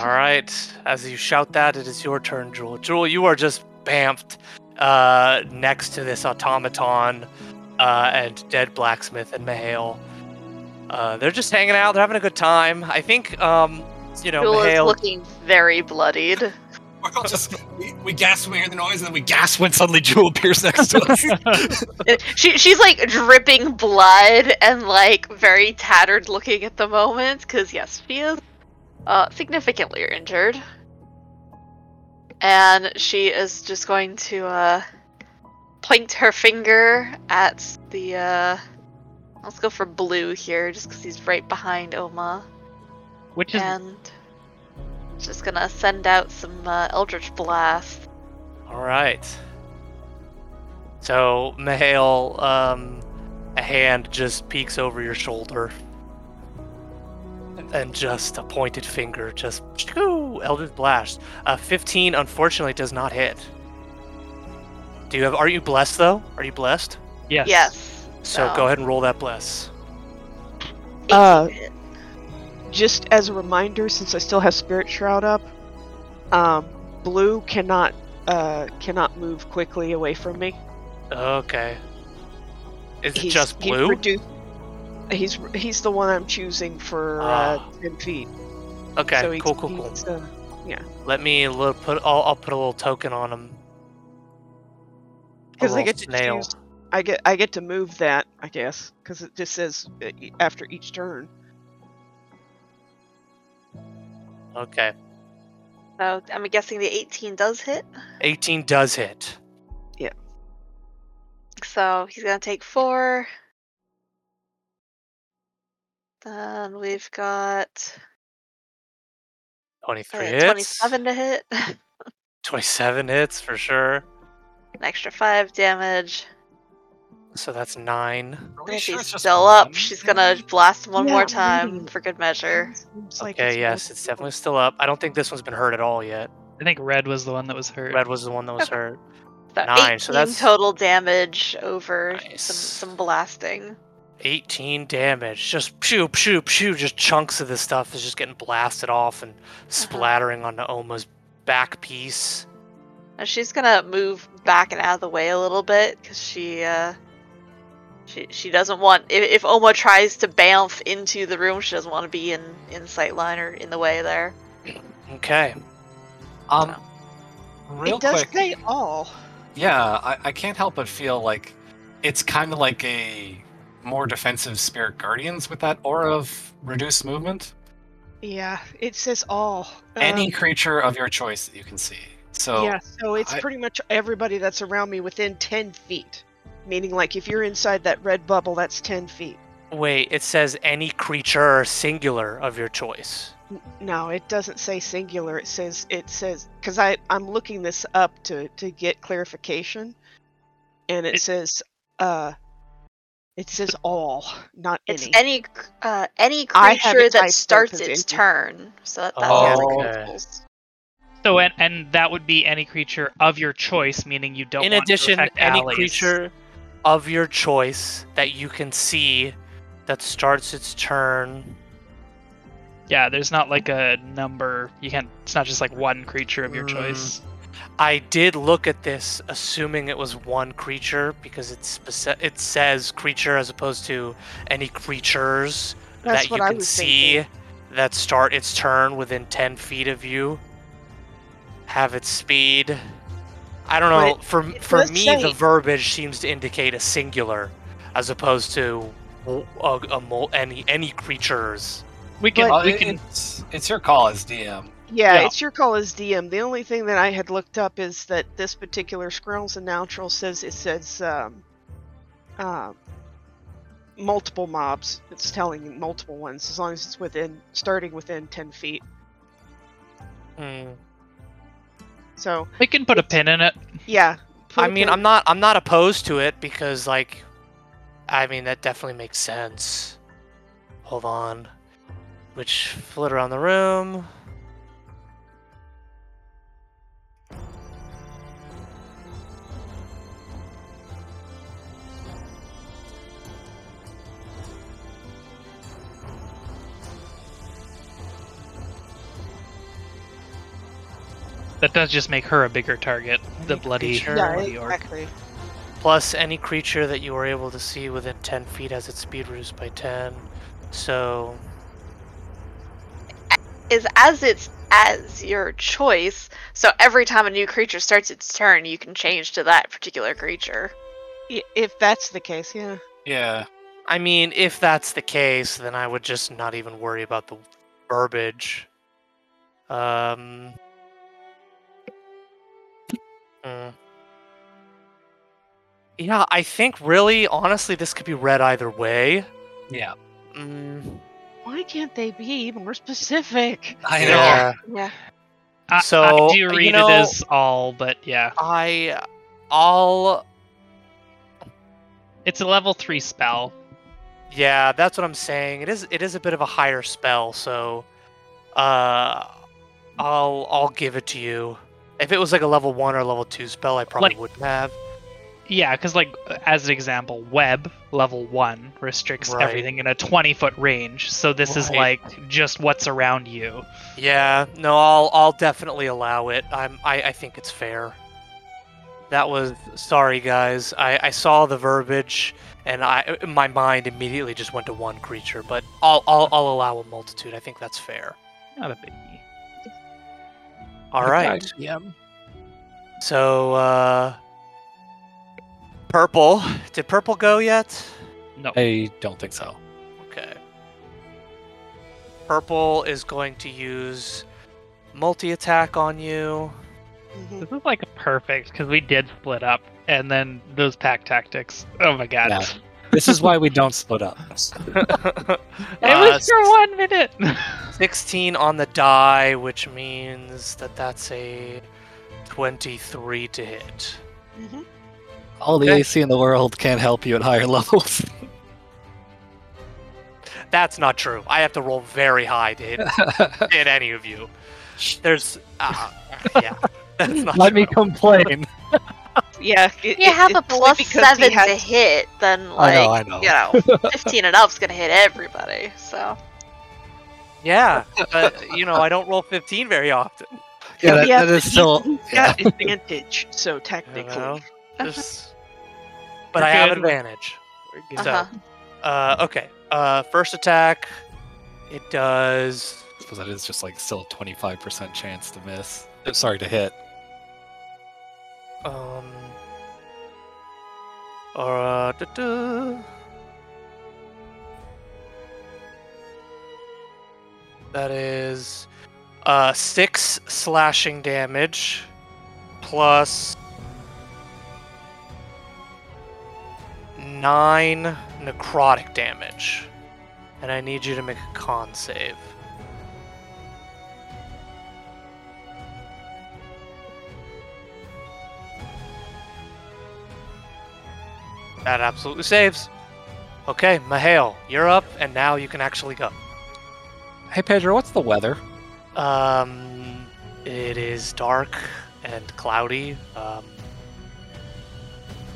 All right. As you shout that, it is your turn, Jewel. Jewel, you are just bamfed uh, next to this automaton uh, and dead blacksmith and Mihail. Uh, they're just hanging out. They're having a good time. I think, um, you know, Jewel is looking very bloodied. We're all just we, we gasp when we hear the noise, and then we gasp when suddenly Jewel appears next to us. She she's like dripping blood and like very tattered looking at the moment because yes, she is uh, significantly injured, and she is just going to uh, point her finger at the. Uh, let's go for blue here, just because he's right behind Oma, Which is and just gonna send out some uh, Eldritch Blast. All right. So, Mihail, um, a hand just peeks over your shoulder. And just a pointed finger, just shoo, Eldritch Blast. Uh, 15, unfortunately, does not hit. Do you have? Are you blessed though? Are you blessed? yes. Yes. So So- go ahead and roll that bless. Uh, Just as a reminder, since I still have Spirit Shroud up, um, Blue cannot uh, cannot move quickly away from me. Okay. Is it He's- just he's blue? redu- he's he's the one I'm choosing for uh, Ah. ten feet. okay, so he's, cool, cool, cool. he's, uh, Let me li- put. I'll, I'll put a little token on him. Because I get to snail. choose. I get I get to move that, I guess, because it just says uh, after each turn. Okay. So I'm guessing the 18 does hit. 18 does hit. Yeah. So he's gonna take four. Then we've got 23 uh, hits. 27 to hit. 27 hits for sure. An extra five damage. So that's nine. Are And we if sure he's it's just still up, one she's gonna blast him one Yeah, more time reading for good measure. Seems like Okay, it's yes, it's definitely still up. I don't think this one's been hurt at all yet. I think red was the one that was hurt. Red was the one that was hurt. So Nine, so that's- total damage over Nice. some some blasting. 18 damage. Just pew, pew, pew. Just chunks of this stuff is just getting blasted off and splattering onto Oma's back piece. And she's gonna move back and out of the way a little bit because she uh she she doesn't want if, if Oma tries to bamf into the room, she doesn't want to be in in sight line or in the way there. Okay. Um, So. real it does quick. say all. Yeah, I, I can't help but feel like it's kind of like a more defensive spirit guardians with that aura of reduced movement. Yeah, it says all. Any Um, creature of your choice that you can see. So yeah, so it's I- pretty much everybody that's around me within ten feet. Meaning, like if you're inside that red bubble, that's ten feet. Wait, it says any creature singular of your choice. No, it doesn't say singular. It says it says because I I'm looking this up to to get clarification, and it, It- says uh, it says all, not It's any. any uh any creature that starts its turn. So that, that's Oh, the okay. rules. So and and that would be any creature of your choice, meaning you don't. In want addition, affect any allies. creature of your choice that you can see that starts its turn. Yeah, there's not like a number. You can't. It's not just like one creature of your Mm. choice. I did look at this assuming it was one creature because it's speci- it says creature as opposed to any creatures That's that you can see thinking. that start its turn within 10 feet of you have its speed. I don't know. But for for does me, the verbiage seems to indicate a singular as opposed to w- a, a mul- any any creatures. We can. But- uh, we Well, can. it's, it's your call as DM. Yeah, Yeah. it's your call as DM. The only thing that I had looked up is that this particular Skrulls and Natural says it says um, uh, multiple mobs. It's telling you multiple ones as long as it's within starting within ten feet. Hmm. So We can put a pin in it. yeah. I mean, pin- I'm not I'm not opposed to it because like, I mean that definitely makes sense. Hold on, which flit around the room. That does just make her a bigger target. The bloody, creature- yeah, bloody orc. exactly. Plus, any creature that you are able to see within 10 feet has its speed reduced by 10. So, Is as it's as your choice. So every time a new creature starts its turn, you can change to that particular creature. If that's the case, yeah. Yeah. I mean, if that's the case, then I would just not even worry about the verbiage. Um. Hmm. Yeah, I think really, honestly, this could be read either way. Yeah. Mm, Why can't they be more specific? I know. yeah. Yeah. I, So, I do you read know- it as all, but yeah, I, I'll it's a level three spell. Yeah, that's what I'm saying. It is it is a bit of a higher spell, so uh I'll I'll give it to you. If it was like a level 1 or level 2 spell, I probably Like- wouldn't have. Yeah, because like as an example, web level one restricts Right. everything in a twenty foot range. So this is like just what's around you. Yeah, no, I'll I'll definitely allow it. I'm I, I think it's fair. That was sorry guys. I, I saw the verbiage and I my mind immediately just went to one creature, but I'll I'll, I'll allow a multitude. I think that's fair. Not a biggie. All right. Yeah. So uh Purple. Did purple go yet? No. I don't think so. Okay. Purple is going to use multi attack on you. Mhm. This is like perfect because we did split up, and then those pack tactics. Oh my god! Yeah. This is why we don't split up. It Uh, was for one minute. 16 on the die, which means that that's a 23 to hit. Mhm. All the Okay. AC in the world can't help you at higher levels. That's not true. I have to roll very high to hit, hit any of you. There's. Uh, yeah. That's not Let true. me complain. Yeah. If it- you it- have a it's only plus because he seven to hit, then I like know, I know. you know, fifteen and up's gonna hit everybody. So Yeah. But, you know, I don't roll 15 very often. Yeah, that, Yeah, that is still. Yeah. got advantage, so You technically. know? Just- but We're I have advantage. So, Uh-huh. uh, okay. Uh, first attack. It does. I suppose that is just like still a 25% chance to miss. Uh, Sorry, to hit. Um. Uh. That is uh six slashing damage plus nine necrotic damage, and I need you to make a con save. That absolutely saves. Okay, Mihail, you're up, and now you can actually go. Hey, Pedro, what's the weather? Um, it is dark and cloudy. Um,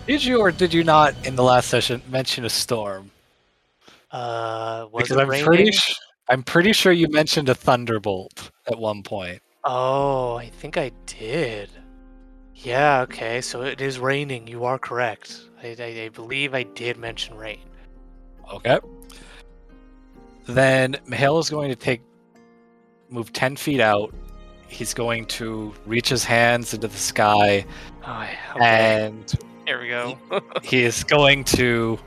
Did you or did you not in the last session mention a storm? uh, was because it I'm raining? pretty, sh- I'm pretty sure you mentioned a thunderbolt at one point. Oh, I think I did. Yeah. Okay. So it is raining. You are correct. I, I, I believe I did mention rain. Okay. Then Mihail is going to take move ten feet out. He's going to reach his hands into the sky, Oh, okay. and Here we go. he is going to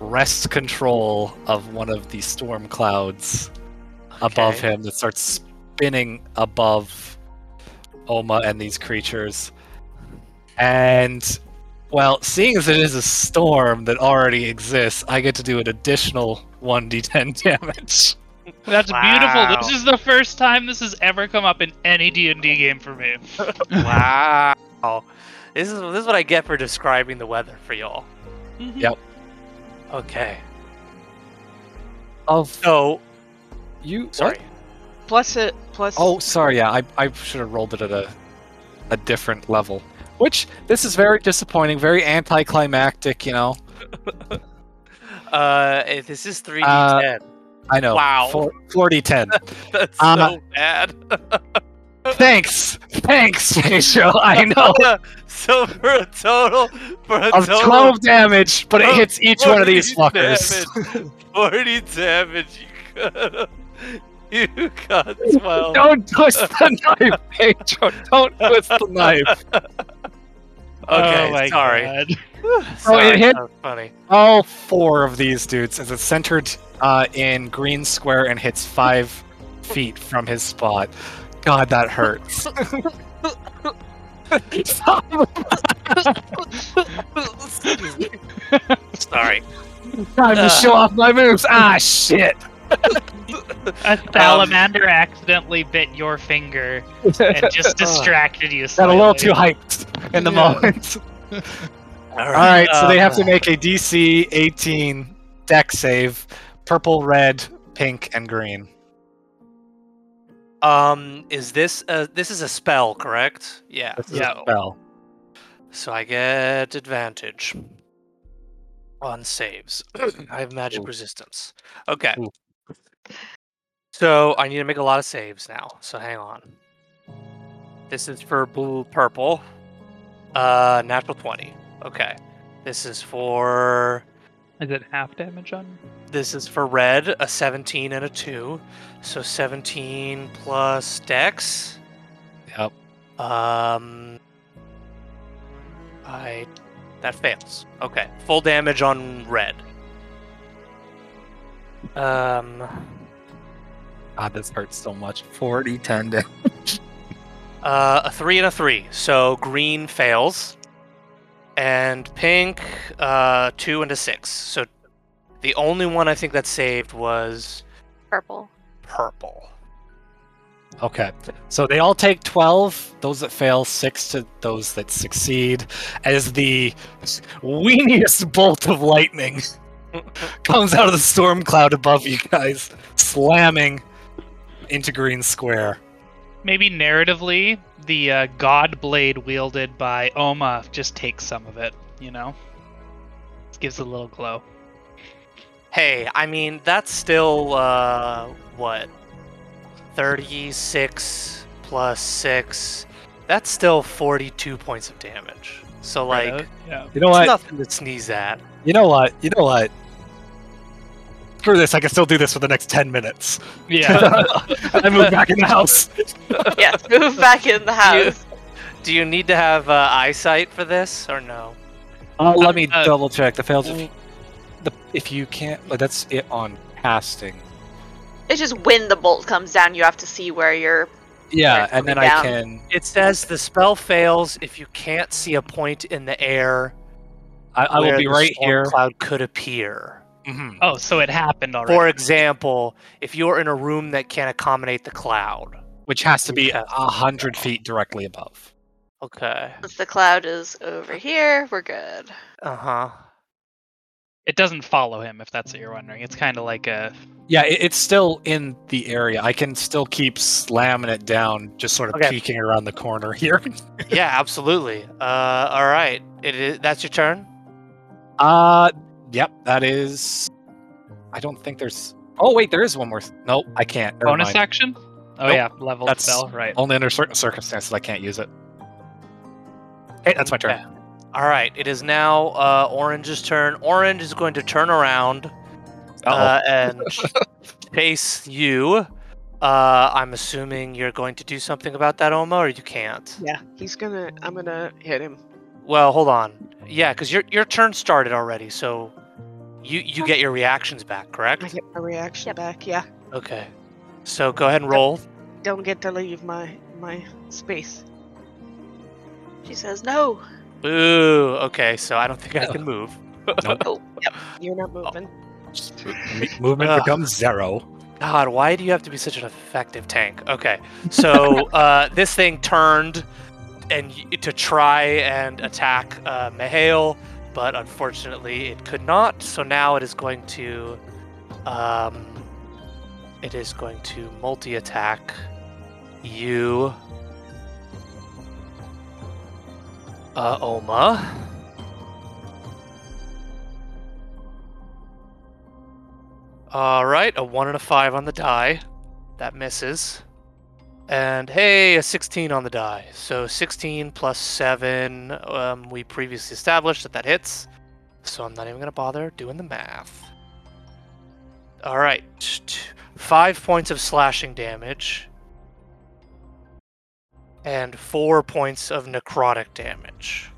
wrests control of one of the storm clouds above him that starts spinning above Oma and these creatures. And well, seeing as it is a storm that already exists, I get to do an additional 1d10 damage. That's Wow. beautiful. This is the first time this has ever come up in any D and D game for me. wow. This is this is what I get for describing the weather for y'all. Mm-hmm. Yep. Okay. Of So you sorry. Plus it. Plus. Oh, sorry. Yeah, I, I should have rolled it at a a different level. Which this is very disappointing, very anticlimactic. You know. Uh, eh, this is three d Uh, ten. I know. Wow. Four, 40 That's um, so bad. Thanks, thanks, Facial. I know. so for a total for a Of total 12 damage, but it hits each one of these fuckers. damage, Forty damage. You got. You got twelve. Don't twist the knife, Pedro. Don't twist the knife. Okay, oh my sorry. God. sorry. it hit- funny. All four of these dudes, as it's centered uh, in green square and hits five feet from his spot. God, that hurts. Sorry. Time to show off my moves. Ah, shit. A salamander accidentally bit your finger and just distracted you. Got a little too hyped in the Yeah. moment. All All right, so they um, have to make a DC 18 dex save. Purple, red, pink, and green. Um, is this a, this is a spell, correct? Yeah. This is Yeah. a spell. So I get advantage on saves. I have magic Ooh. resistance. Okay. Ooh. So I need to make a lot of saves now. So hang on. This is for blue purple. Uh natural 20. Okay. This is for Is it half damage on? this is for red, a 17 and a 2. So 17 plus dex. Yep. Um, I that fails. Okay, full damage on red. Um, God, this hurts so much. 40, 10 damage. uh, a three and a three. So green fails, and pink, uh, two and a six. So the only one I think that saved was Purple. purple. Okay. So they all take 12. Those that fail, 6 to those that succeed. As the weeniest bolt of lightning comes out of the storm cloud above you guys, slamming into Green Square. Maybe narratively, the uh, god blade wielded by Oma just takes some of it. You know, gives a little glow. Hey, I mean that's still uh what? 36 plus 6. That's still 42 points of damage. So like Right, yeah. You know it's what? nothing to sneeze at. You know what? You know what? Screw this. I can still do this for the next 10 minutes. Yeah. I move back in the house. yes, move back in the house. Do you need to have uh, eyesight for this or no? Uh, let me Uh, double check. The fails. If, the, if you can't. Like, that's it on casting. It's just when the bolt comes down, you have to see where you're. Yeah, Right, and then coming I can. It says the spell fails if you can't see a point in the air. I, I will be right here. Cloud could appear. Mhm. Oh, so it happened already. For example, if you're in a room that can't accommodate the cloud. Which has to be a hundred feet directly above. Okay. Since the cloud is over here, we're good. Uh huh. it doesn't follow him, if that's what you're wondering. It's kind of like a. Yeah, it, it's still in the area. I can still keep slamming it down, just sort of Okay. peeking around the corner here. yeah, absolutely. Uh, all right. It is. That's your turn. Uh, yep, that is. I don't think there's. Oh wait, there is one more. th- Nope, I can't. Never bonus mind. action? Oh, Nope. yeah. Level That's- spell, right. Only under certain circumstances I can't use it. Hey, that's my turn. Okay. All right. It is now uh, Orange's turn. Orange is going to turn around Uh-oh. uh, and chase you. Uh, I'm assuming you're going to do something about that, Oma, or you can't. Yeah, he's gonna. I'm gonna hit him. Well, hold on. Yeah, because your your turn started already. So You you get your reactions back, correct? I get my reaction Yep. back. Yeah. Okay. So go ahead and roll. Don't get to leave my my space. She says no. Boo. Okay, so I don't think I can move. You're not moving. Just movement Ugh. becomes zero. God, why do you have to be such an effective tank? Okay, so uh, this thing turned and y- to try and attack uh, Mihail, but unfortunately it could not. So now it is going to, um, it is going to multi-attack you, uh, Oma. All right, a one and a five on the die. That misses. And hey, a 16 on the die. So 16 plus 7, um, we previously established that that hits. So I'm not even going to bother doing the math. All right, five points of slashing damage. And four points of necrotic damage.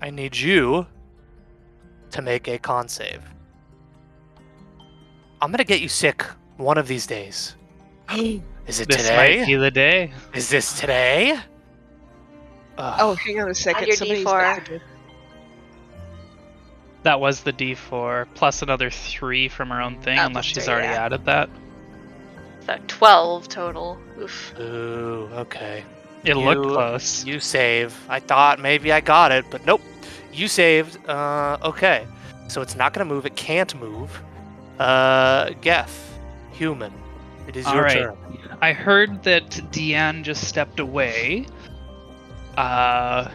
I need you to make a con save. I'm gonna get you sick one of these days. Is it This today? might be the day. Is this today? Ugh. Oh, hang on a second. your Somebody's D4. got to do- That was the D4 plus another three from her own thing, That unless was she's three, already yeah. added that. So 12 total. Oof. Ooh, okay. It looked close. You save. I thought maybe I got it, but nope. You saved. Uh, okay. So it's not gonna move. It can't move. Uh, Geth, human. It is your All right. turn. I heard that Deanne just stepped away. Uh,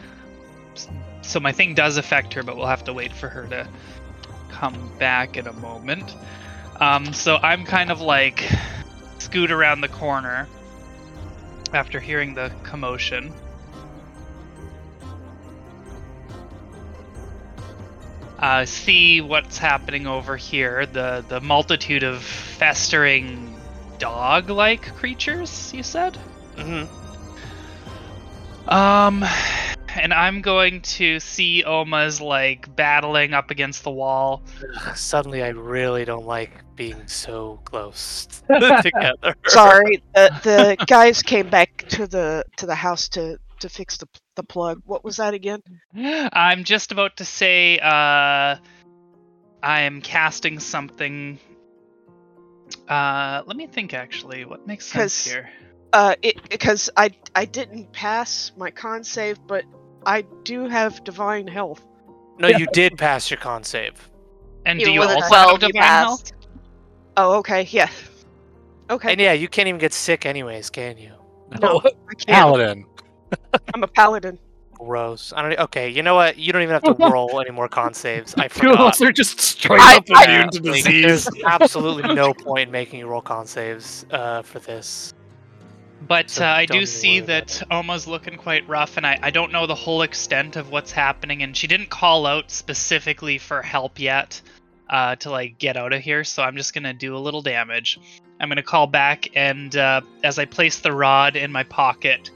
so my thing does affect her, but we'll have to wait for her to come back in a moment. Um, so I'm kind of like scoot around the corner after hearing the commotion. Uh, see what's happening over here. The the multitude of festering dog-like creatures. You said. Mm hmm. Um, and I'm going to see Oma's like battling up against the wall. Suddenly, I really don't like being so close together. Sorry, the, the guys came back to the to the house to to fix the the plug. What was that again? I'm just about to say, uh, I am casting something. Uh, let me think. Actually, what makes sense 'Cause- here? Uh, it because I I didn't pass my con save, but I do have divine health. No, you did pass your con save. And do you also have you divine health? Oh, okay, yeah. Okay, And yeah, you can't even get sick anyways, can you? No. I can't. Paladin. I'm a paladin. Gross. I don't. Okay, you know what? You don't even have to roll any more con saves. I Two of forgot. us are just straight I- up I- immune to Like, disease. There's absolutely no point in making you roll con saves uh, for this. But So uh, I don't do even see that Oma's looking quite rough, and I, I don't know the whole extent of what's happening, and she didn't call out specifically for help yet uh, to like get out of here, so I'm just gonna do a little damage. I'm gonna call back, and uh, as I place the rod in my pocket,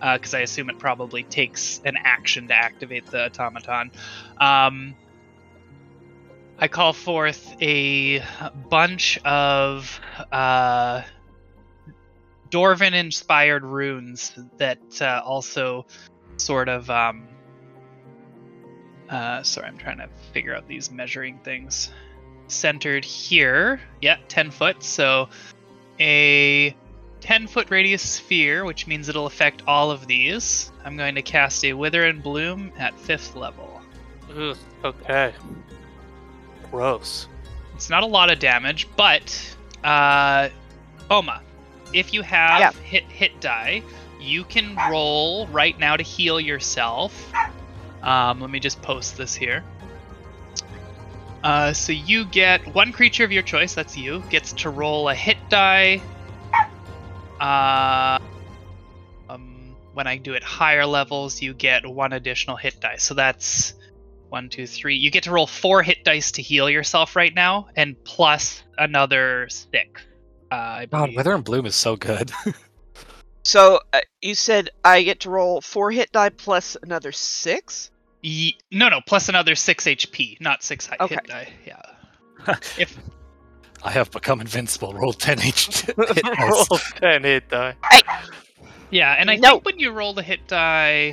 because I assume it probably takes an action to activate the automaton, um, I call forth a bunch of. Uh, Dwarven inspired runes that uh, also sort of um uh sorry I'm trying to figure out these measuring things. Centered here. Yeah 10 foot. So a 10 foot radius sphere which means it'll affect all of these I'm going to cast a wither and bloom at 5th level Ugh, okay. Gross. It's not a lot of damage, but uh, Oma, if you have Yeah. hit hit die, you can roll right now to heal yourself. Um, let me just post this here. Uh, so you get one creature of your choice, that's you, gets to roll a hit die. Uh, um, when I do it higher levels, you get one additional hit die. So that's one, two, three. You get to roll four hit dice to heal yourself right now, and plus another six. Uh, I God, believe. Wither and Bloom is so good. So uh, you said I get to roll four hit die plus another six. Ye- no, no, plus another six HP, not six hi- Okay. hit die. Yeah. if I have become invincible. Roll 10 H. hit dice. Roll 10 hit die. yeah, and I No. think when you roll the hit die,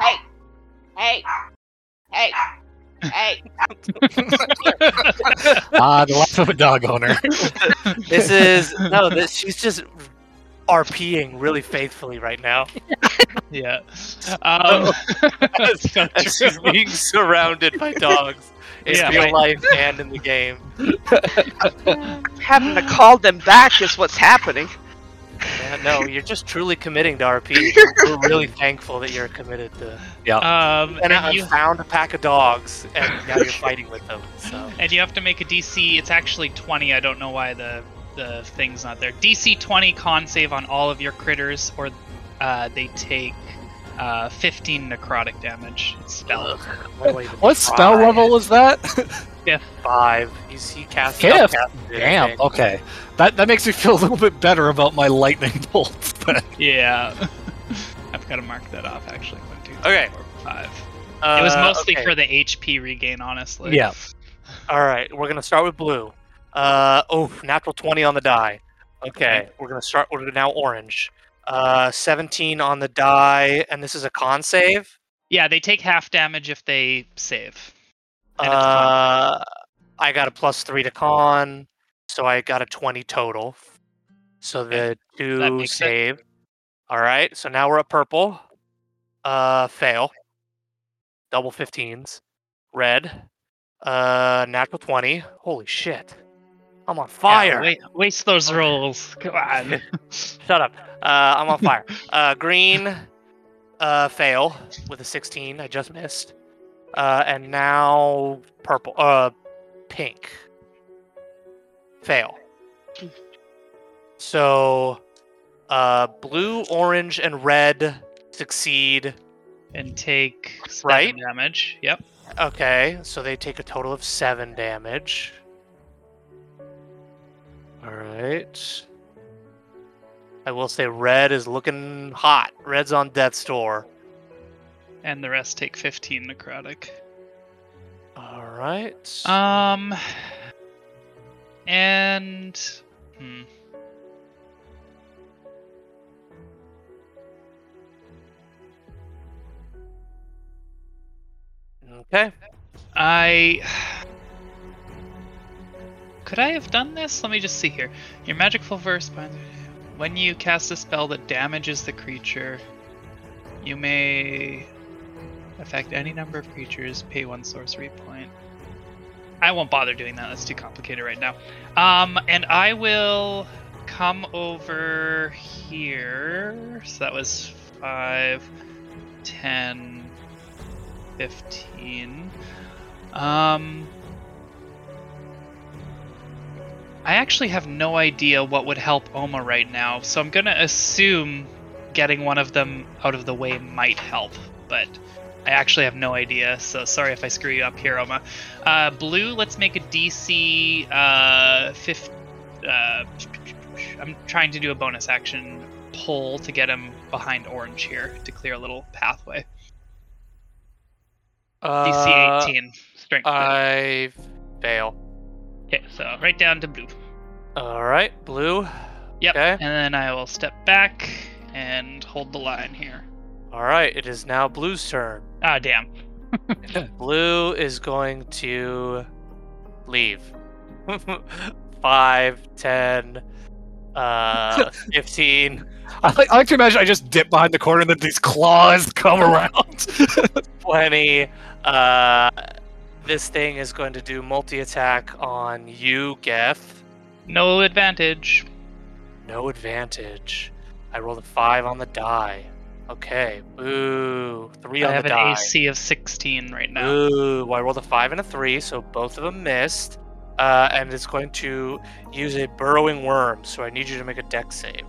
Hey, hey, hey, hey. Ah, the life of a dog owner. This is no. This she's just RPing really faithfully right now. yeah. Um, as, as she's being surrounded by dogs in Yeah, real right. life and in the game. Having to call them back is what's happening. Yeah, no, you're just truly committing to RP. We're really thankful that you're committed to. um, And and you found a pack of dogs, and now you're fighting with them. So and you have to make a DC. It's actually 20. I don't know why the the thing's not there. DC 20 con save on all of your critters, or uh, they take uh, 15 necrotic damage. Spell. Why do I What spell try? level is that? Fifth. Five. You see, cast. Fifth? casted it, I Damn. think. Okay, that that makes me feel a little bit better about my lightning bolts. Then. Yeah. I've got to mark that off actually. One, two, three, Okay. four, five. it was Uh, mostly okay. for the HP regain, honestly. Yeah. All right, we're gonna start with blue. Uh oh, natural twenty on the die. Okay, we're gonna start. We're now orange. Uh, seventeen on the die, and this is a con save. Yeah, they take half damage if they save. And it's con. Uh, I got a plus three to con, so I got a twenty total. So the two save. All right, so now we're at purple. Uh, fail. Double 15s. Red. Uh, natural 20. Holy shit. I'm on Yeah, fire. wa- waste those rolls. Come on. Shut up. Uh, I'm on fire. Uh, green, uh, fail with a 16. I just missed. Uh, and now purple. Uh, pink. Fail. So, uh, blue, orange, and red succeed. and take seven Right? damage. Yep. Okay, so they take a total of seven damage. All right. I will say red is looking hot. Red's on death's door. And the rest take 15 necrotic. All right. Um. And. Hmm. okay. I. Could I have done this? Let me just see here. Your magical verse binds. When you cast a spell that damages the creature, you may affect any number of creatures, pay one sorcery point. I won't bother doing that. That's too complicated right now. Um, and I will come over here. So that was 5, 10, 15. Um, I actually have no idea what would help Oma right now, so I'm gonna assume getting one of them out of the way might help, but I actually have no idea, so sorry if I screw you up here, Oma. Uh, blue, let's make a DC uh, fifth. Uh, I'm trying to do a bonus action pull to get him behind orange here to clear a little pathway. Uh, DC 18, strength. I fail. Okay, so right down to blue. All right, blue. Yep. Okay. And then I will step back and hold the line here. All right, it is now blue's turn. Ah, damn. Blue is going to leave. Five, ten, uh, fifteen. I like, I like to imagine I just dip behind the corner and then these claws come around. 20. Uh, this thing is going to do multi attack on you, Geth. No advantage. No advantage. I rolled a 5 on the die. Okay. Boo. 3 I on have the an die. AC of 16 right now. Ooh, well, I rolled a 5 and a 3, so both of them missed. Uh, and it's going to use a burrowing worm, so I need you to make a dex save.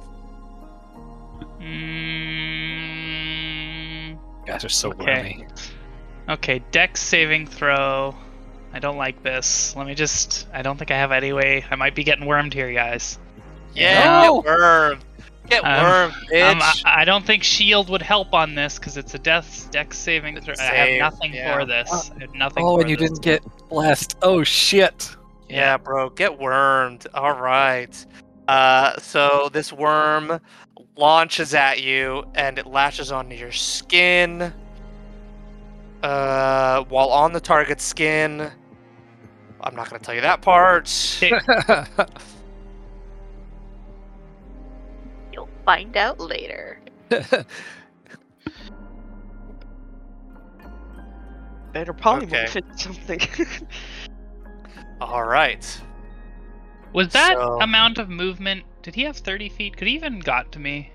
Mm, Guys are so Okay. wormy. Okay, dex saving throw. I don't like this. Let me just. I don't think I have any way. I might be getting wormed here, guys. Yeah, No. worm. Get Um, wormed, bitch. Um, I, I don't think shield would help on this because it's a death dex saving throw. I have nothing yeah. for this. I have nothing. Oh, for and you this. didn't get blessed. Oh shit. Yeah, bro, get wormed. All right. Uh, so this worm launches at you and it latches onto your skin. Uh, while on the target skin, I'm not going to tell you that part. You'll find out later. Better probably Okay. morph something. All right. Was that So- amount of movement? Did he have 30 feet? Could he even got to me?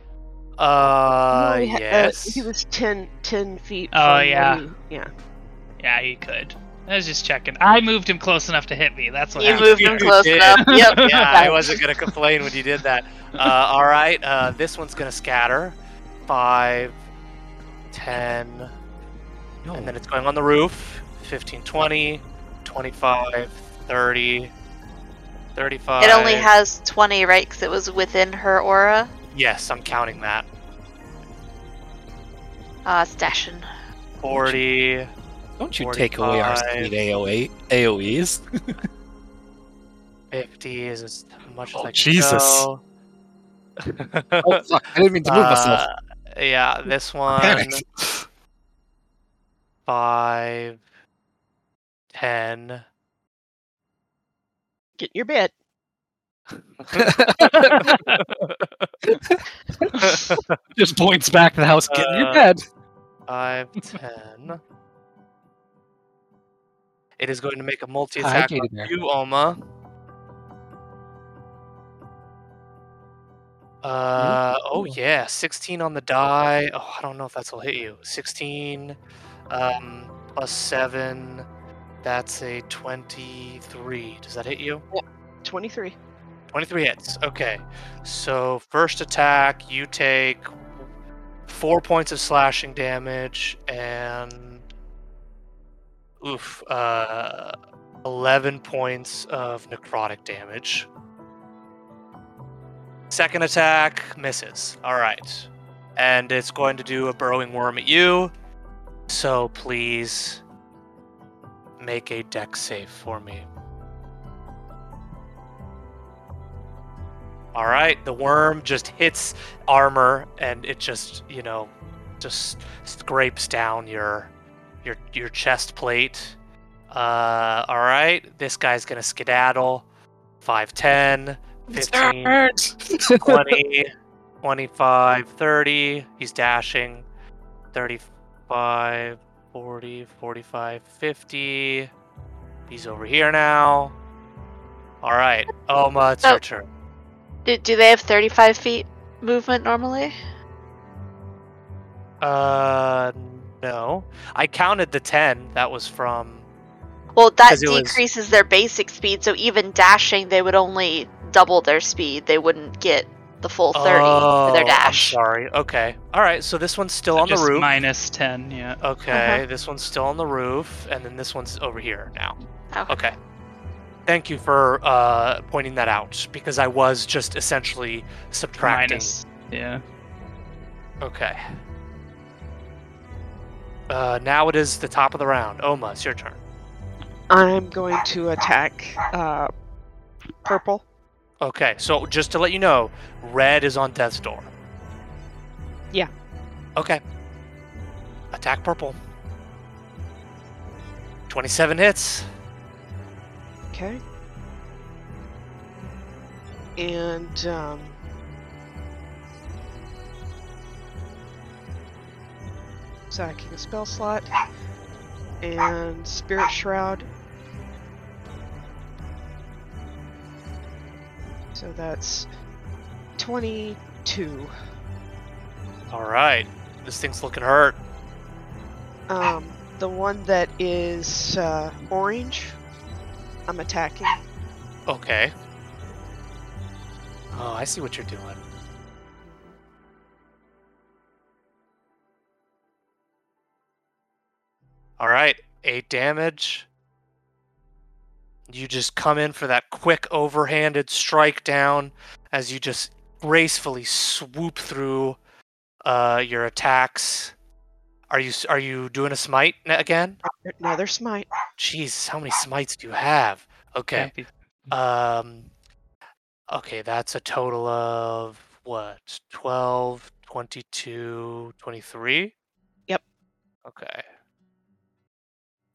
Uh, No, he ha- uh, yes. he was 10, 10 feet. Oh, from yeah. he- yeah. Yeah, he could. I was just checking. I moved him close enough to hit me. That's what You happened. moved him close did. enough. Yep. yeah, I wasn't gonna complain when you did that. Uh, all right, uh, this one's gonna scatter. Five, ten, No. and then it's going on the roof. 15, 20, 25, 30, 35. It only has 20, right? Because it was within her aura. Yes, I'm counting that. Uh, station. 40. Don't you take away our 45. sweet AOA AOE's? 50 is as much as Oh, I can Jesus. go. oh fuck! I didn't mean to move myself. Uh, yeah, this one. Five. Ten. Get your bed. Just points back to the house. Get in your Uh, bed. Five, ten. It is going to make a multi attack Hi, on Katie Bear. you, Oma. Uh oh yeah, 16 on the die. Oh, I don't know if that's will hit you. 16 um plus 7 that's a 23. Does that hit you? 23. 23 hits. Okay. So first attack, you take four points of slashing damage and oof, uh, 11 points of necrotic damage. Second attack misses. All right. And it's going to do a burrowing worm at you. So please make a dex save for me. All right, the worm just hits armor and it just, you know, just scrapes down your your your chest plate. Uh all right, this guy's to skedaddle. 5'10, 15, 20, 25, 30. He's dashing. 35, 40, 45, 50. He's over here now. All right, Oma, it's Oh. your turn. Do, do they have 35 feet movement normally? Uh, no. I counted the 10. That was from. Well, that it was- decreases their basic speed, so even dashing, they would only double their speed. They wouldn't get the full 30 oh, for their I'm dash. sorry. Okay. All right. So this one's still So on the roof. minus 10, yeah. Okay. Uh-huh. This one's still on the roof, and then this one's over here now. Okay. Okay. Thank you for uh, pointing that out because I was just essentially subtracting. Minus, yeah. Okay. Uh, now it is the top of the round. Oma, it's your turn. I'm going to attack uh, purple. Okay, so just to let you know, red is on death's door. Yeah. Okay. Attack purple. 27 hits. Okay. And um, sacking a spell slot and spirit shroud. So that's 22. All right. This thing's looking hurt. Um, the one that is uh, orange, I'm attacking. Okay. Oh, I see what you're doing. All right, eight damage. You just come in for that quick overhanded strike down as you just gracefully swoop through uh, your attacks. Are you are you doing a smite again? Another smite. Jesus, how many smites do you have? Okay. Um okay, that's a total of what? 12, 22, 23? Yep. Okay.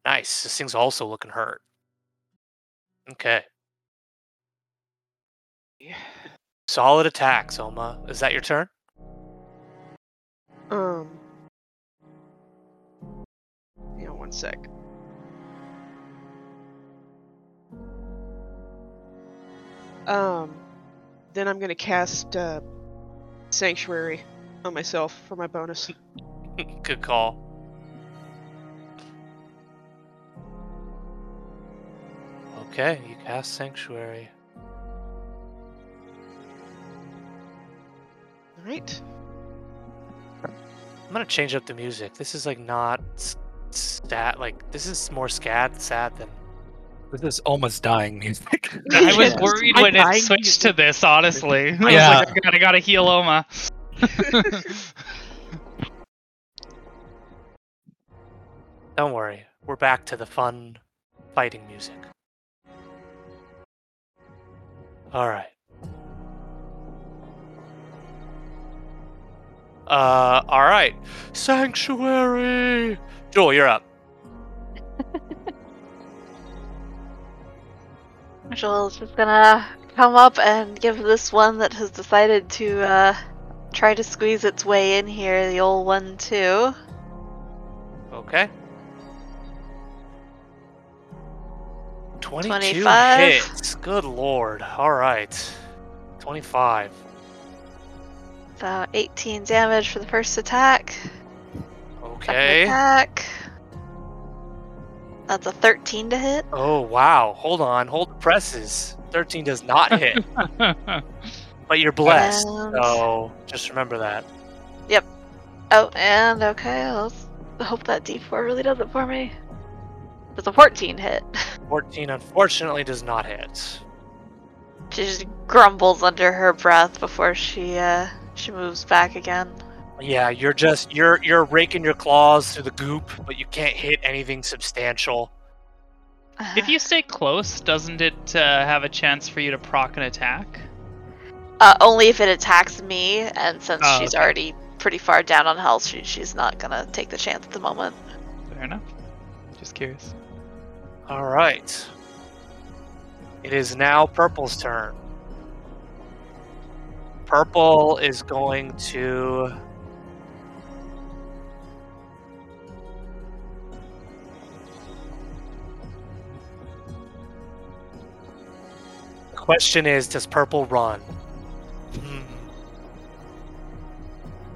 Nice. This thing's also looking hurt. Okay. Yeah. Solid attack, Soma. Is that your turn? Um. One sec. Um, then I'm gonna cast uh, Sanctuary on myself for my bonus. Good call. Okay, you cast Sanctuary. All right. I'm gonna change up the music. This is like not s- stat. Like this is more scad sad than. This is almost dying music. I was Yes. worried I- when it I- switched to this, honestly. I was Yeah. like, I gotta, gotta heal Oma. Don't worry, we're back to the fun fighting music. All right. Uh, all right. Sanctuary. Jewel, you're up. Jewel's just gonna come up and give this one that has decided to uh, try to squeeze its way in here, the old one too. Okay. 22 25. hits. Good lord. All right. 25. So 18 damage for the first attack. Second Okay. attack. That's a 13 to hit. Oh, wow. Hold on. Hold the presses. 13 does not hit, but you're blessed. And- So just remember that. Yep. Oh, and okay, let's hope that D4 really does it for me. It's a 14 hit. 14 unfortunately does not hit. She just grumbles under her breath before she uh she moves back again. Yeah, you're just you're you're raking your claws through the goop, but you can't hit anything substantial. if you stay close, doesn't it uh, have a chance for you to proc an attack? uh, only if it attacks me, and since Oh, she's okay. already pretty far down on health, she, she's not gonna take the chance at the moment. Fair enough. Just curious. All right. It is now Purple's turn. Purple is going to. Question is Does Purple run? Hmm.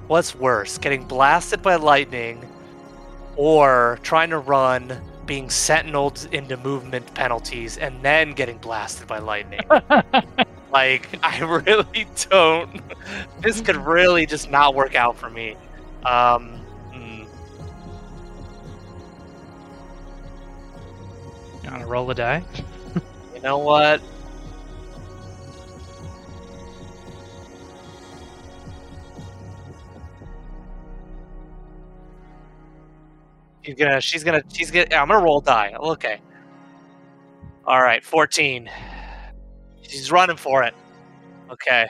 What's worse, getting blasted by lightning or trying to run, being sentineled into movement penalties, and then getting blasted by lightning. like, I really don't. This could really just not work out for me. Um, hmm. You wanna roll a die? you know what? She's gonna, she's gonna, she's gonna, I'm gonna roll die. Okay. All right, 14. She's running for it. Okay.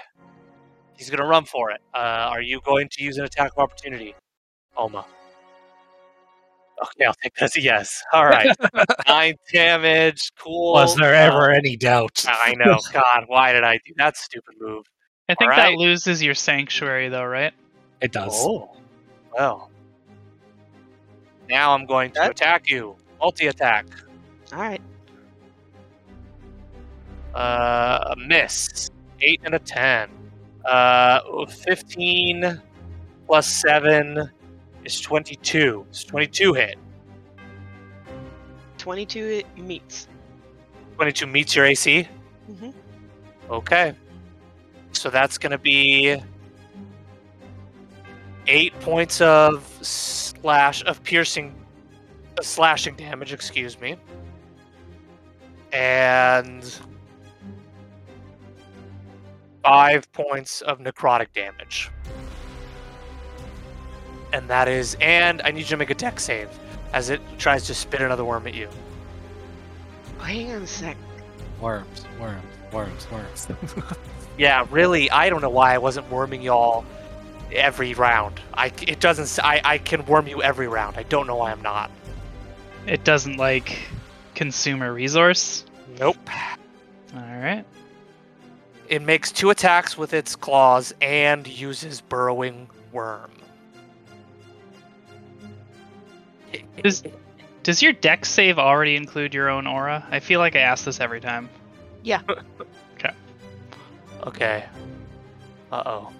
He's gonna run for it. Uh, are you going to use an attack of opportunity, Oma? Okay, I'll take that as a yes. All right. Nine damage. Cool. Was there Uh, ever any doubt? I know. God, why did I do that stupid move? I think Alright. that loses your sanctuary, though, right? It does. Oh, well. Now I'm going to attack you. Multi attack. All right. Uh, a miss. Eight and a ten. Uh, fifteen plus seven is twenty-two. It's twenty-two hit. 22 meets. Twenty-two meets your AC. Mhm. Okay. So that's going to be eight points of slash of piercing, uh, slashing damage. Excuse me. And five points of necrotic damage. And that is, and I need you to make a dex save as it tries to spit another worm at you. Hang on a sec. Worms, worms, worms, worms. Yeah, really, I don't know why I wasn't worming y'all every round. I it doesn't. I I can worm you every round. I don't know why I'm not. It doesn't like consume a resource. Nope. All right. It makes two attacks with its claws and uses burrowing worm. Does does your dex save already include your own aura? I feel like I ask this every time. Yeah. okay. Okay. Uh oh.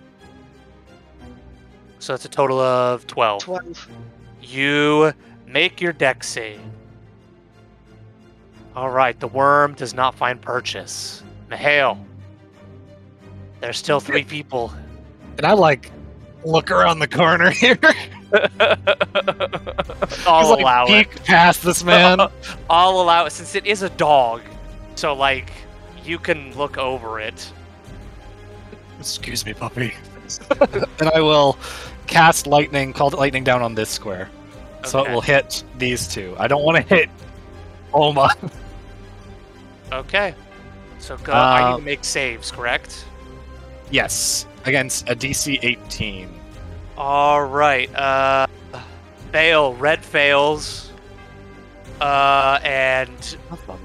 So that's a total of 12. 12. You make your dex save. Alright, the worm does not find purchase. Mihail. There's still three people. and I like look around the corner here. I'll Just, like, allow it. peek past this man. I'll allow it since it is a dog. So, like, you can look over it. Excuse me, puppy. and I will cast lightning, call lightning down on this square. So it will hit these two. I don't want to hit Oma. Okay. So go, I need to make saves, correct? yes, against a DC 18. All right. Uh, fail. Red fails. Uh, and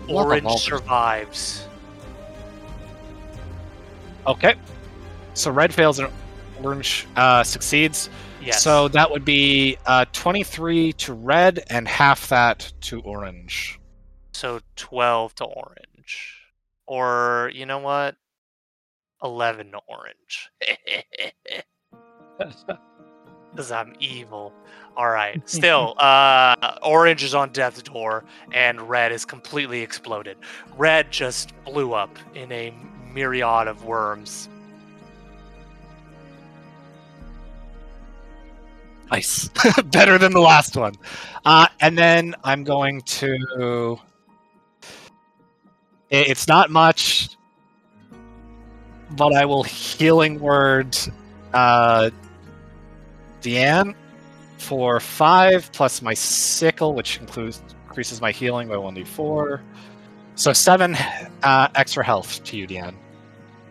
orange survives. Okay. So red fails and orange uh, succeeds. Yes. So that would be uh, 23 to red and half that to orange. so twelve to orange, or you know what? Eleven to orange. Because I'm evil. All right. Still, uh, orange is on death's door, and red is completely exploded. Red just blew up in a myriad of worms. Nice. Better than the last one. Uh, and then I'm going to. It's not much, but I will healing word uh, Deanne for five plus my sickle, which includes increases my healing by one d4. So seven uh, extra health to you, Deanne.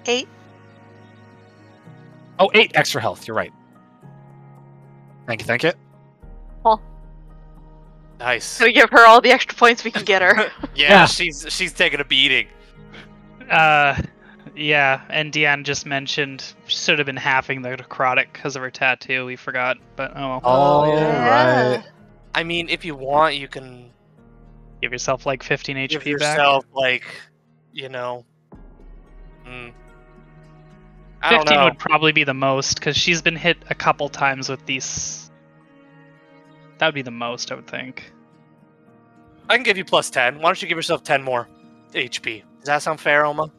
Eight. Oh, eight extra health. You're right. Thank you. Thank you. Well. Nice. So give her all the extra points we can get her. yeah, Yeah. she's she's taking a beating. Uh, yeah. And Deanne just mentioned she should have been halving the necrotic because of her tattoo. We forgot, but oh, well. All yeah. right. I mean, if you want, you can give yourself like 15 HP give back. yourself like, you know. mm, I don't 15 know. would probably be the most because she's been hit a couple times with these. That would be the most, I would think. I can give you plus ten. Why don't you give yourself ten more HP? Does that sound fair, Oma?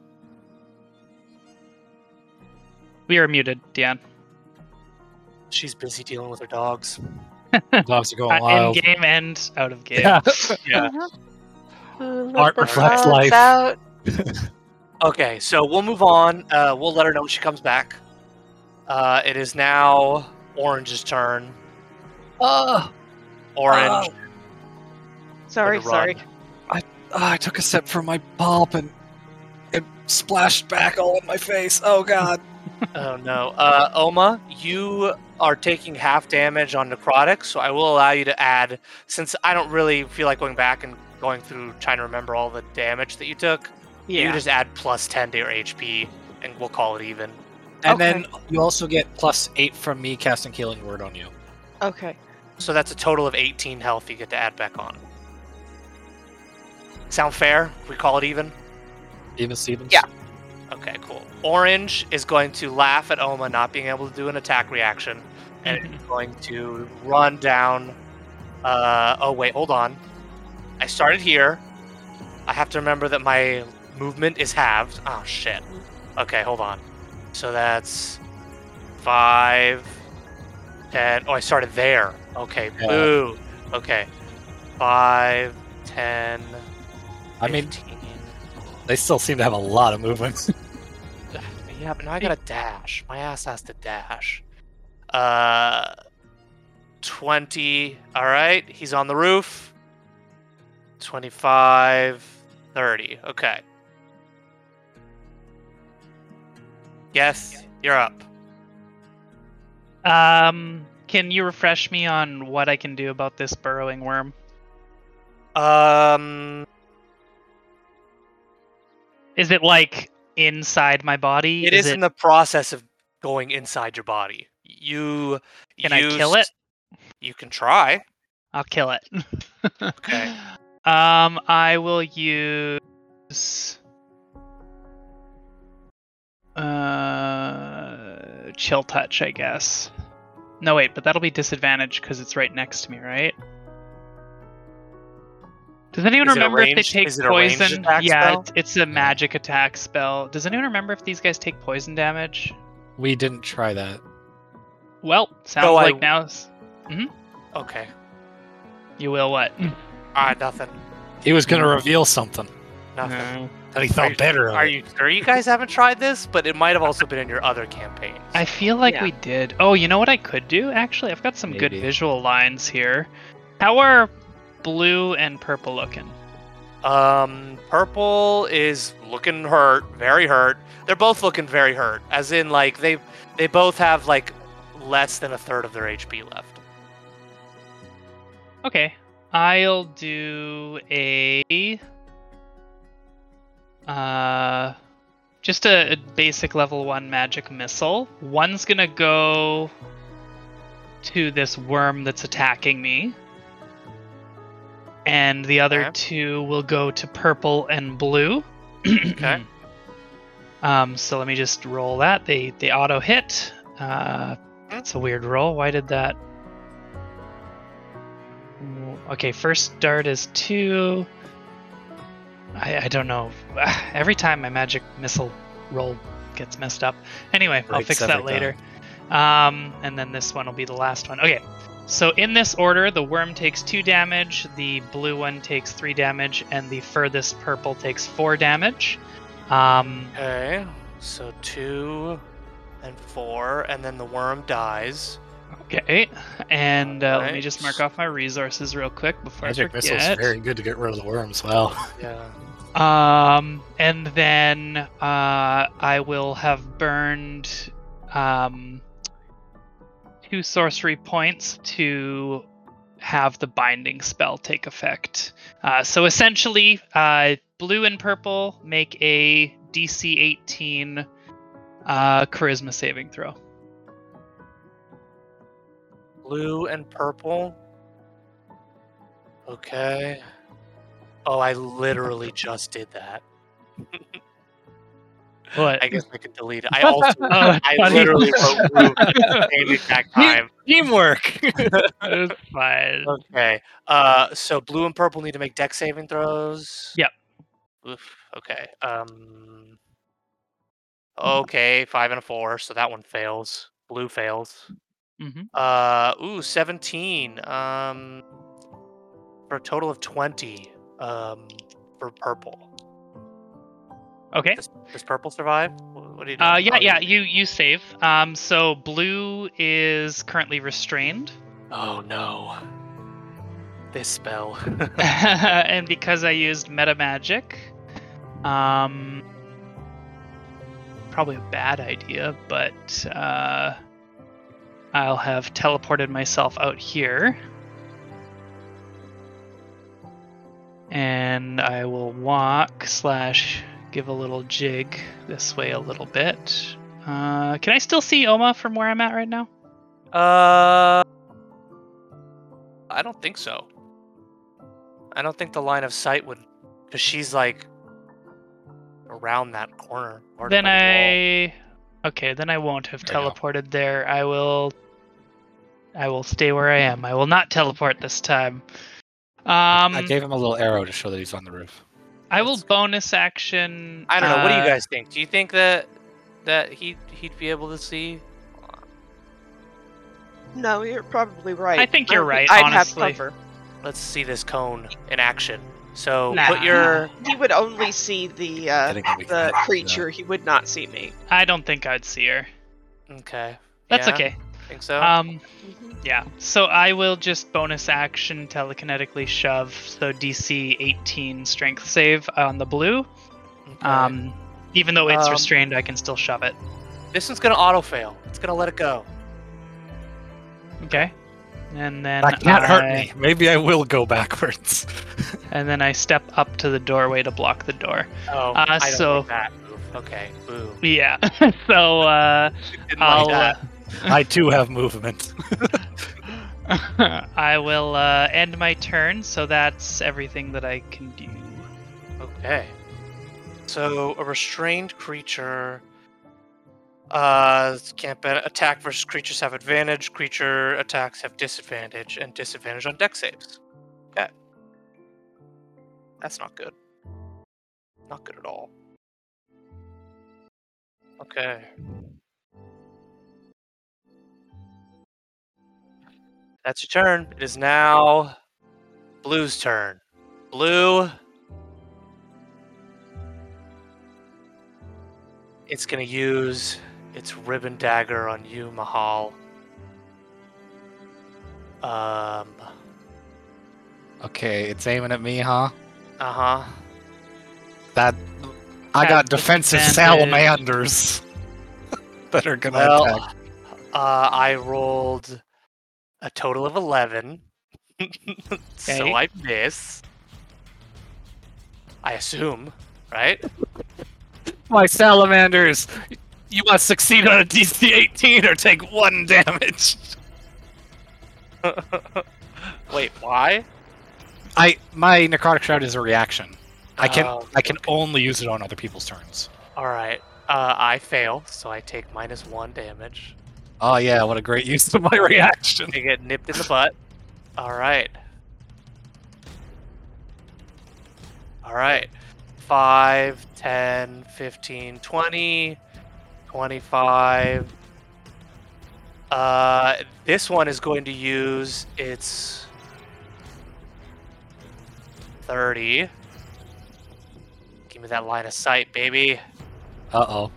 We are muted, Deanne. She's busy dealing with her dogs. Dogs are going Uh, in game and out of game. Yeah. Yeah. Who Art reflects life. Out? Okay, so we'll move on. Uh, we'll let her know when she comes back. Uh, it is now Orange's turn. Oh, Orange. Sorry, for the sorry. run. I took a sip from my pulp and it splashed back all in my face. Oh god. Oh no. Uh, Oma, you are taking half damage on necrotic, so I will allow you to add. Since I don't really feel like going back and going through trying to remember all the damage that you took, you just add plus ten to your HP, and we'll call it even. And Okay. then you also get plus eight from me casting healing word on you. Okay. So that's a total of 18 health you get to add back on. Sound fair? We call it even? Even Stevens? Yeah. Okay, cool. Orange is going to laugh at Oma not being able to do an attack reaction, and it's going to run down. Uh, oh, wait, hold on. I started here. I have to remember that my movement is halved. Oh, shit. Okay, hold on. So that's five. five, ten. Oh, I started there. Okay, Yeah. boo. Okay. Five, ten, I mean, they still seem to have a lot of movements. Yeah, but now I gotta dash. My ass has to dash. Uh, 20. All right, he's on the roof. 25, 30. Okay. Yes, you're up. Um, can you refresh me on what I can do about this burrowing worm? Um, Is it like inside my body? it is, in the process of going inside your body. You Can I kill it? You can try. I'll kill it. Okay. Um, I will use. Uh, chill touch, I guess. No, wait, but that'll be disadvantage because it's right next to me, right? Does anyone Is it remember if they take is it a ranged poison? yeah, spell? it's, it's a magic attack spell. Does anyone remember if these guys take poison damage? We didn't try that. Well, sounds No, I- like now s- Okay. you will what? Ah, nothing. He was gonna reveal something Nothing. That he Are felt you- better. Are you sure you guys haven't tried this? But it might have also been in your other campaigns. I feel like Yeah. we did. Oh, you know what I could do? Actually, I've got some good visual lines here. How are blue and purple looking? Um, purple is looking hurt, very hurt. They're both looking very hurt, as in like they they both have like less than a third of their HP left. Okay, I'll do a uh just a, a basic level 1 magic missile. One's to go to this worm that's attacking me. And the other Okay. two will go to purple and blue. Okay. Um, so let me just roll that. They they auto hit. Uh, that's a weird roll. Why did that? Okay, first dart is two. I, I don't know. Every time my magic missile roll gets messed up. Anyway, I'll fix that later. Um, and then this one will be the last one. Okay, so in this order, the worm takes two damage, the blue one takes three damage, and the furthest purple takes four damage. Um, Okay. So two and four, and then the worm dies. Okay, and uh, let me just mark off my resources real quick before Magic I missile's forget. very good to get rid of the worms. Well, Yeah. Um, and then uh, I will have burned um, two sorcery points to have the binding spell take effect. Uh, so essentially, uh, blue and purple make a DC 18 uh, charisma saving throw. Blue and purple. Okay. Oh, I literally just did that. What? I guess I could delete it. I also Oh, I funny. literally wrote blue at the same exact time. teamwork. It's fine. Okay. Uh, so blue and purple need to make dex saving throws. Yep. Oof. Okay. Um. Okay, five and a four, so that one fails. Blue fails. Hmm Uh. Ooh, seventeen. Um. For a total of twenty. Um. For purple. Okay. Does, does purple survive? What do you do? Uh, yeah, yeah, you you save. Um, so blue is currently restrained, Oh no. This spell. and because I used meta magic, um, probably a bad idea, but uh, I'll have teleported myself out here, and I will walk slash give a little jig this way a little bit. Uh, can I still see Oma from where I'm at right now? Uh, I don't think so. I don't think the line of sight would, because she's like around that corner. then the. I okay, then I won't have There teleported there. I will I will stay where I am. I will not teleport this time. Um I gave him a little arrow to show that he's on the roof. I will bonus action I don't know. What do you uh, guys think? Do you think that that he he'd be able to see? No, you're probably right. I think you're right, I'd honestly. have cover. Let's see this cone in action. So Nah. put your He would only see the uh, Getting a big the map, yeah. creature. He would not see me. I don't think I'd see her. okay. That's Yeah, okay. Think so? Um, Mhm. yeah. So I will just bonus action telekinetically shove. So DC 18 strength save on the blue. Okay. Um, even though it's Um, restrained, I can still shove it. this one's gonna auto fail. It's gonna let it go. Okay. And then That can't hurt me. Maybe I will go backwards. And then I step up to the doorway to block the door. Oh, Uh, I don't so- like that move. Okay, boo. Yeah. so uh, I'll. like that. I too have movement. Uh, I will uh, end my turn. So that's everything that I can do. Okay. So a restrained creature uh can't be attack versus creatures have advantage, creature attacks have disadvantage, and disadvantage on dex saves. Okay. That's not good. Not good at all. Okay. That's your turn. It is now Blue's turn. Blue It's gonna use its ribbon dagger on you, Mihail. Um. Okay, it's aiming at me, huh? Uh huh. That I got defensive disadvantage. salamanders that are gonna Well, attack. uh, I rolled a total of eleven, so. I miss. I assume, right? My salamanders, you must succeed on a DC 18 or take one damage. Wait, why? I my necrotic shroud is a reaction. I can Oh, I can only use it on other people's turns. All right. Uh, I fail, so I take minus one damage. Oh yeah, what a great use of my reaction. I get nipped in the butt. All right. All right. 5, 10, 15, 20, 25. Uh, this one is going to use its 30. Give me that line of sight, baby. Uh oh.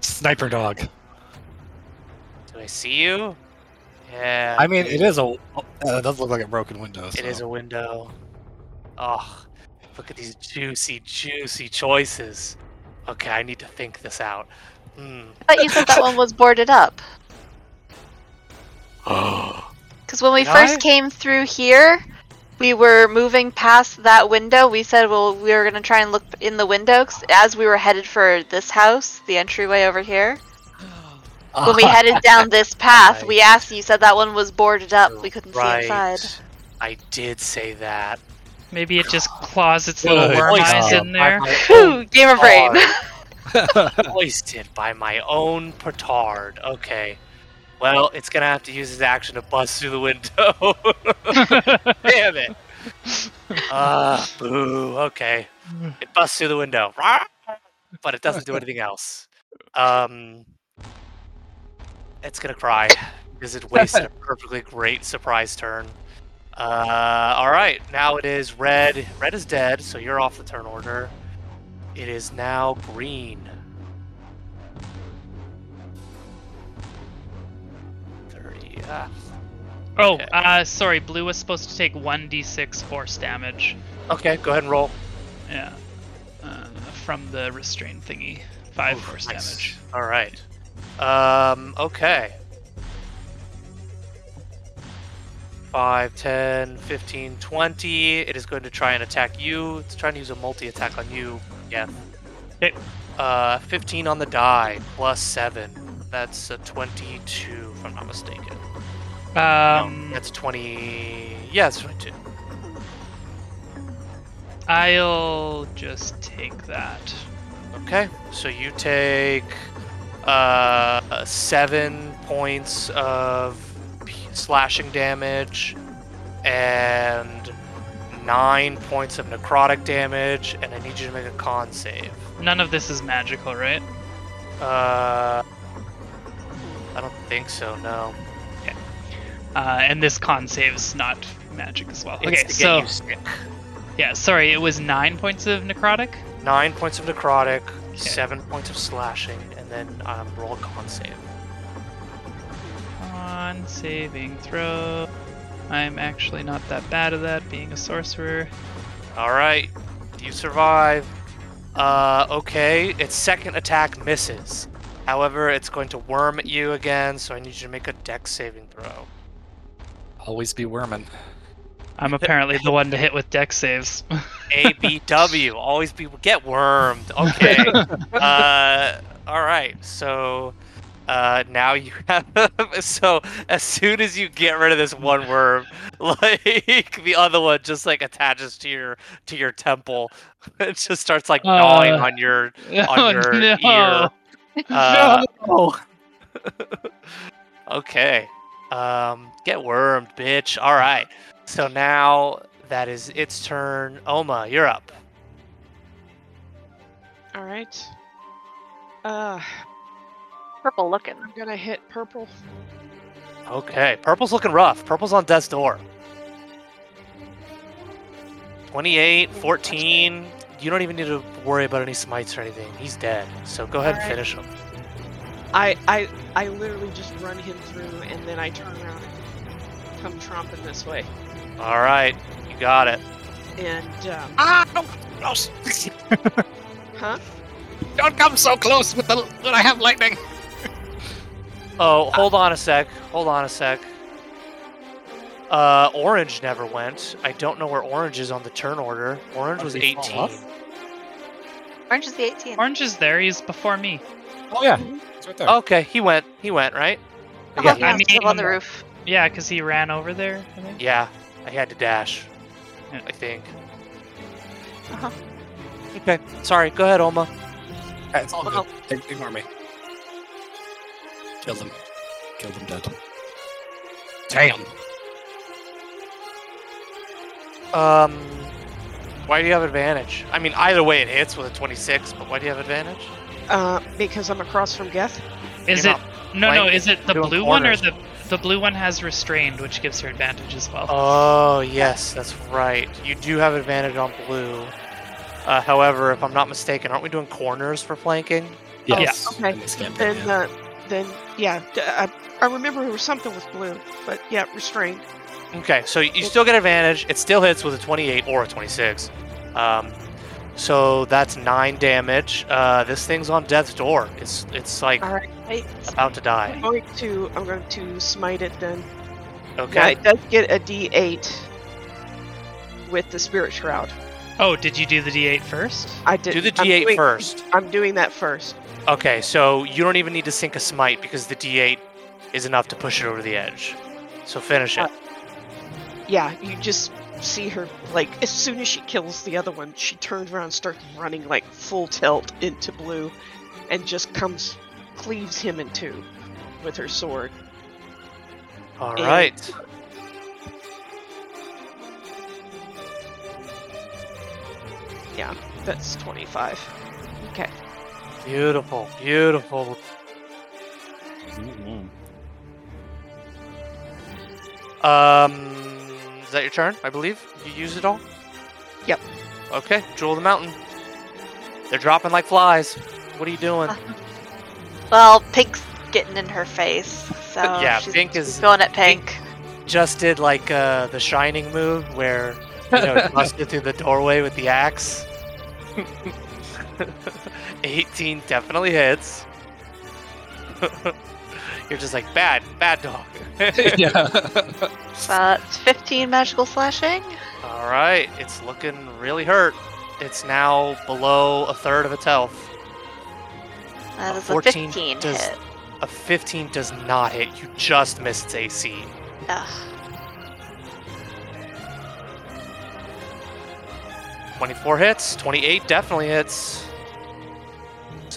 Sniper dog. Do I see you? Yeah. I mean, it is a. Uh, it does look like a broken window. It is a window. Oh, look at these juicy, juicy choices. Okay, I need to think this out. Hmm. I thought you said that one was boarded up. Because when we Did first I? came through here, we were moving past that window. We said, well, we were going to try and look in the window as we were headed for this house, the entryway over here. When we headed down this path, we asked, you said that one was boarded up. We couldn't right. see inside. I did say that. Maybe it just claws its little Good worm eyes job. in there. my Whew, game of brain. petard. Hoisted by my own petard. Okay. Well, it's gonna have to use his action to bust through the window. Damn it. Ah, boo. Okay. It busts through the window. But it doesn't do anything else. Um, it's gonna cry because it wasted a perfectly great surprise turn. Uh, all right, now it is red. Red is dead, so you're off the turn order. It is now green. Thirty. Ah. Oh, Okay. uh, sorry. Blue was supposed to take one d6 force damage. Okay, go ahead and roll. Yeah. Uh, from the restraint thingy. Five Oof, force nice. damage. All right. Um, okay. 5, 10, 15, 20. It is going to try and attack you. It's trying to use a multi attack on you. Yeah. Okay. Uh, 15 on the die, plus 7. That's a 22, if I'm not mistaken. Um, no, that's 20. Yeah, it's 22. I'll just take that. Okay, so you take uh, seven points of slashing damage and nine points of necrotic damage, and I need you to make a con save. None of this is magical, right? Uh, I don't think so. No. Uh, and this con save is not magic as well. It's okay, to get so you sick. Yeah, sorry, it was nine points of necrotic. Nine points of necrotic, seven points of slashing, and then um, roll a con save. On saving throw. I'm actually not that bad at that, being a sorcerer. All right, you survive. Uh, okay, its second attack misses. However, it's going to worm at you again, so I need you to make a dex saving throw. Always be worming. I'm apparently the one to hit with dex saves. A B W, always be get wormed. Okay. uh, all right. So uh, now you have. so as soon as you get rid of this one worm, like the other one just like attaches to your to your temple. It just starts like gnawing Uh, on your oh, on your no. ear. Uh, no! Okay. Um, get wormed, bitch. All right. So now that is its turn. Oma, you're up. All right. Uh, Purple looking. I'm gonna hit purple. Okay. Purple's looking rough. Purple's on death's door. 28, 14. You don't even need to worry about any smites or anything. He's dead. So go ahead and Alright. finish him. I I I literally just run him through, and then I turn around and come tromping this way. All right. You got it. And um, Ah, no, no, s- huh? don't come so close with the when I have lightning. Oh, hold on a sec. Hold on a sec. Uh, orange never went. I don't know where orange is on the turn order. Orange was did he fall 18. Orange is the 18. Orange is there. He's before me. Oh yeah, it's right there. Okay, he went. He went, right? Oh, Yeah. yeah, I still on the roof. Yeah, because he ran over there. I think. Yeah, I had to dash. Yeah. I think. Uh-huh. Okay, sorry. Go ahead, Oma. Yeah, it's all good. Ig- Ignore me. Killed him. Killed him dead. Damn. Um, why do you have advantage? I mean, either way it hits with a 26, but why do you have advantage? Uh, because I'm across from Geth. Is You're it? No, no. Is it the doing blue one or the the blue one has restrained, which gives her advantage as well. Oh, yes, that's right. You do have advantage on blue. Uh, however, if I'm not mistaken, aren't we doing corners for flanking? Yes. okay. campaign, Then yeah. uh, then yeah, I remember it was something with blue, but yeah, restrained. Okay, so you still get advantage. It still hits with a 28 or a 26. Um, so that's nine damage. Uh, this thing's on death's door. It's it's like All right, I, about to die. I'm going to I'm going to smite it then. Now Okay. it does get a D8 with the spirit shroud. Oh, did you do the D8 first? I did. Do the I'm D8 doing- first. I'm doing that first. Okay, so you don't even need to sink a smite because the D8 is enough to push it over the edge. So finish it. Uh, yeah, you just see her like as soon as she kills the other one, she turns around and starts running like full tilt into blue, and just comes cleaves him in two with her sword. All and- right. Yeah, that's 25. Okay. Beautiful, beautiful. Um, is that your turn? I believe you used it all. Yep. Okay, Jewel of the Mountain. They're dropping like flies. What are you doing? Well, Pink's getting in her face. So Yeah, she's, Pink is- going at Pink. Just did like uh, the Shining move where you know busted through the doorway with the axe. 18 definitely hits. You're just like bad, bad dog. yeah. Uh, it's 15 magical slashing. All right, it's looking really hurt. It's now below a third of its health. That A is a 14 15 does- hit. A 15 does not hit. You just missed its AC. Ugh. 24 hits. 28 definitely hits.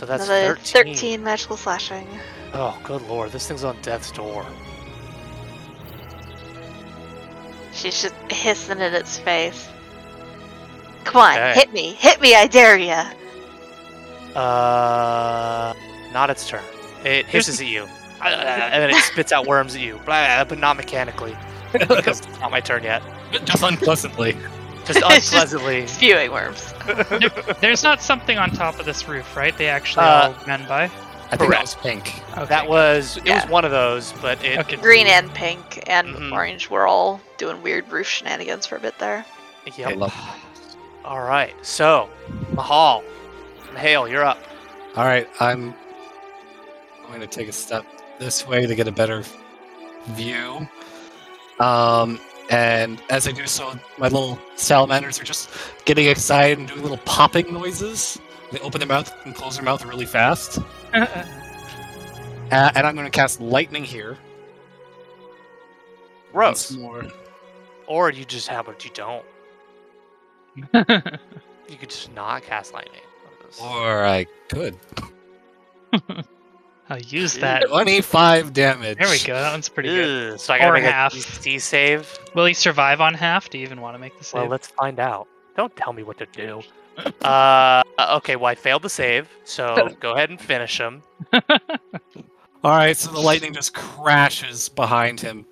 So that's Another 13. 13 magical slashing. Oh, good lord. This thing's on death's door. She's just hissing in its face. Come on, Okay. hit me, hit me, I dare ya. Uh, not its turn. It hisses at you. Uh, and then it spits out worms at you. But not mechanically. Because it's not my turn yet. Just unpleasantly. Just It's just- Spewing worms. There's not something on top of this roof, right? They actually Uh, all ran by. I think that was pink. Okay. That was it was one of those, but it, Okay. Green and pink and Mhm. orange were all doing weird roof shenanigans for a bit there. Yep. I love All right, so Mihail, Hale, you're up. All right, I'm going to take a step this way to get a better view. Um, and as I do so, my little salamanders are just getting excited and doing little popping noises. They open their mouth and close their mouth really fast. Uh, and I'm going to cast lightning here. Gross. More. Or you just have what you don't. You could just not cast lightning. Or I could. I'll use that. 25 damage. There we go. That one's pretty good. Ugh, so I gotta Or make half. a DC save. Will he survive on half? Do you even want to make the save? Well, let's find out. Don't tell me what to do. Uh, okay. Well, I failed the save, so go ahead and finish him. All right, so the lightning just crashes behind him,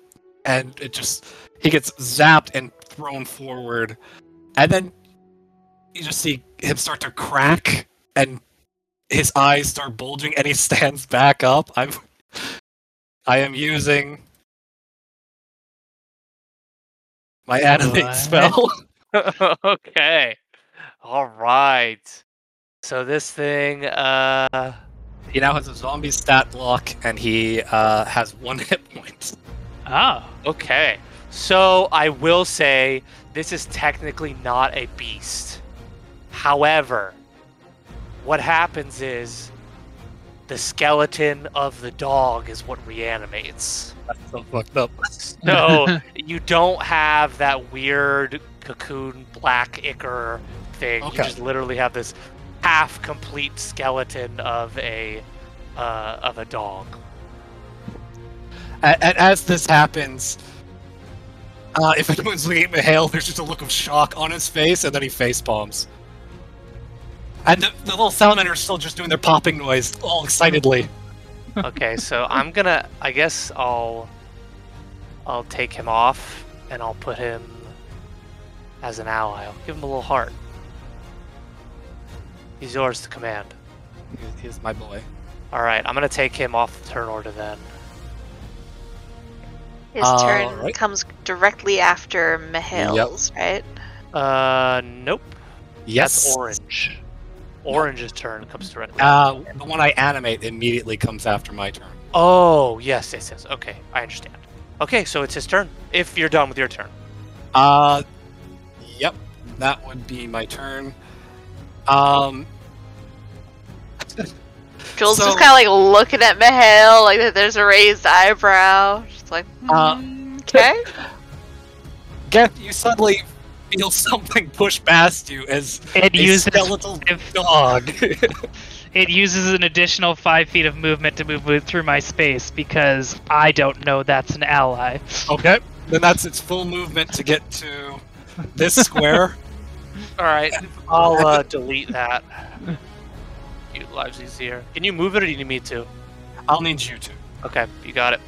and it just he gets zapped and thrown forward, and then you just see him start to crack, and his eyes start bulging, and he stands back up. I'm, I am using my animate What? spell. okay. All right. So this thing, uh, he now has a zombie stat block, and he uh, has one hit point. oh. okay. So I will say this is technically not a beast. However, what happens is the skeleton of the dog is what reanimates. That's so fucked up. So you don't have that weird cocoon black ichor thing. You just literally have this half complete skeleton of a uh, of a dog. And, and as this happens, uh, if anyone's looking at Mihail, there's just a look of shock on his face, and then he face palms. And the, the little salamanders are still just doing their popping noise, all excitedly. Okay, so I'm gonna. I guess I'll. I'll take him off, and I'll put him as an ally. I'll give him a little heart. He's yours to command. He- He's my boy. All right, I'm gonna take him off the turn order then. His All turn right. comes directly after Mihail's, right? Uh, nope. Yes. That's orange. Orange's turn comes directly. Uh, the one I animate immediately comes after my turn. Oh, yes, yes, yes. Okay, I understand. Okay, so it's his turn. If you're done with your turn. Uh, yep, that would be my turn. Um, Jewel's So- just kind of like looking at Mihail, like there's a raised eyebrow. She's like, Uh, "Hmm, okay. Geth, you suddenly feel something push past you as It a uses skeletal if- dog. it uses an additional five feet of movement to move through my space because I don't know that's an ally. Okay, then that's its full movement to get to this square. All right, I'll uh, delete that. Utilize these here. Can you move it, or do you need me to? I'll need you to. Okay, you got it.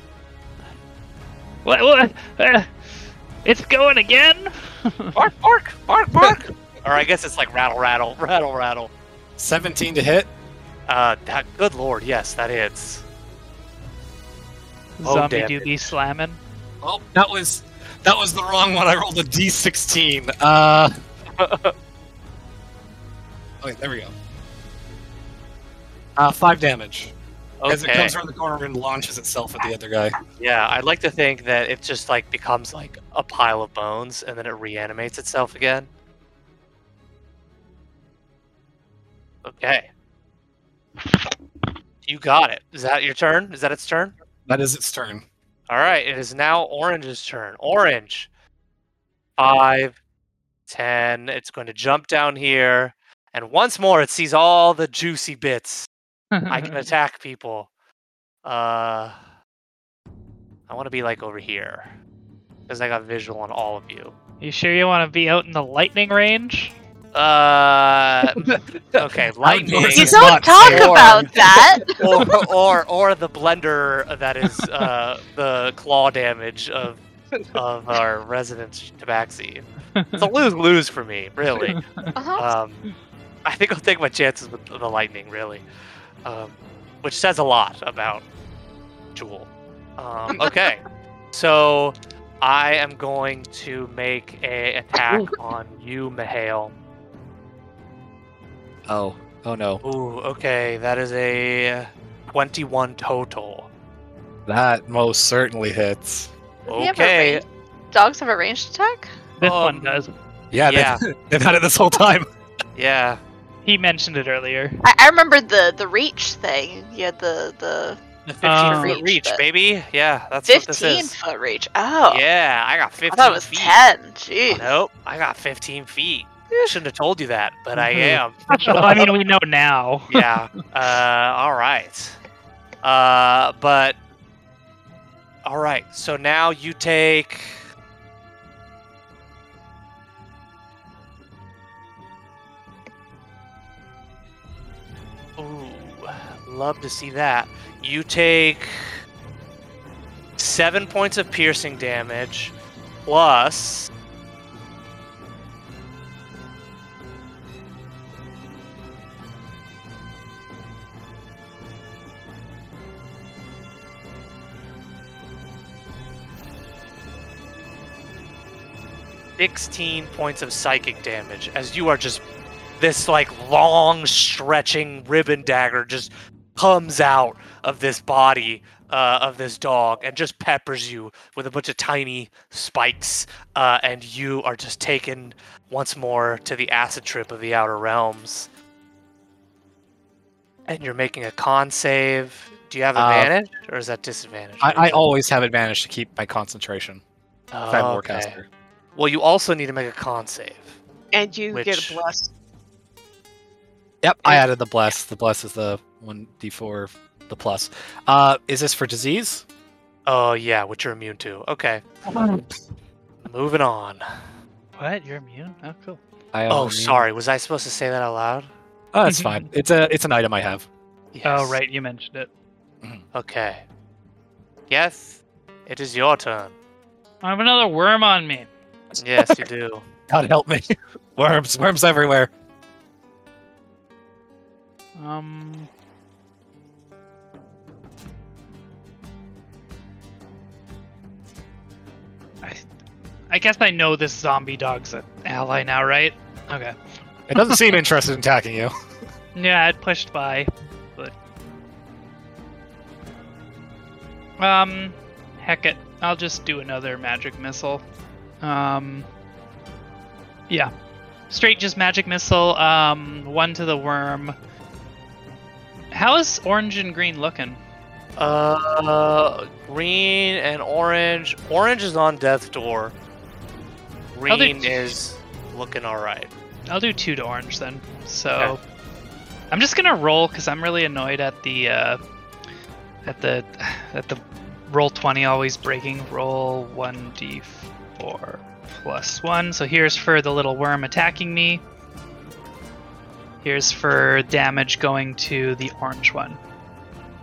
What? what? It's going again. Bark, bark, bark, bark. or I guess it's like rattle, rattle, rattle, rattle. 17 to hit. Uh, that. Good lord, yes, that hits. Oh, Zombie damn do be slamming. Oh, that was that was the wrong one. I rolled a d16. Uh. Okay, there we go. Uh, five damage as it comes around the corner and launches itself at the other guy. Yeah, I'd like to think that it just like becomes like a pile of bones and then it reanimates itself again. Okay. You got it. Is that your turn? Is that its turn? That is its turn. All right, it is now Orange's turn. Orange. Five, ten. It's going to jump down here, and once more it sees all the juicy bits. I can attack people. Uh, I want to be like over here because I got visual on all of you. You sure you want to be out in the lightning range? Uh, okay, lightning. You don't not talk fair. about that. or, or or the blender that is uh, the claw damage of of our resident tabaxi. It's a lose lose for me, really. Uh-huh. Um, I think I'll take my chances with the lightning, really, um, which says a lot about Jewel. Um, okay, so I am going to make a attack on you, Mihail. Oh, oh no. Ooh, okay, that is a 21 total. That most certainly hits. Do they have Okay, range- Dogs have a ranged attack? This Um, one does. Yeah, Yeah. They've, they've had it this whole time. yeah. He mentioned it earlier. I, I remember the the reach thing. Yeah, the the The 15 Uh, foot Reach, reach, but- baby. Yeah, that's what this fifteen is. foot reach. Oh, Yeah, I got I 15 thought it was feet. ten. Jeez. Nope, I got 15 feet. I Shouldn't have told you that, but I Mhm. am. well, I mean, we know now. yeah. Uh, all right. Uh, but all right. So now you take. Love to see that. You take seven points of piercing damage, plus sixteen points of psychic damage as you are just this like long stretching ribbon dagger just comes out of this body uh, of this dog and just peppers you with a bunch of tiny spikes uh, and you are just taken once more to the acid trip of the outer realms and you're making a con save do you have Uh, advantage or is that disadvantage I, I always have advantage to keep my concentration. If I'm Oh, okay. warcaster. well you also need to make a con save And you get Which- a bless. Yep, I added the bless. The bless is the one d4, the plus. Uh, is this for disease? Oh yeah, which you're immune to. Okay. Moving on. What? You're immune? Oh, cool. I am Oh, immune. sorry. Was I supposed to say that out loud? Oh, that's fine. It's a it's an item I have. Yes. Oh, right. You mentioned it. Okay. Yes, it is your turn. I have another worm on me. Yes, you do. God help me. worms, worms everywhere. Um. I guess I know this zombie dog's an ally now, right? Okay. It doesn't seem interested in attacking you. Yeah, it pushed by, but um, heck it, I'll just do another magic missile. Um, yeah, straight just magic missile. Um, one to the worm. How is orange and green looking? Uh, green and orange. Orange is on death's door. I'll do Green is looking all right. I'll do two to orange then. So Okay. I'm just gonna roll because I'm really annoyed at the uh, at the at the roll twenty always breaking. Roll one d4 plus one. So here's for the little worm attacking me. Here's for damage going to the orange one.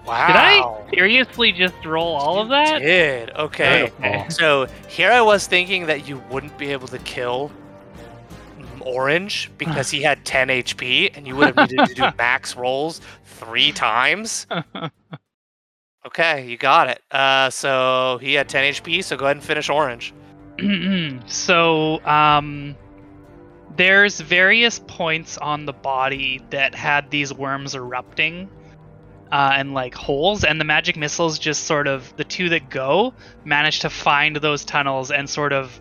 Wow. Did I seriously just roll all of that? Did okay. Okay. So here I was thinking that you wouldn't be able to kill Orange because he had 10 HP and you would have needed to do max rolls three times. Okay, you got it. Uh, so he had 10 HP, so go ahead and finish Orange. so um there's various points on the body that had these worms erupting uh, and like holes and the magic missiles just sort of the two that go manage to find those tunnels and sort of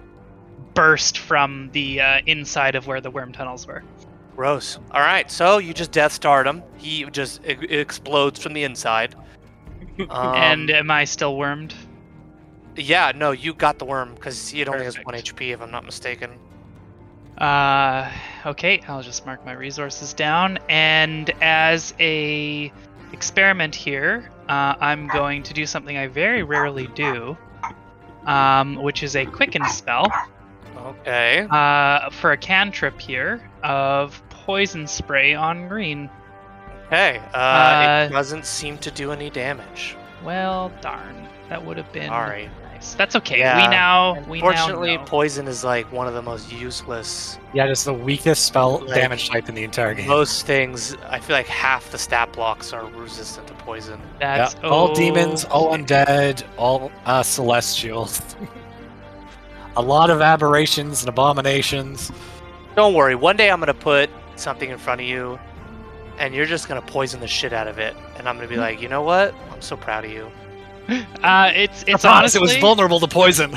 burst from the uh, inside of where the worm tunnels were Gross. All right, so you just Death Starred him. He just e- explodes from the inside. Um, and am i still wormed yeah, no, you got the worm because he only has one HP, if I'm not mistaken. Uh, okay, I'll just mark my resources down. And as a experiment here, uh, I'm going to do something I very rarely do, um, which is a quicken spell Okay. uh, for a cantrip here of poison spray on green. Okay. Uh, Uh, it doesn't seem to do any damage. Well, darn, that would have been Sorry. Nice. That's okay. Yeah. We now we Unfortunately, now poison is like one of the most useless. Yeah, just the weakest spell Like- damage type in the entire game. Most things, I feel like half the stat blocks are resistant to poison. That's Yeah, all demons, all undead, all uh, celestials. a lot of aberrations and abominations. Don't worry. One day I'm gonna put something in front of you, and you're just gonna poison the shit out of it, and I'm gonna be like, you know what? I'm so proud of you. Uh, it's it's Surprise, honestly it was vulnerable to poison.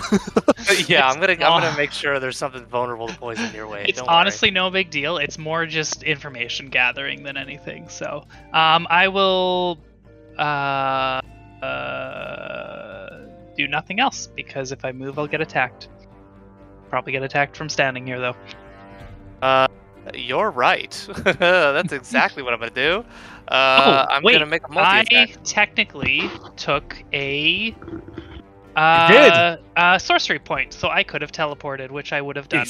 yeah, I'm gonna I'm gonna make sure there's something vulnerable to poison your way. it's Don't worry. honestly no big deal. It's more just information gathering than anything. So, um, I will, uh, uh, do nothing else because if I move, I'll get attacked. Probably get attacked from standing here though. Uh, you're right. That's exactly what I'm gonna do. Uh, Oh, I'm wait, gonna make a multi I technically took a uh, uh, sorcery point, so I could have teleported, which I would have done.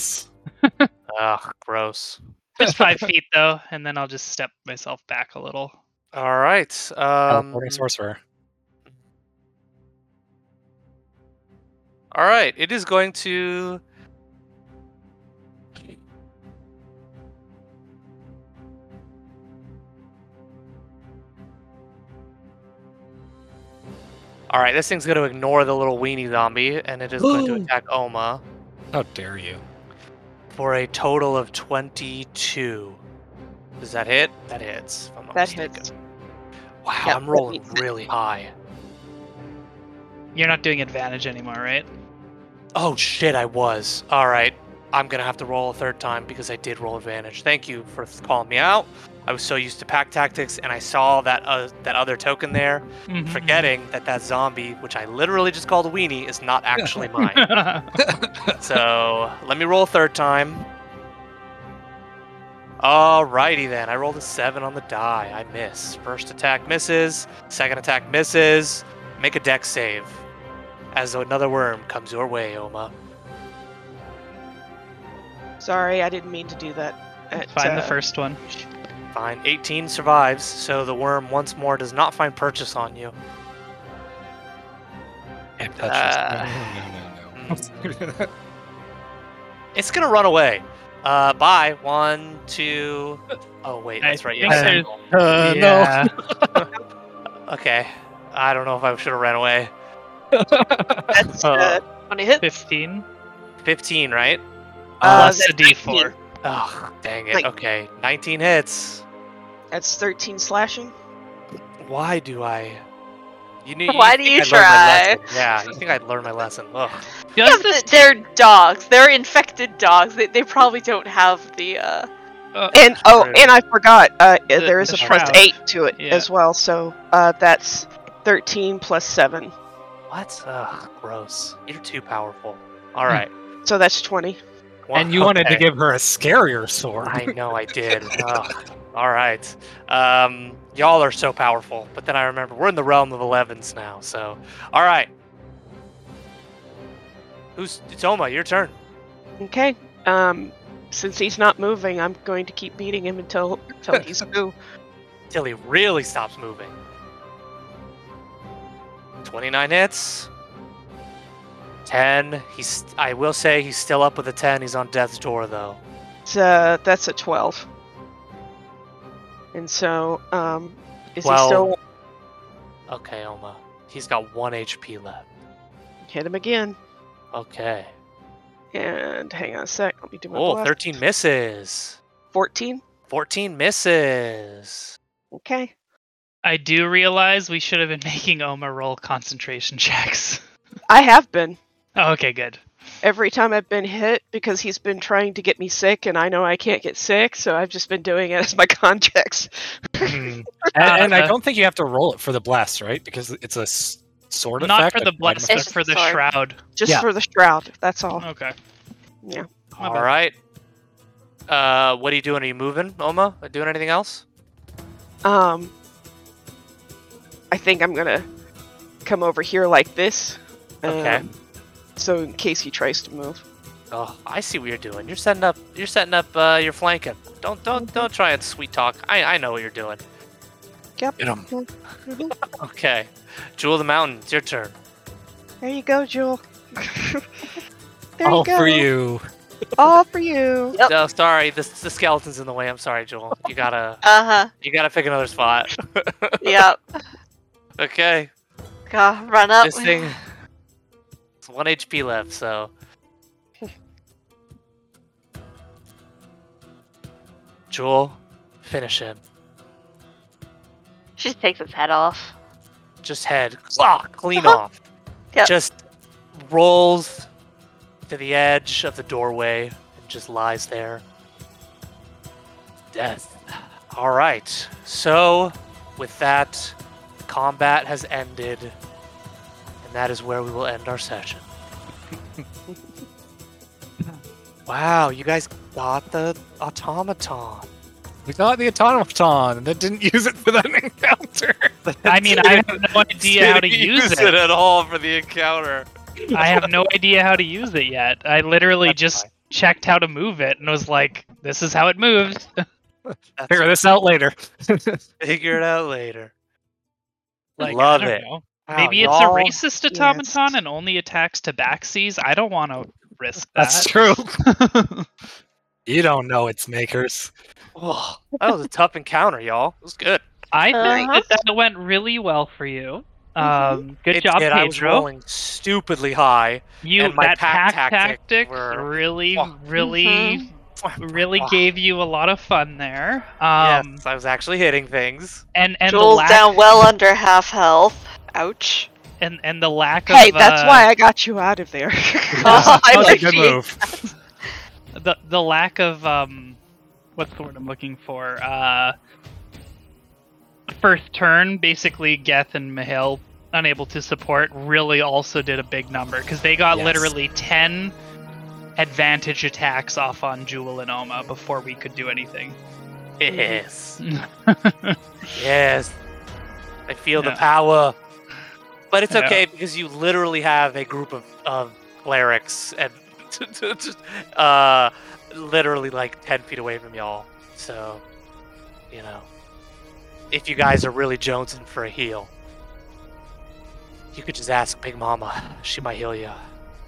Ugh, gross. Just five feet though, and then I'll just step myself back a little. All right. Um, Teleporting sorcerer. all right. It is going to. All right, this thing's going to ignore the little weenie zombie, and it is going to attack Oma How dare you? for a total of 22. Does that hit? That hits. if I'm not That mistaken. hits. Wow, Yeah, I'm rolling really high. You're not doing advantage anymore, right? Oh shit, I was. All right, I'm gonna have to roll a third time because I did roll advantage. Thank you for calling me out. I was so used to pack tactics, and I saw that uh, that other token there, Mhm. forgetting that that zombie, which I literally just called a weenie, is not actually mine. so let me roll a third time. Alrighty then, I rolled a seven on the die. I miss. First attack misses. Second attack misses. Make a dex save. As another worm comes your way, Oma. Sorry, I didn't mean to do that. At, Find the uh, first one. Fine. 18 survives, so the worm once more does not find purchase on you. Can't touch Uh, this. No, no, no, no. It's gonna run away. Uh, bye. One, two. Oh wait, that's right. You think Uh, yeah. Okay. I don't know if I should have ran away. That's Uh, uh, 20 hits. 15 15, right? Uh, plus a that's d4. Oh, dang it. Like- Okay, 19 hits. that's 13 slashing. Why do I? You knew. Why do you I'd learn my try? Yeah, you think I'd learn my lesson? Ugh. Yeah, Does but they're dogs. They're infected dogs. They, they probably don't have the uh And oh, True. and I forgot. Uh, The- there is the a plus shroud. eight to it Yeah. as well. So uh, that's 13 plus seven. What? Ugh, gross. You're too powerful. All right. So that's 20. Well, and you wanted to give her a scarier sword. I know I did. Ugh. All right. Um, y'all are so powerful, but then I remember we're in the realm of 11s now. So, all right. Who's it's Oma? Your turn. Okay. Um, since he's not moving, I'm going to keep beating him until until he's through. Till he really stops moving. 29 hits. 10. He's. I will say he's still up with a 10. He's on death's door though. It's, uh, that's a 12. And so, um, is Well- he still Okay, Oma. He's got one HP left. hit him again? Okay. And hang on a sec. Let me do my Oh, blast. 13 misses. 14. 14 misses. Okay. I do realize we should have been making Oma roll concentration checks. I have been oh, okay, good. every time I've been hit because he's been trying to get me sick, and I know I can't get sick, so I've just been doing it as my contracts. and, and I Uh, don't think you have to roll it for the blast, right? Because it's a sword Not effect. Not for the like blood, but for the sorry. shroud. Just Yeah. for the shroud. That's all. Okay. Yeah. My All bad. right. Uh, what are you doing? Are you moving, Oma? Are you doing anything else? Um, I think I'm gonna come over here like this. Okay. So in case he tries to move. Oh, I see what you're doing. You're setting up. You're setting up. Uh, you're flanking. Don't don't don't try and sweet talk. I I know what you're doing. Yep. Get 'em. Mhm. Okay. Jewel of the Mountain. It's your turn. There you go, Jewel. there All you go. for you. All for you. Yep. No, sorry, the, the skeleton's in the way. I'm sorry, Jewel. You gotta Uh huh. you gotta pick another spot. Yep. okay, God, run up. this thing. It's one HP left, so. Jewel, finish him. She just takes his head off. Just head, ah, clean Uh-huh. off. Yep. Just rolls to the edge of the doorway and just lies there. Death. All right. So, with that, combat has ended, and that is where we will end our session. wow, you guys got the automaton. We got the automaton and then didn't use it for that encounter. I mean, I have no idea how to Didn't use it it. at all for the encounter. I have no idea how to use it yet. I literally That's just fine. checked how to move it and was like, "This is how it moves." That's Figure this out later. Figure it out later. Like, Love I it. know. Wow, Maybe it's a racist automaton and only attacks tabaxis. I don't want to risk that. That's true. You don't know its makers. Oh, that was a tough encounter, y'all. It was good. I think Uh-huh. that that went really well for you. Um, good It job, did. I was rolling stupidly high. You and my that pack pack tactic tactic were- really, Oh. really, really Oh, gave you a lot of fun there. Um, yes, I was actually hitting things. and and the Jewel's lack down well under half health. Ouch. and and the lack Hey, of Hey, that's uh, why I got you out of there. Oh, I that was a good move. the the lack of um, what's the word I'm looking for? Uh, first turn, basically Geth and Mihail unable to support really also did a big number because they got Yes. literally ten advantage attacks off on Jewel and Oma before we could do anything. Yes. yes. I feel the power. But it's Yeah. okay because you literally have a group of, of clerics and uh, literally like 10 feet away from y'all. So, you know, if you guys are really jonesing for a heal, you could just ask Big Mama. She might heal you.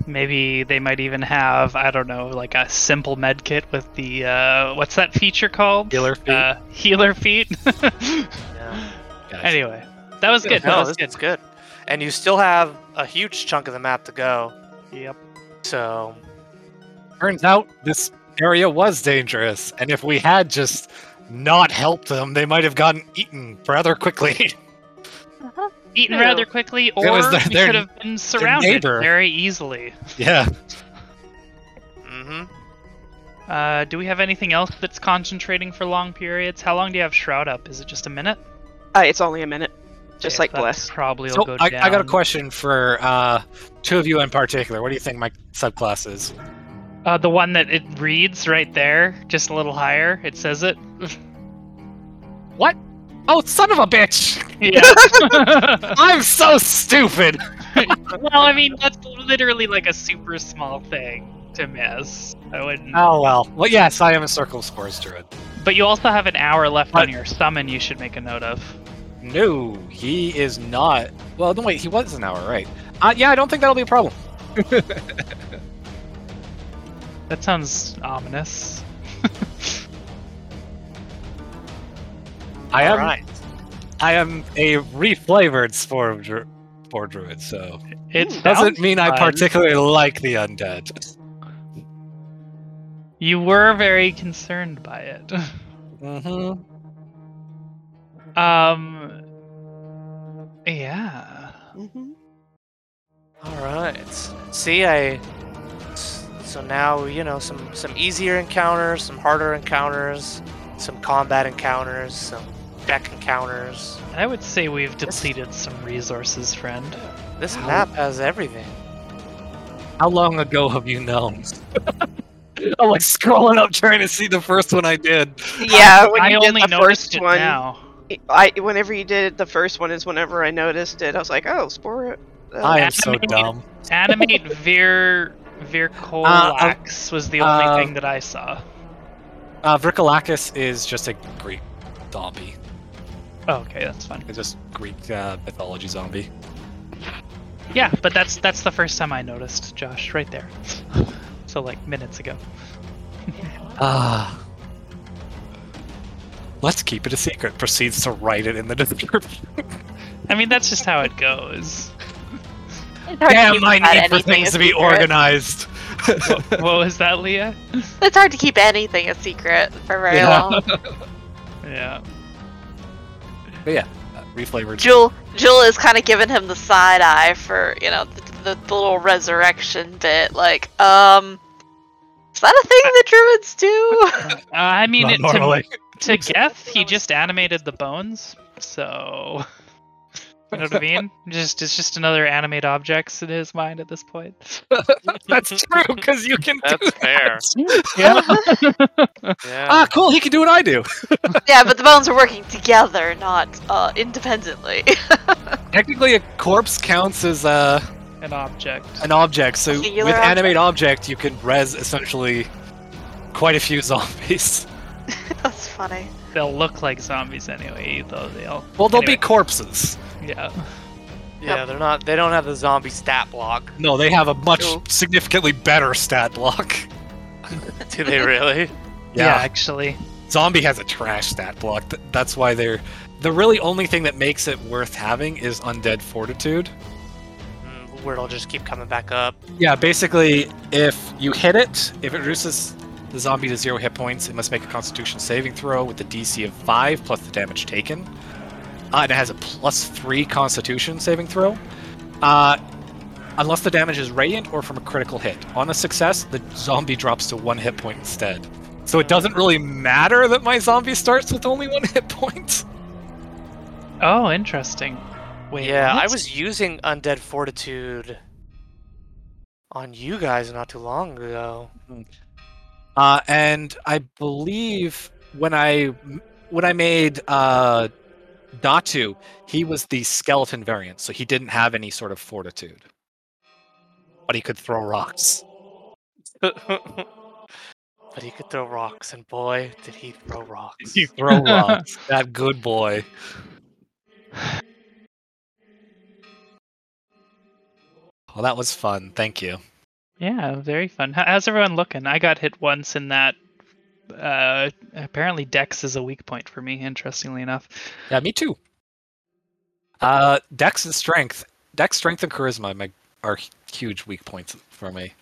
Maybe they might even have I don't know like a simple med kit with the uh, what's that feature called? Healer feat. Uh, healer feat. Yeah. Gotcha. anyway, that was good. No, that was good. it's good. And you still have a huge chunk of the map to go. Yep. So, Turns out this area was dangerous, and if we had just not helped them, they might have gotten eaten rather quickly. Eaten Yeah. rather quickly, or was their- we could have been surrounded very easily. yeah. mm-hmm. Uh, do we have anything else that's concentrating for long periods? How long do you have Shroud up? Is it just a minute? uh, it's only a minute, just like that Bless. Probably will So go I, down. I got a question for uh, two of you in particular. What do you think my subclass is? Uh, the one that it reads right there, just a little higher. It says it. What? Oh, son of a bitch! yeah. I'm so stupid. well, I mean, that's literally like a super small thing to miss. I wouldn't. Oh well. Well, yes, I am a circle spores druid. But you also have an hour left What? on your summon. You should make a note of. No, he is not. Well, no, wait, he was an hour, right? Uh, yeah, I don't think that'll be a problem. That sounds ominous. I am. Alright. I am a reflavored spore dru- spore druid, so It doesn't sounds mean I particularly like the undead. You were very concerned by it. Mm-hmm. Um. Yeah. hmm All right. See, I. So now you know some some easier encounters, some harder encounters, some combat encounters, some deck encounters. I would say we've depleted some resources, friend. This How- map has everything. How long ago have you known? I'm like scrolling up trying to see the first one I did. Yeah, when I you only did the noticed first it one, now. I whenever you did the first one is whenever I noticed it. I was like, oh, spore. Uh, I am so Animate- dumb. Animate Vir Vircolax was the only uh, thing that I saw. Uh, Vrykolakas is just a Greek zombie. Oh, okay, that's fine. It's just Greek uh, mythology zombie. Yeah, but that's that's the first time I noticed, Josh, right there. so like minutes ago. Ah. Let's keep it a secret. Proceeds to write it in the description. I mean, that's just how it goes. It's hard to Damn, keep I need for things to be secret. organized. what was that, Leah? It's hard to keep anything a secret for very Yeah. long. Yeah. But yeah, uh, reflavored. Jewel, Jewel is kind of giving him the side eye for you know the, the, the little resurrection bit. Like, um, is that a thing the druids do? Uh, I mean, Not it, normally. to Geth, he just animated the bones, so you know what I mean. Just it's just another animate objects in his mind at this point. That's true because you can. do That's fair. Yeah. Yeah. Ah, cool. He can do what I do. yeah, but the bones are working together, not uh, independently. Technically, a corpse counts as uh, An object. an object. So Singular with object? animate object, you can res essentially quite a few zombies. That's funny. They'll look like zombies anyway, though they'll. Well, they'll Anyway. be corpses. Yeah. yeah, they're not. They don't have the zombie stat block. No, they have a much Cool. significantly better stat block. Do they really? Yeah, actually. Zombie has a trash stat block. That's why they're the really only thing that makes it worth having is undead fortitude. Mm, Where it'll just keep coming back up. Yeah, basically, if you hit it, if it reduces the zombie to zero hit points, it must make a Constitution saving throw with a DC of five plus the damage taken. Uh, and it has a plus three Constitution saving throw. Uh, unless the damage is radiant or from a critical hit. On a success, the zombie drops to one hit point instead. So it doesn't really matter that my zombie starts with only one hit point. Oh, interesting. Wait. yeah, I was using undead fortitude on you guys not too long ago. Uh, and I believe when I when I made uh, Datu, he was the skeleton variant, so he didn't have any sort of fortitude, but he could throw rocks. but he could throw rocks, and boy, did he throw rocks. He throw rocks. that good boy. Well, that was fun. Thank you. Yeah, very fun. How's everyone looking? I got hit once in that. Uh, apparently, Dex is a weak point for me. Interestingly enough. Yeah, me too. Uh, Dex and strength. Dex, strength, and charisma my, are huge weak points for me.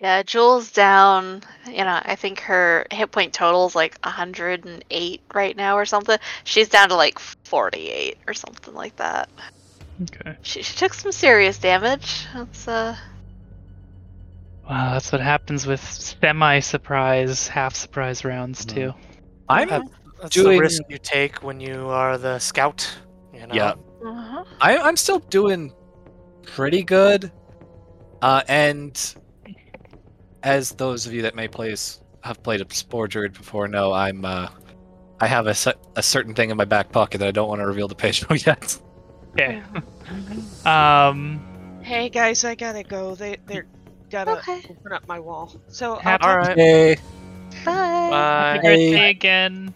Yeah, Jewel's down. You know, I think her hit point total is like 108 right now or something. She's down to like 48 or something like that. Okay. She, she took some serious damage. That's uh. Wow, that's what happens with semi-surprise, half-surprise rounds too. I'm That- That's Doing- the risk you take when you are the scout. You know? Yeah. uh I, I'm still doing pretty good. Uh, and as those of you that may play have played a Spore Druid before know, I'm uh, I have a, a certain thing in my back pocket that I don't want to reveal to Pedro yet. Okay. um. Hey guys, I gotta go. They they're gotta Okay. open up my wall. So I'll Happy- talk- All right. Hey, Bye. Bye. Happy birthday again.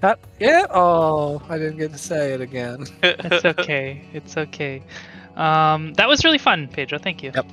that, yeah. Oh, I didn't get to say it again. It's okay. It's okay. Um, that was really fun, Pedro. Thank you. Yep.